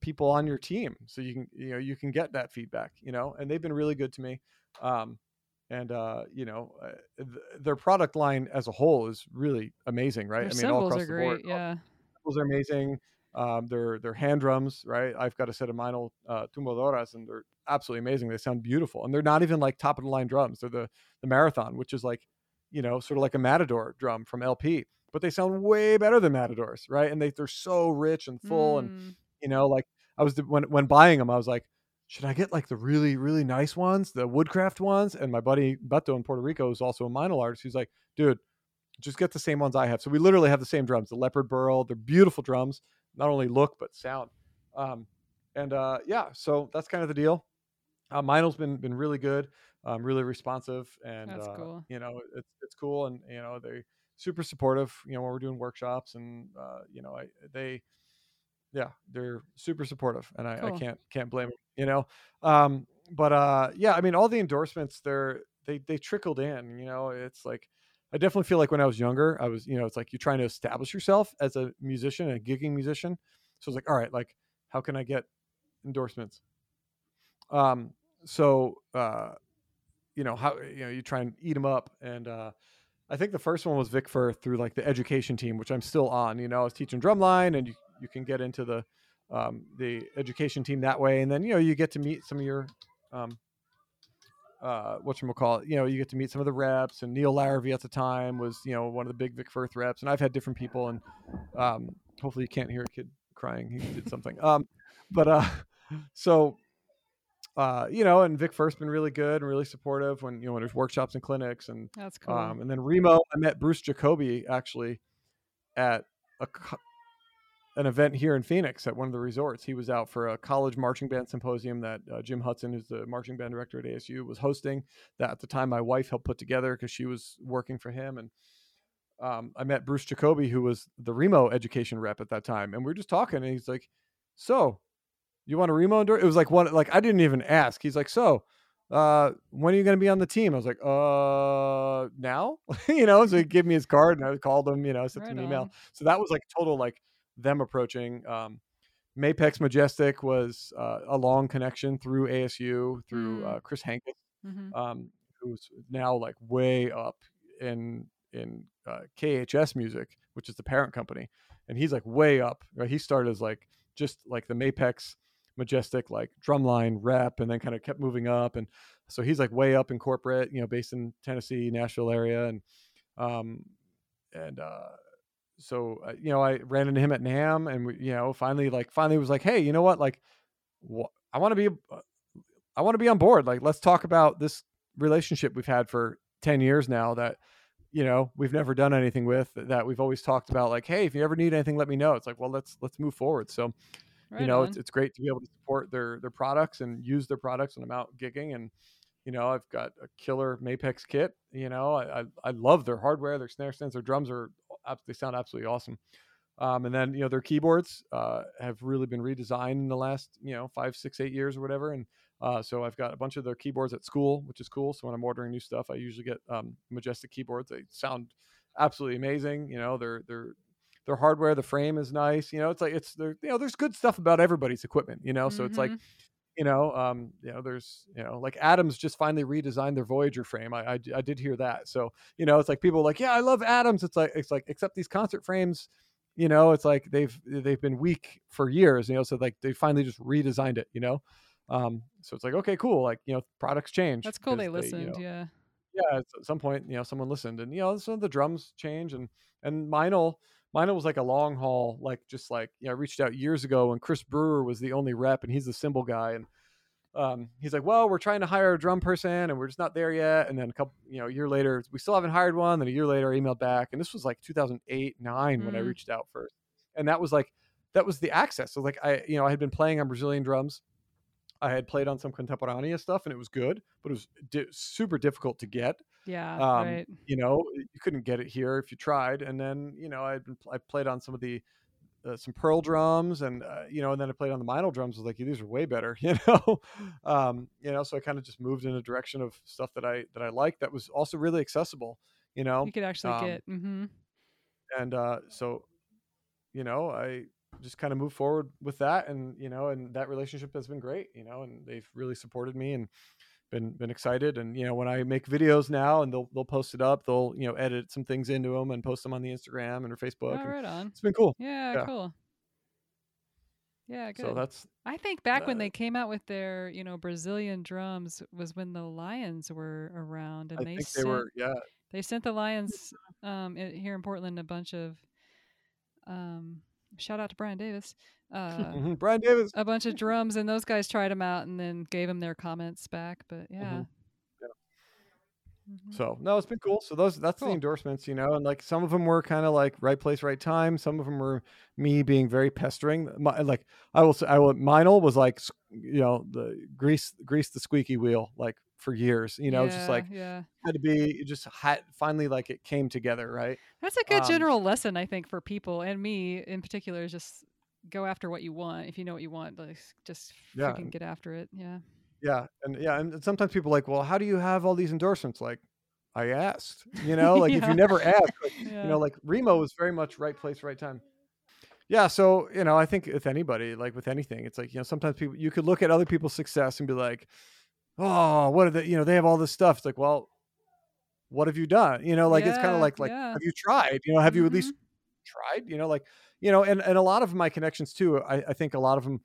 people on your team so you can you know you can get that feedback you know and they've been really good to me um and uh you know uh, th- their product line as a whole is really amazing right Their i mean all across are the great. board yeah, cymbals are amazing um they're they're hand drums right i've got a set of Meinl uh tumbadoras and they're absolutely amazing they sound beautiful and they're not even like top of the line drums they're the the marathon which is like you know sort of like a matador drum from lp but they sound way better than matadors right? And they, they're so rich and full and Mm, you know like i was when when buying them i was like should i get like the really really nice ones the woodcraft ones? And my buddy beto in puerto rico is also a Meinl artist he's like dude just get the same ones i have. So we literally have the same drums the leopard burl they're beautiful drums not only look but sound. Um and uh yeah so that's kind of the deal. Uh, Meinl's been been really good um really responsive and That's uh, cool. you know it's it's cool and you know they super supportive you know when we're doing workshops and uh you know I, they yeah they're super supportive and I, I can't can't blame them you know? Um but uh yeah i mean all the endorsements they're they they trickled in you know? It's like i definitely feel like when i was younger i was you know it's like you're trying to establish yourself as a musician a gigging musician. So it's like all right like how can i get endorsements? Um so uh you know how you know you try and eat them up and uh I think the first one was Vic Firth through like the education team, which I'm still on. You know, I was teaching drumline, and you you can get into the um, the education team that way, and then you know you get to meet some of your um, uh, what you call it. You know, you get to meet some of the reps, and Neil Larrivee at the time was you know one of the big Vic Firth reps, and I've had different people, and um, hopefully you can't hear a kid crying. He did something. Um, but uh, so uh, you know, and Vic Firth's been really good and really supportive when you know when there's workshops and clinics and that's cool. um, and then Remo, I met Bruce Jacoby actually at a, an event here in Phoenix at one of the resorts. He was out for a college marching band symposium that uh, Jim Hudson, who's the marching band director at ASU, was hosting. That at the time my wife helped put together because she was working for him. And um, I met Bruce Jacoby, who was the Remo education rep at that time, and we were just talking, and he's like, "So, you want a Remo endorse?" It was like one like I didn't even ask. He's like, "So, uh, when are you going to be on the team?" I was like, "Uh, now," you know. So he gave me his card, and I called him, you know, sent Right him an email. on. So that was like total like them approaching. Um, Mapex Majestic was uh, a long connection through ASU through Mm. uh, Chris Hankins hmm um, who's now like way up in in uh, KHS Music, which is the parent company, and he's like way up. Right? He started as like just like the Mapex Majestic like drumline rep, and then kind of kept moving up, and so he's like way up in corporate, you know, based in Tennessee, Nashville area, and um, and uh, so uh, you know, I ran into him at NAMM, and we, you know, finally like finally was like, hey, you know what, like, wh- I want to be uh, I want to be on board. Like, let's talk about this relationship we've had for 10 years now that, you know, we've never done anything with that we've always talked about like, Hey, if you ever need anything, let me know. It's like, well, let's, let's move forward. So, Right you know, on. it's, it's great to be able to support their, their products and use their products when I'm out gigging. And, you know, I've got a killer Mapex kit, you know, I, I, I love their hardware, their snare stands, their drums are, they sound absolutely awesome. Um, and then, you know, their keyboards uh, have really been redesigned in the last, you know, five, six, eight years or whatever. And uh, so I've got a bunch of their keyboards at school, which is cool. So when I'm ordering new stuff, I usually get um, Majestic keyboards. They sound absolutely amazing. You know, their their their hardware, the frame is nice. You know, it's like it's there. You know, there's good stuff about everybody's equipment. You know, so it's like Mhm. you know, um, you know, there's, you know, like Adams just finally redesigned their Voyager frame. I, I, I did hear that. So, you know, it's like people like, yeah, I love Adams. It's like, it's like, except these concert frames, you know, it's like they've, they've been weak for years, you know, so like they finally just redesigned it, you know? Um, so it's like, okay, cool. Like, you know, products change. That's cool. 'cause They you listened. know, yeah. yeah, at some point, you know, someone listened and, you know, some of the drums change and, and Meinl, Meinl was like a long haul, like just like, you know, I reached out years ago when Chris Brewer was the only rep and he's the cymbal guy. And, um, he's like, well, we're trying to hire a drum person and we're just not there yet. And then a couple, you know, a year later, we still haven't hired one. Then a year later, I emailed back. And this was like 2008, nine when I Mm. reached out first. And that was like, that was the access. So like, I, you know, I had been playing on Brazilian drums. I had played on some Contemporânea stuff and it was good, but it was di- super difficult to get. Yeah. Um, right. You know, you couldn't get it here if you tried. And then, you know, I'd been, I played on some of the, uh, some pearl drums and, uh, you know, and then I played on the Meinl drums. I was like, these are way better, you know? um, you know, so I kind of just moved in a direction of stuff that I, that I liked that was also really accessible, you know? You could actually um, get. hmm and uh, so you know i just kind of moved forward with that and you know and that relationship has been great you know and they've really supported me and been been excited and you know when i make videos now and they'll they'll post it up they'll you know edit some things into them and post them on the instagram and or facebook Oh, right on. it's been cool Yeah, yeah. Cool. Yeah. Good. so that's I think back when uh, they came out with their, you know, Brazilian drums was when the Lions were around, and i they think sent they were yeah they sent the Lions um, here in Portland a bunch of um, shout out to Brian Davis, uh, Mhm. brian davis a bunch of drums, and those guys tried them out and then gave them their comments back. But yeah. Yeah. Mhm. So no, it's been cool. So those that's Cool. the endorsements, you know, and like some of them were kind of like right place, right time. Some of them were me being very pestering. My, like I will say, I will. Meinl was like, you know, the grease, grease the squeaky wheel, like for years. You know, just like yeah. had to be just had finally like it came together, right? That's a good Um, general lesson, I think, for people and me in particular. Is just go after what you want. If you know what you want, like just Yeah, freaking get after it. Yeah. Yeah, and yeah, and sometimes people like, well, how do you have all these endorsements? Like, I asked, you know, like if you never ask, like, Yeah. you know, like Remo was very much right place, right time. Yeah, so you know, I think with anybody, like with anything, it's like you know, sometimes people you could look at other people's success and be like, oh, what are they? You know, they have all this stuff. It's like, well, what have you done? You know, like it's kind of like like yeah. have you tried? You know, have you at least Mm-hmm. tried? You know, like you know, and and a lot of my connections too. I, I think a lot of them.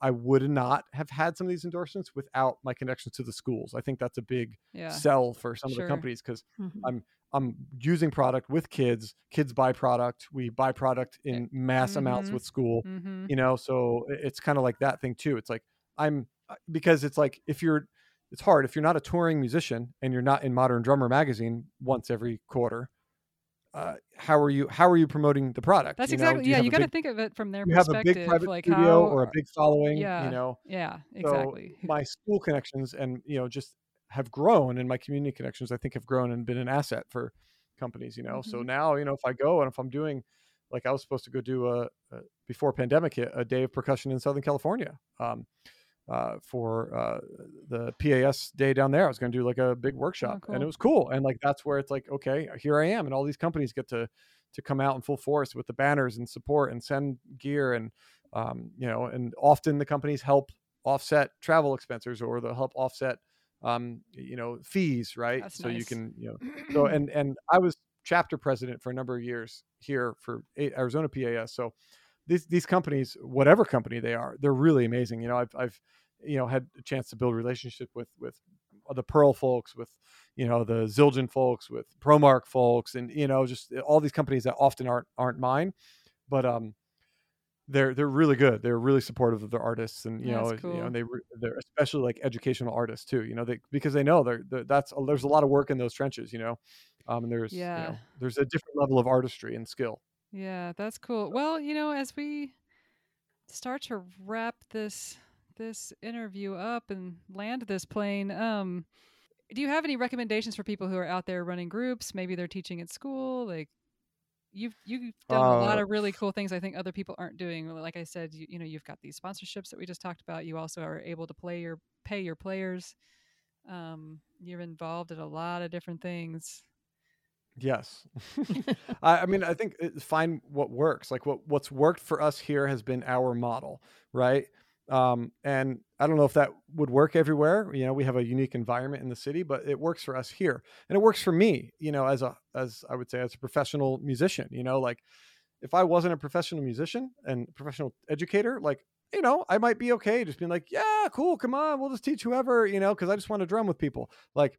I would not have had some of these endorsements without my connections to the schools. I think that's a big Yeah. sell for some of the companies because Mhm. I'm I'm using product with kids. Kids buy product. We buy product in mass amounts Mhm. with school. Mm-hmm. You know, so it's kind of like that thing too. It's like I'm uh, because it's like if you're it's hard if you're not a touring musician and you're not in Modern Drummer magazine once every quarter. Uh, how are you? How are you promoting the product? That's you know? exactly. Do yeah, you got to think of it from their you have a big private like studio how, or a big following. yeah, You know, yeah, so exactly. my school connections and you know just have grown and my community connections i think have grown and been an asset for companies, you know. So Mhm. now, you know, if I go and if I'm doing, like I was supposed to go do a, a before pandemic hit, a day of percussion in Southern California. Um, uh, for uh, the PAS day down there. I was going to do like a big workshop, and cool. it was cool. And like that's where it's like, okay, here I am, and all these companies get to to come out in full force with the banners and support and send gear, and um, you know, and often the companies help offset travel expenses or they'll help offset um, you know fees, right? That's so you can you know so and and I was chapter president for a number of years here for Arizona PAS. So these these companies, whatever company they are, they're really amazing. You know, I've I've you know had a chance to build relationship with with the Pearl folks, with you know the Zildjian folks, with Promark folks, and you know just all these companies that often aren't aren't mine, but um they're they're really good. They're really supportive of their artists, and you know, That's you know, and they re- they're especially like educational artists too. You know, they because they know they're, they're that's there's a lot of work in those trenches. You know, um, and there's you Yeah. know, there's a different level of artistry and skill. Yeah, that's cool. Well, you know, as we start to wrap this this interview up and land this plane, um, do you have any recommendations for people who are out there running groups? Maybe they're teaching at school. Like you've you've done a lot Uh, of really cool things. I think other people aren't doing. Like I said, you, you know, you've got these sponsorships that we just talked about. You also are able to play your pay your players. Um, you're involved in a lot of different things. Yes, I, I mean, I think it- find what works. Like what what's worked for us here has been our model, right? Um, and I don't know if that would work everywhere. You know, we have a unique environment in the city, but it works for us here, and it works for me. You know, as a as I would say, as a professional musician. You know, like if I wasn't a professional musician and professional educator, like you know, I might be okay just being like, yeah, cool, come on, we'll just teach whoever, you know, because I just want to drum with people. Like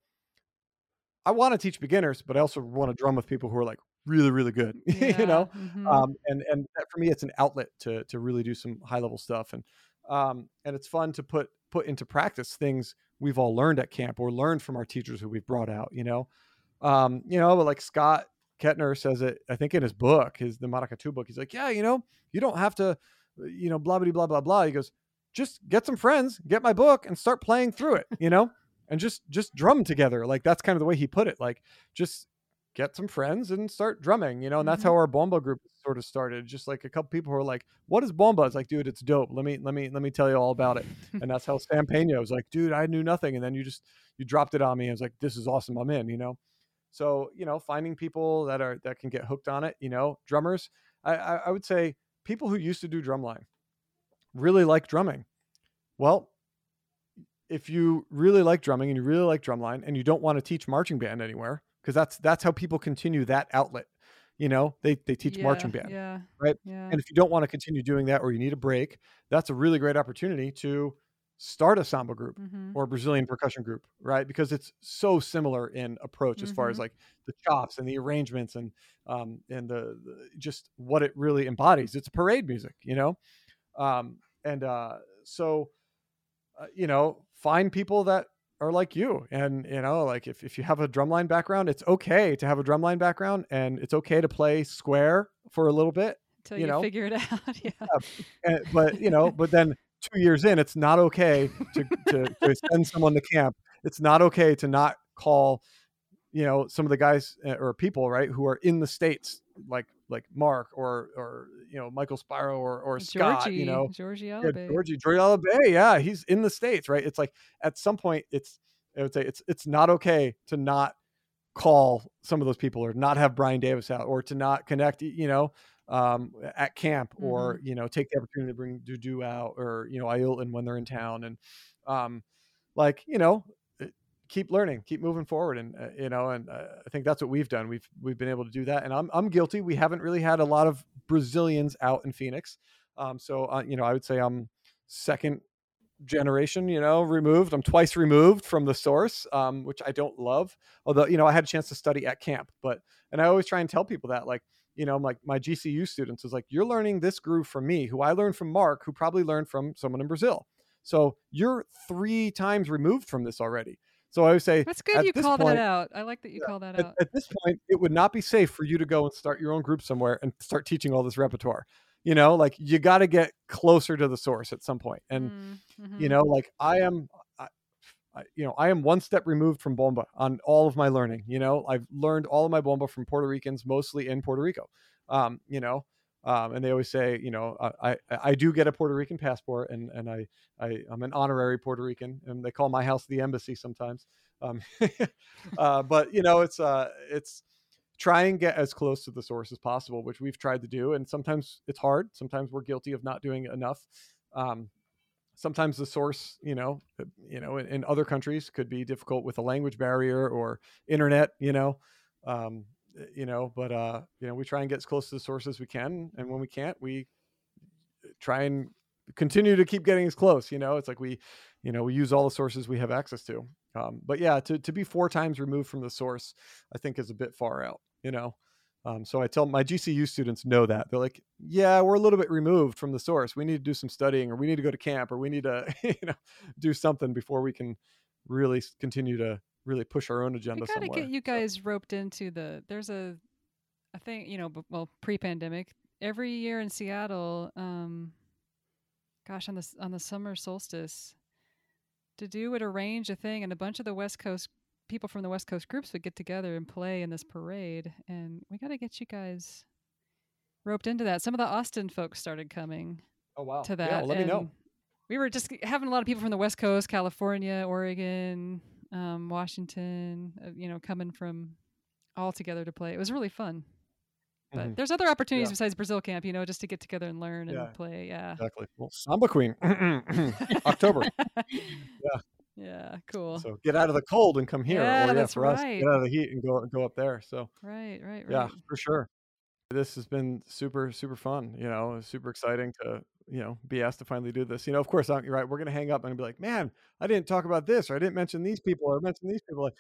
I want to teach beginners, but I also want to drum with people who are like really, really good, you know. mhm. Um, and and that, for me, it's an outlet to to really do some high level stuff, and um, and it's fun to put put into practice things we've all learned at camp or learned from our teachers who we've brought out, you know. Um, you know, but like Scott Kettner says it, I think in his book, his the Maracatu book, he's like, yeah, you know, you don't have to, you know, blah blah blah blah blah. He goes, just get some friends, get my book, and start playing through it, you know, and just just drum together. Like that's kind of the way he put it. Like just get some friends and start drumming, you know, and that's mm-hmm. how our bomba group sort of started. Just like a couple people who are like, "What is bomba?" It's like, dude, it's dope. Let me let me let me tell you all about it. and that's how Sam Pena was like, dude, I knew nothing, and then you just you dropped it on me. I was like, this is awesome. I'm in, you know. So you know, finding people that are that can get hooked on it, you know, drummers. I I, I would say people who used to do drumline really like drumming. Well, if you really like drumming and you really like drumline and you don't want to teach marching band anywhere, because that's that's how people continue that outlet. You know, they they teach marching band. Yeah. right? Yeah. And if you don't want to continue doing that or you need a break, that's a really great opportunity to start a samba group Mhm. or a Brazilian percussion group, right? Because it's so similar in approach as far as Mhm. like the chops and the arrangements and um and the, the just what it really embodies. It's parade music, you know. Um and uh so uh, you know, find people that are like you and you know like if, if you have a drumline background it's okay to have a drumline background and it's okay to play square for a little bit Until you you, know, figure it out. yeah. and, but you know, but then two years in, it's not okay to, to, to send someone to camp. It's not okay to not call, you know, some of the guys uh, or people right who are in the states, like like Mark or or you know Michael Spiro or or Scott, Georgie, you know, Georgie yeah, Georgie Georgie Bay, yeah, he's in the states, right? It's like at some point, it's I would say it's it's not okay to not call some of those people or not have Brian Davis out or to not connect, you know, um, at camp or you know take the opportunity to bring Dudu out or you know Ailton when they're in town and um, like you know keep learning, keep moving forward, and uh, you know, and uh, I think that's what we've done. We've we've been able to do that, and I'm I'm guilty. We haven't really had a lot of Brazilians out in Phoenix, um, so uh, you know, I would say I'm second generation, you know, removed. I'm twice removed from the source, um, which I don't love. Although, you know, I had a chance to study at camp, but and I always try and tell people that, like, you know, like my GCU students is like, you're learning this groove from me, who I learned from Mark, who probably learned from someone in Brazil. So you're three times removed from this already. So I would say That's good you call point- that out. I like that you call that at, out. at this point, it would not be safe for you to go and start your own group somewhere and start teaching all this repertoire. You know, like you got to get closer to the source at some point. And Mm, mhm. you know like i am I, I, you know, I am one step removed from bomba on all of my learning. You know, I've learned all of my bomba from Puerto Ricans, mostly in Puerto Rico. Um, you know, um, and they always say, you know, I, I, I do get a Puerto Rican passport, and and I, I I'm an honorary Puerto Rican, and they call my house the embassy sometimes. Um, uh, but you know, it's uh, it's try and get as close to the source as possible, which we've tried to do, and sometimes it's hard. Sometimes we're guilty of not doing enough. Um, sometimes the source you know uh, you know in, in, other countries could be difficult with a language barrier or internet you know um uh, you know but uh you know we try and get as close to the source as we can and when we can't we uh, try and continue to keep getting as close you know? It's like we you know we use all the sources we have access to. Um but yeah to to be four times removed from the source i think is a bit far out you know? Um, so I tell my GCU students know that. They're like, yeah, we're a little bit removed from the source. We need to do some studying, or we need to go to camp, or we need to, you know, do something before we can really continue to really push our own agenda. We gotta get you guys so. roped into the. There's a, a thing, you know, well, pre-pandemic, every year in Seattle, um, gosh, on the on the summer solstice, to do would arrange a thing, and a bunch of the West Coast people from the West Coast groups would get together and play in this parade. And we got to get you guys roped into that. Some of the Austin folks started coming. Oh wow! To that, yeah, well, let me know. We were just having a lot of people from the West Coast, California, Oregon, um, Washington. Uh, you know, coming from all together to play. It was really fun. But mm-hmm. there's other opportunities yeah. besides Brazil camp, you know, just to get together and learn and yeah. play. Yeah, exactly. Well, Samba Queen, October. yeah, yeah, cool. So get out of the cold and come here. Yeah, or yeah, that's for right. us, get out of the heat and go go up there. So right, right, right. Yeah, for sure. This has been super, super fun. You know, super exciting to you know be asked to finally do this. You know, of course, I'm, right. We're gonna hang up and be like, man, I didn't talk about this, or I didn't mention these people, or mention these people. Like,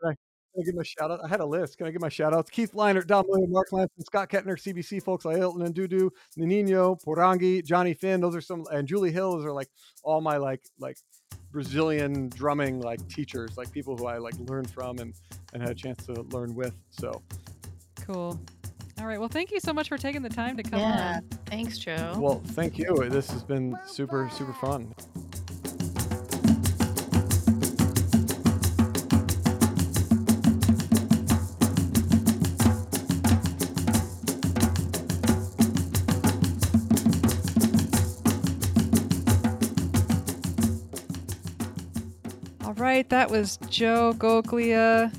can I, can I give my shout out? I had a list. Can I give my shout outs? Keith Leinert, Don William, Mark Lanson, Scott Kettner, CBC folks like Hilton and Dudu, Nino, Porangi, Johnny Finn. Those are some, and Julie Hill. Those are like all my like like Brazilian drumming like teachers, like people who I like learned from and and had a chance to learn with. So cool. All right. Well, thank you so much for taking the time to come yeah, on. Thanks, Joe. Well, thank you. This has been super super fun. All right, that was Joe Goglia,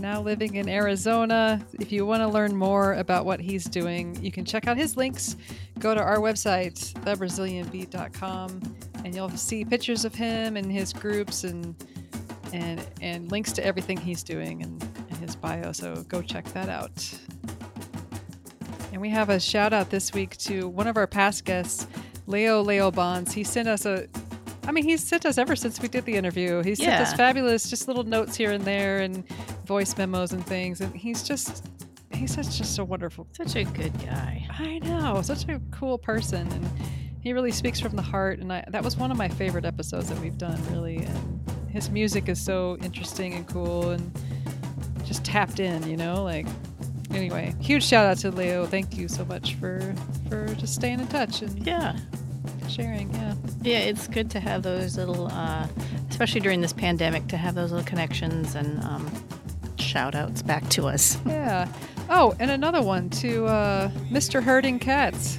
now living in Arizona. If you want to learn more about what he's doing, you can check out his links. Go to our website, thebrazilianbeat.com, and you'll see pictures of him and his groups and and and links to everything he's doing and, in his bio. So go check that out. And we have a shout out this week to one of our past guests, Leo Leo Bonds. He sent us a I mean, he's sent us ever since we did the interview. He's yeah. sent us fabulous, just little notes here and there, and voice memos and things. And he's just, he's such just a wonderful, such a good guy. I know, such a cool person, and he really speaks from the heart. And I, that was one of my favorite episodes that we've done, really. And his music is so interesting and cool, and just tapped in, you know, like. Anyway, huge shout out to Leo. Thank you so much for for just staying in touch and yeah, sharing. Yeah. Yeah, it's good to have those little, uh, especially during this pandemic, to have those little connections and um, shout outs back to us. Yeah. Oh, and another one to uh, Mr. Herding Cats.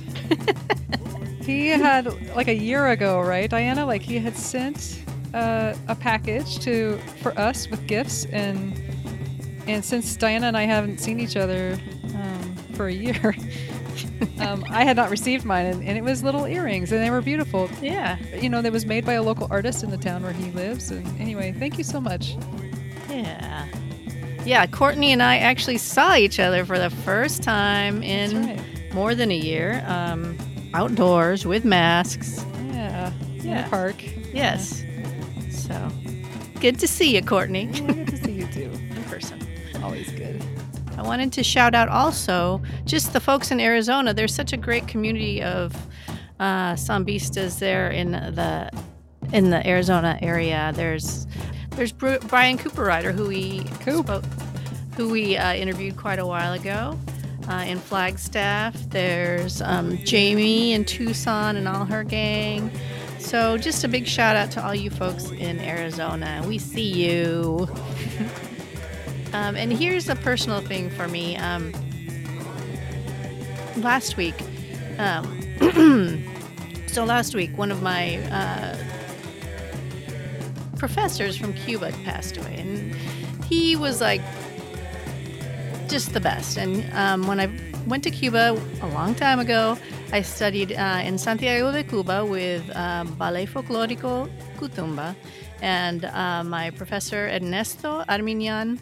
he had, like a year ago, right, Diana? Like he had sent uh, a package to for us with gifts and and since Diana and I haven't seen each other um, for a year, um, I had not received mine, and, and, it was little earrings, and they were beautiful. Yeah. You know, that was made by a local artist in the town where he lives. And anyway, thank you so much. Yeah. Yeah, Courtney and I actually saw each other for the first time in right. more than a year, um, outdoors with masks. Yeah. Yeah. In the park. Yes. Yeah. So good to see you, Courtney. Yeah, good to see you too. In person. Always good. I wanted to shout out also just the folks in Arizona. There's such a great community of uh, sambistas there in the in the Arizona area. There's there's Brian Cooperrider who we spoke, who we uh, interviewed quite a while ago uh, in Flagstaff. There's um, Jamie in Tucson and all her gang. So, just a big shout out to all you folks in Arizona. We see you. um, and here's a personal thing for me. Um, last week, um, so last week, one of my uh, professors from Cuba passed away, and he was like just the best. And um, when I went to Cuba a long time ago, I studied uh, in Santiago de Cuba with um, Ballet Folclórico Cutumba, and uh, my professor Ernesto Armiñán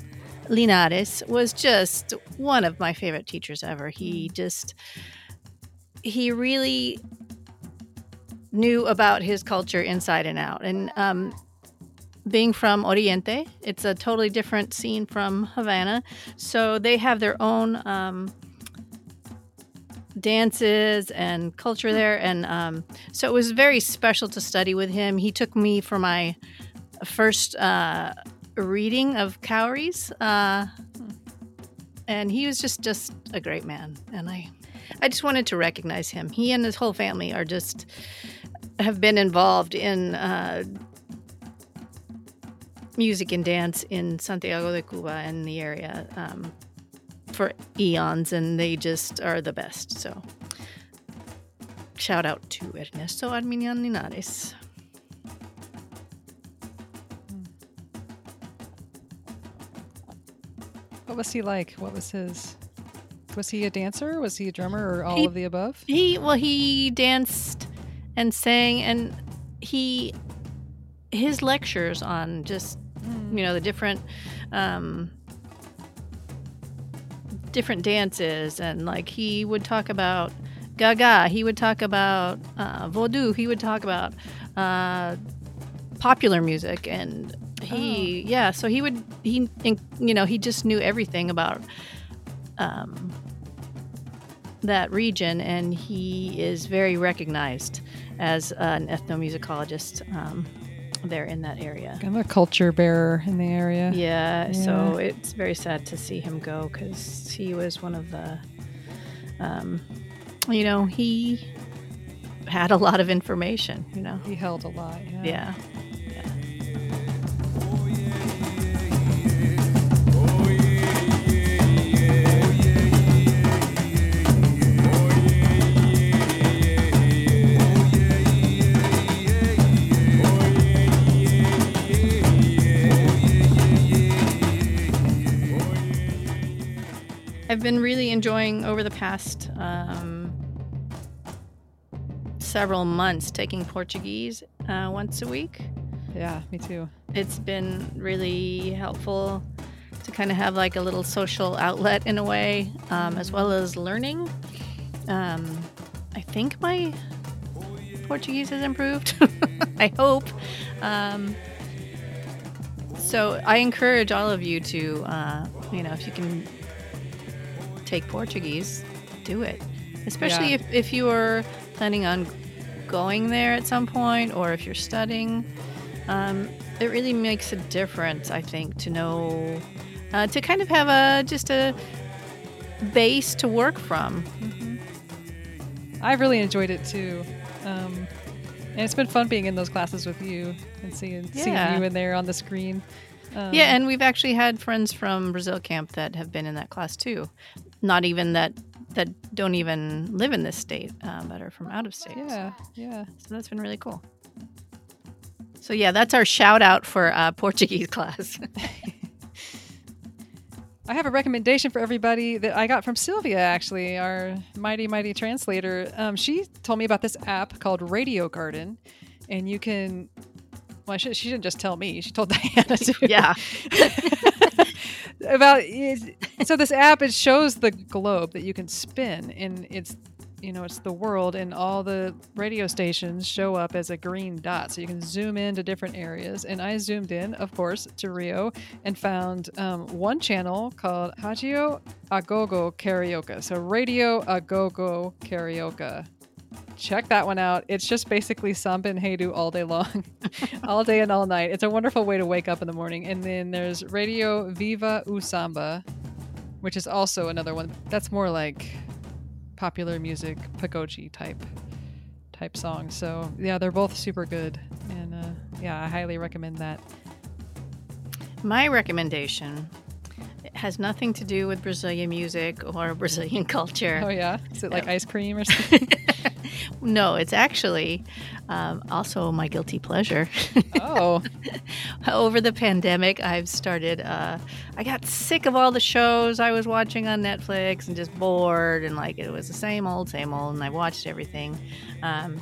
Linares was just one of my favorite teachers ever. He just he really knew about his culture inside and out, and um, being from Oriente, it's a totally different scene from Havana. So they have their own um, dances and culture there. And um, so it was very special to study with him. He took me for my first uh, reading of Cowries. Uh, and he was just, just a great man. And I, I just wanted to recognize him. He and his whole family are just, have been involved in uh, music and dance in Santiago de Cuba and the area um, for eons, and they just are the best. So, shout out to Ernesto Armiñán Linares. What was he like? What was his? Was he a dancer? Was he a drummer, or all He- of the above? He well, he danced and sang, and he his lectures on just you know the different um, different dances, and like he would talk about Gaga, he would talk about uh, Vodou, he would talk about uh, popular music, and he yeah, so he would he you know he just knew everything about. Um, that region, and he is very recognized as an ethnomusicologist um, there in that area. I'm a culture bearer in the area. Yeah, so it's very sad to see him go because he was one of the, um, you know, he had a lot of information, you know. He held a lot. Yeah. Yeah. I've been really enjoying over the past um, several months taking Portuguese uh, once a week. Yeah, me too. It's been really helpful to kind of have like a little social outlet in a way, um, as well as learning. Um, I think my Portuguese has improved. I hope. Um, so I encourage all of you to, uh, you know, if you can take Portuguese, do it. Especially Yeah. if, if you are planning on going there at some point or if you're studying. Um, it really makes a difference, I think, to know, uh, to kind of have a just a base to work from. I've really enjoyed it too. Um, and it's been fun being in those classes with you and seeing seeing Yeah. you in there on the screen. Um, Yeah, and we've actually had friends from Brazil camp that have been in that class too. Not even that that don't even live in this state, uh, but are from out of state. yeah, yeah. So that's been really cool. So yeah, that's our shout out for uh, Portuguese class. I have a recommendation for everybody that I got from Sylvia, actually, our mighty, mighty translator. Um, she told me about this app called Radio Garden, and you can. Well, she, she didn't just tell me; she told Diana too. yeah. about so this app it shows the globe that you can spin, and it's you know it's the world, and all the radio stations show up as a green dot, so you can zoom into different areas. And I zoomed in, of course, to Rio and found um, one channel called Hagio Agogo Karaoke. So Radio Agogo Karaoke. Check that one out. It's just basically samba and Heidu all day long, all day and all night. It's a wonderful way to wake up in the morning. And then there's Radio Viva Usamba, which is also another one. That's more like popular music, pagode type type songs. So yeah, they're both super good, and uh, yeah, I highly recommend that. My recommendation has nothing to do with Brazilian music or Brazilian culture. Oh yeah, is it like ice cream or something? no, it's actually um, also my guilty pleasure. oh, Over the pandemic, I've started. Uh, I got sick of all the shows I was watching on Netflix and just bored, and like it was the same old, same old. And I watched everything. Um,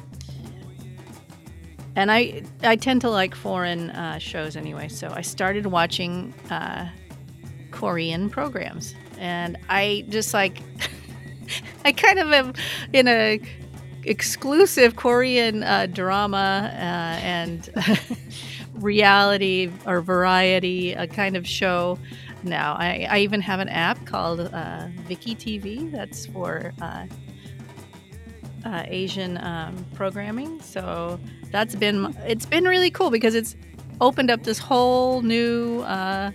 and I I tend to like foreign uh, shows anyway, so I started watching uh, Korean programs, and I just like I kind of am in a exclusive Korean uh, drama uh, and reality or variety a kind of show now. I, I even have an app called uh, Viki TV that's for uh, uh, Asian um, programming. So that's been it's been really cool because it's opened up this whole new uh,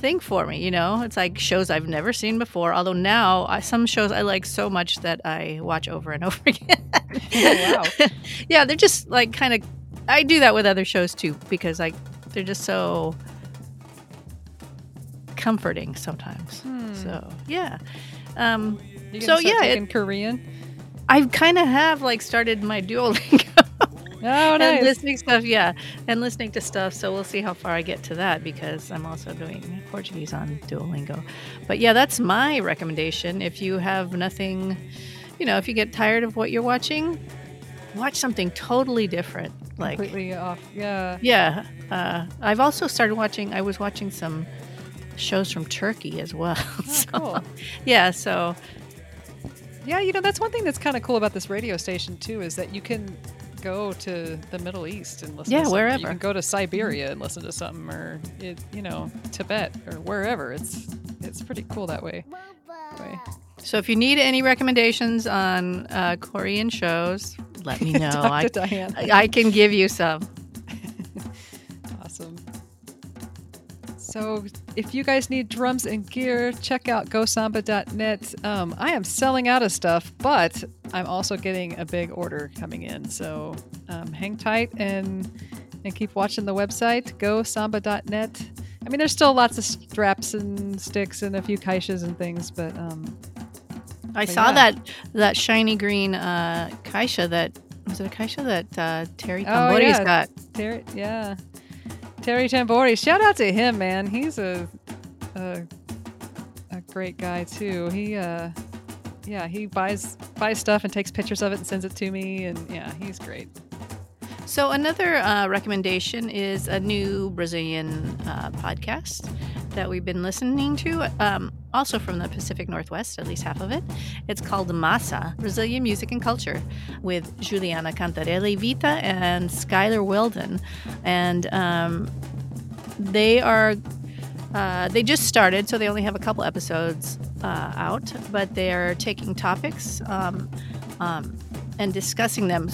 thing for me. You know, it's like shows I've never seen before. Although now I, some shows I like so much that I watch over and over again. wow. yeah, they're just like kind of. I do that with other shows too because like they're just so comforting sometimes. Hmm. So yeah. Um, So, yeah, in Korean. I kind of have like started my Duolingo Oh, nice. and listening stuff, yeah, and listening to stuff. So we'll see how far I get to that because I'm also doing Portuguese on Duolingo. But yeah, that's my recommendation. If you have nothing, you know, if you get tired of what you're watching, watch something totally different. Like, Completely off. Yeah. yeah, uh, I've also started watching. I was watching some shows from Turkey as well. Oh, So, cool. Yeah, so Yeah, you know that's one thing that's kind of cool about this radio station too is that you can go to the Middle East and listen. Yeah, to something. wherever. You can go to Siberia and listen to something, or it, you know Tibet or wherever. It's it's pretty cool that way. way. So if you need any recommendations on uh, Korean shows, let me know. I, Diane. I can give you some. Awesome. So, if you guys need drums and gear, check out gosamba.net. Um, I am selling out of stuff, but I'm also getting a big order coming in. So, um, hang tight and and keep watching the website gosamba.net. I mean, there's still lots of straps and sticks and a few caixas and things, but um, I But saw yeah. that that shiny green uh, caixa that was it a caixa that uh, Terry Oh, yeah. got. Terry, yeah, Terry Tambori. Shout out to him, man. He's a a, a great guy too. He uh, yeah, he buys buys stuff and takes pictures of it and sends it to me, and yeah, he's great. So another uh, recommendation is a new Brazilian uh, podcast that we've been listening to, um, also from the Pacific Northwest, at least half of it. It's called Massa, Brazilian Music and Culture, with Juliana Cantarelli Vita and Skylar Weldon. And um, they are uh, they just started, so they only have a couple episodes uh, out, but they're taking topics um, um, and discussing them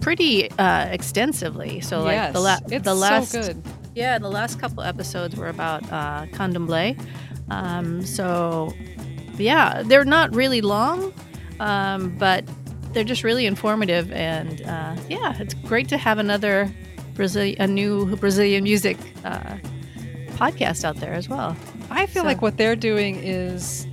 pretty uh, extensively. So, like yes, the, la- it's the last, so good. yeah, the last couple episodes were about uh, candomblé. Um, so, yeah, they're not really long, um, but they're just really informative, and uh, yeah, it's great to have another Brazil, a new Brazilian music uh, podcast out there as well. I feel So- like what they're doing is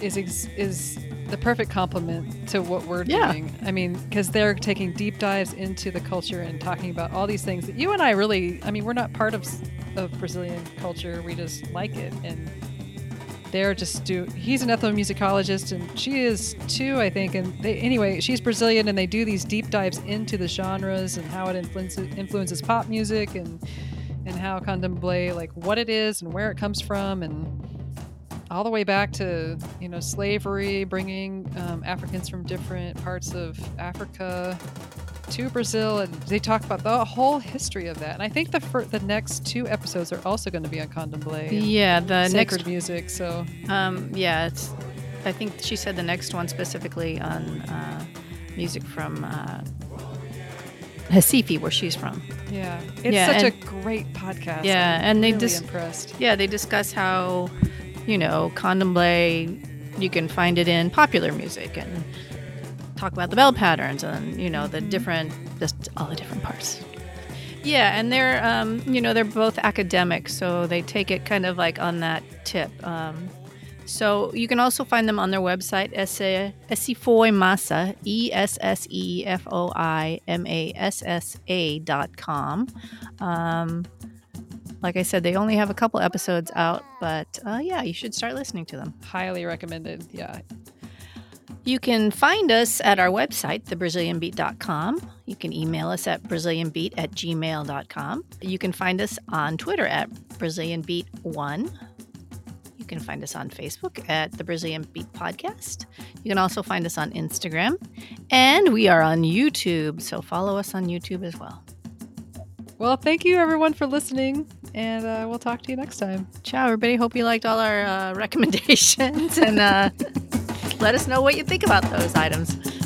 is is the perfect complement to what we're Yeah. doing. I mean, because they're taking deep dives into the culture and talking about all these things that you and I really. I mean, we're not part of of Brazilian culture. We just like it, and they're just do. He's an ethnomusicologist, and she is too, I think. And they, anyway, she's Brazilian, and they do these deep dives into the genres and how it influences influences pop music and and how candomblé like what it is and where it comes from and all the way back to you know slavery bringing um, africans from different parts of africa to brazil and they talk about the whole history of that and i think the fir- the next two episodes are also going to be on candomblé Yeah, the sacred next, music so um, yeah, it's. I think she said the next one specifically on uh, music from uh, Recife, where she's from. yeah it's Yeah, such and- a great podcast Yeah, I'm and they really just- impressed Yeah, they discuss how, you know, candomblé, you can find it in popular music and talk about the bell patterns and you know the different, just all the different parts. Yeah, and they're um, you know they're both academic, so they take it kind of like on that tip. Um, so you can also find them on their website, Esse Foi Massa, E S S E F O I M A S S A dot com. Um, like I said, they only have a couple episodes out, but uh, yeah, you should start listening to them. Highly recommended. Yeah. You can find us at our website, thebrazilianbeat.com. You can email us at brazilianbeat at gmail.com. You can find us on Twitter at brazilianbeat1. You can find us on Facebook at the Brazilian Beat Podcast. You can also find us on Instagram. And we are on YouTube, so follow us on YouTube as well. Well, thank you everyone for listening, and uh, we'll talk to you next time. Ciao, everybody. Hope you liked all our uh, recommendations and uh, let us know what you think about those items.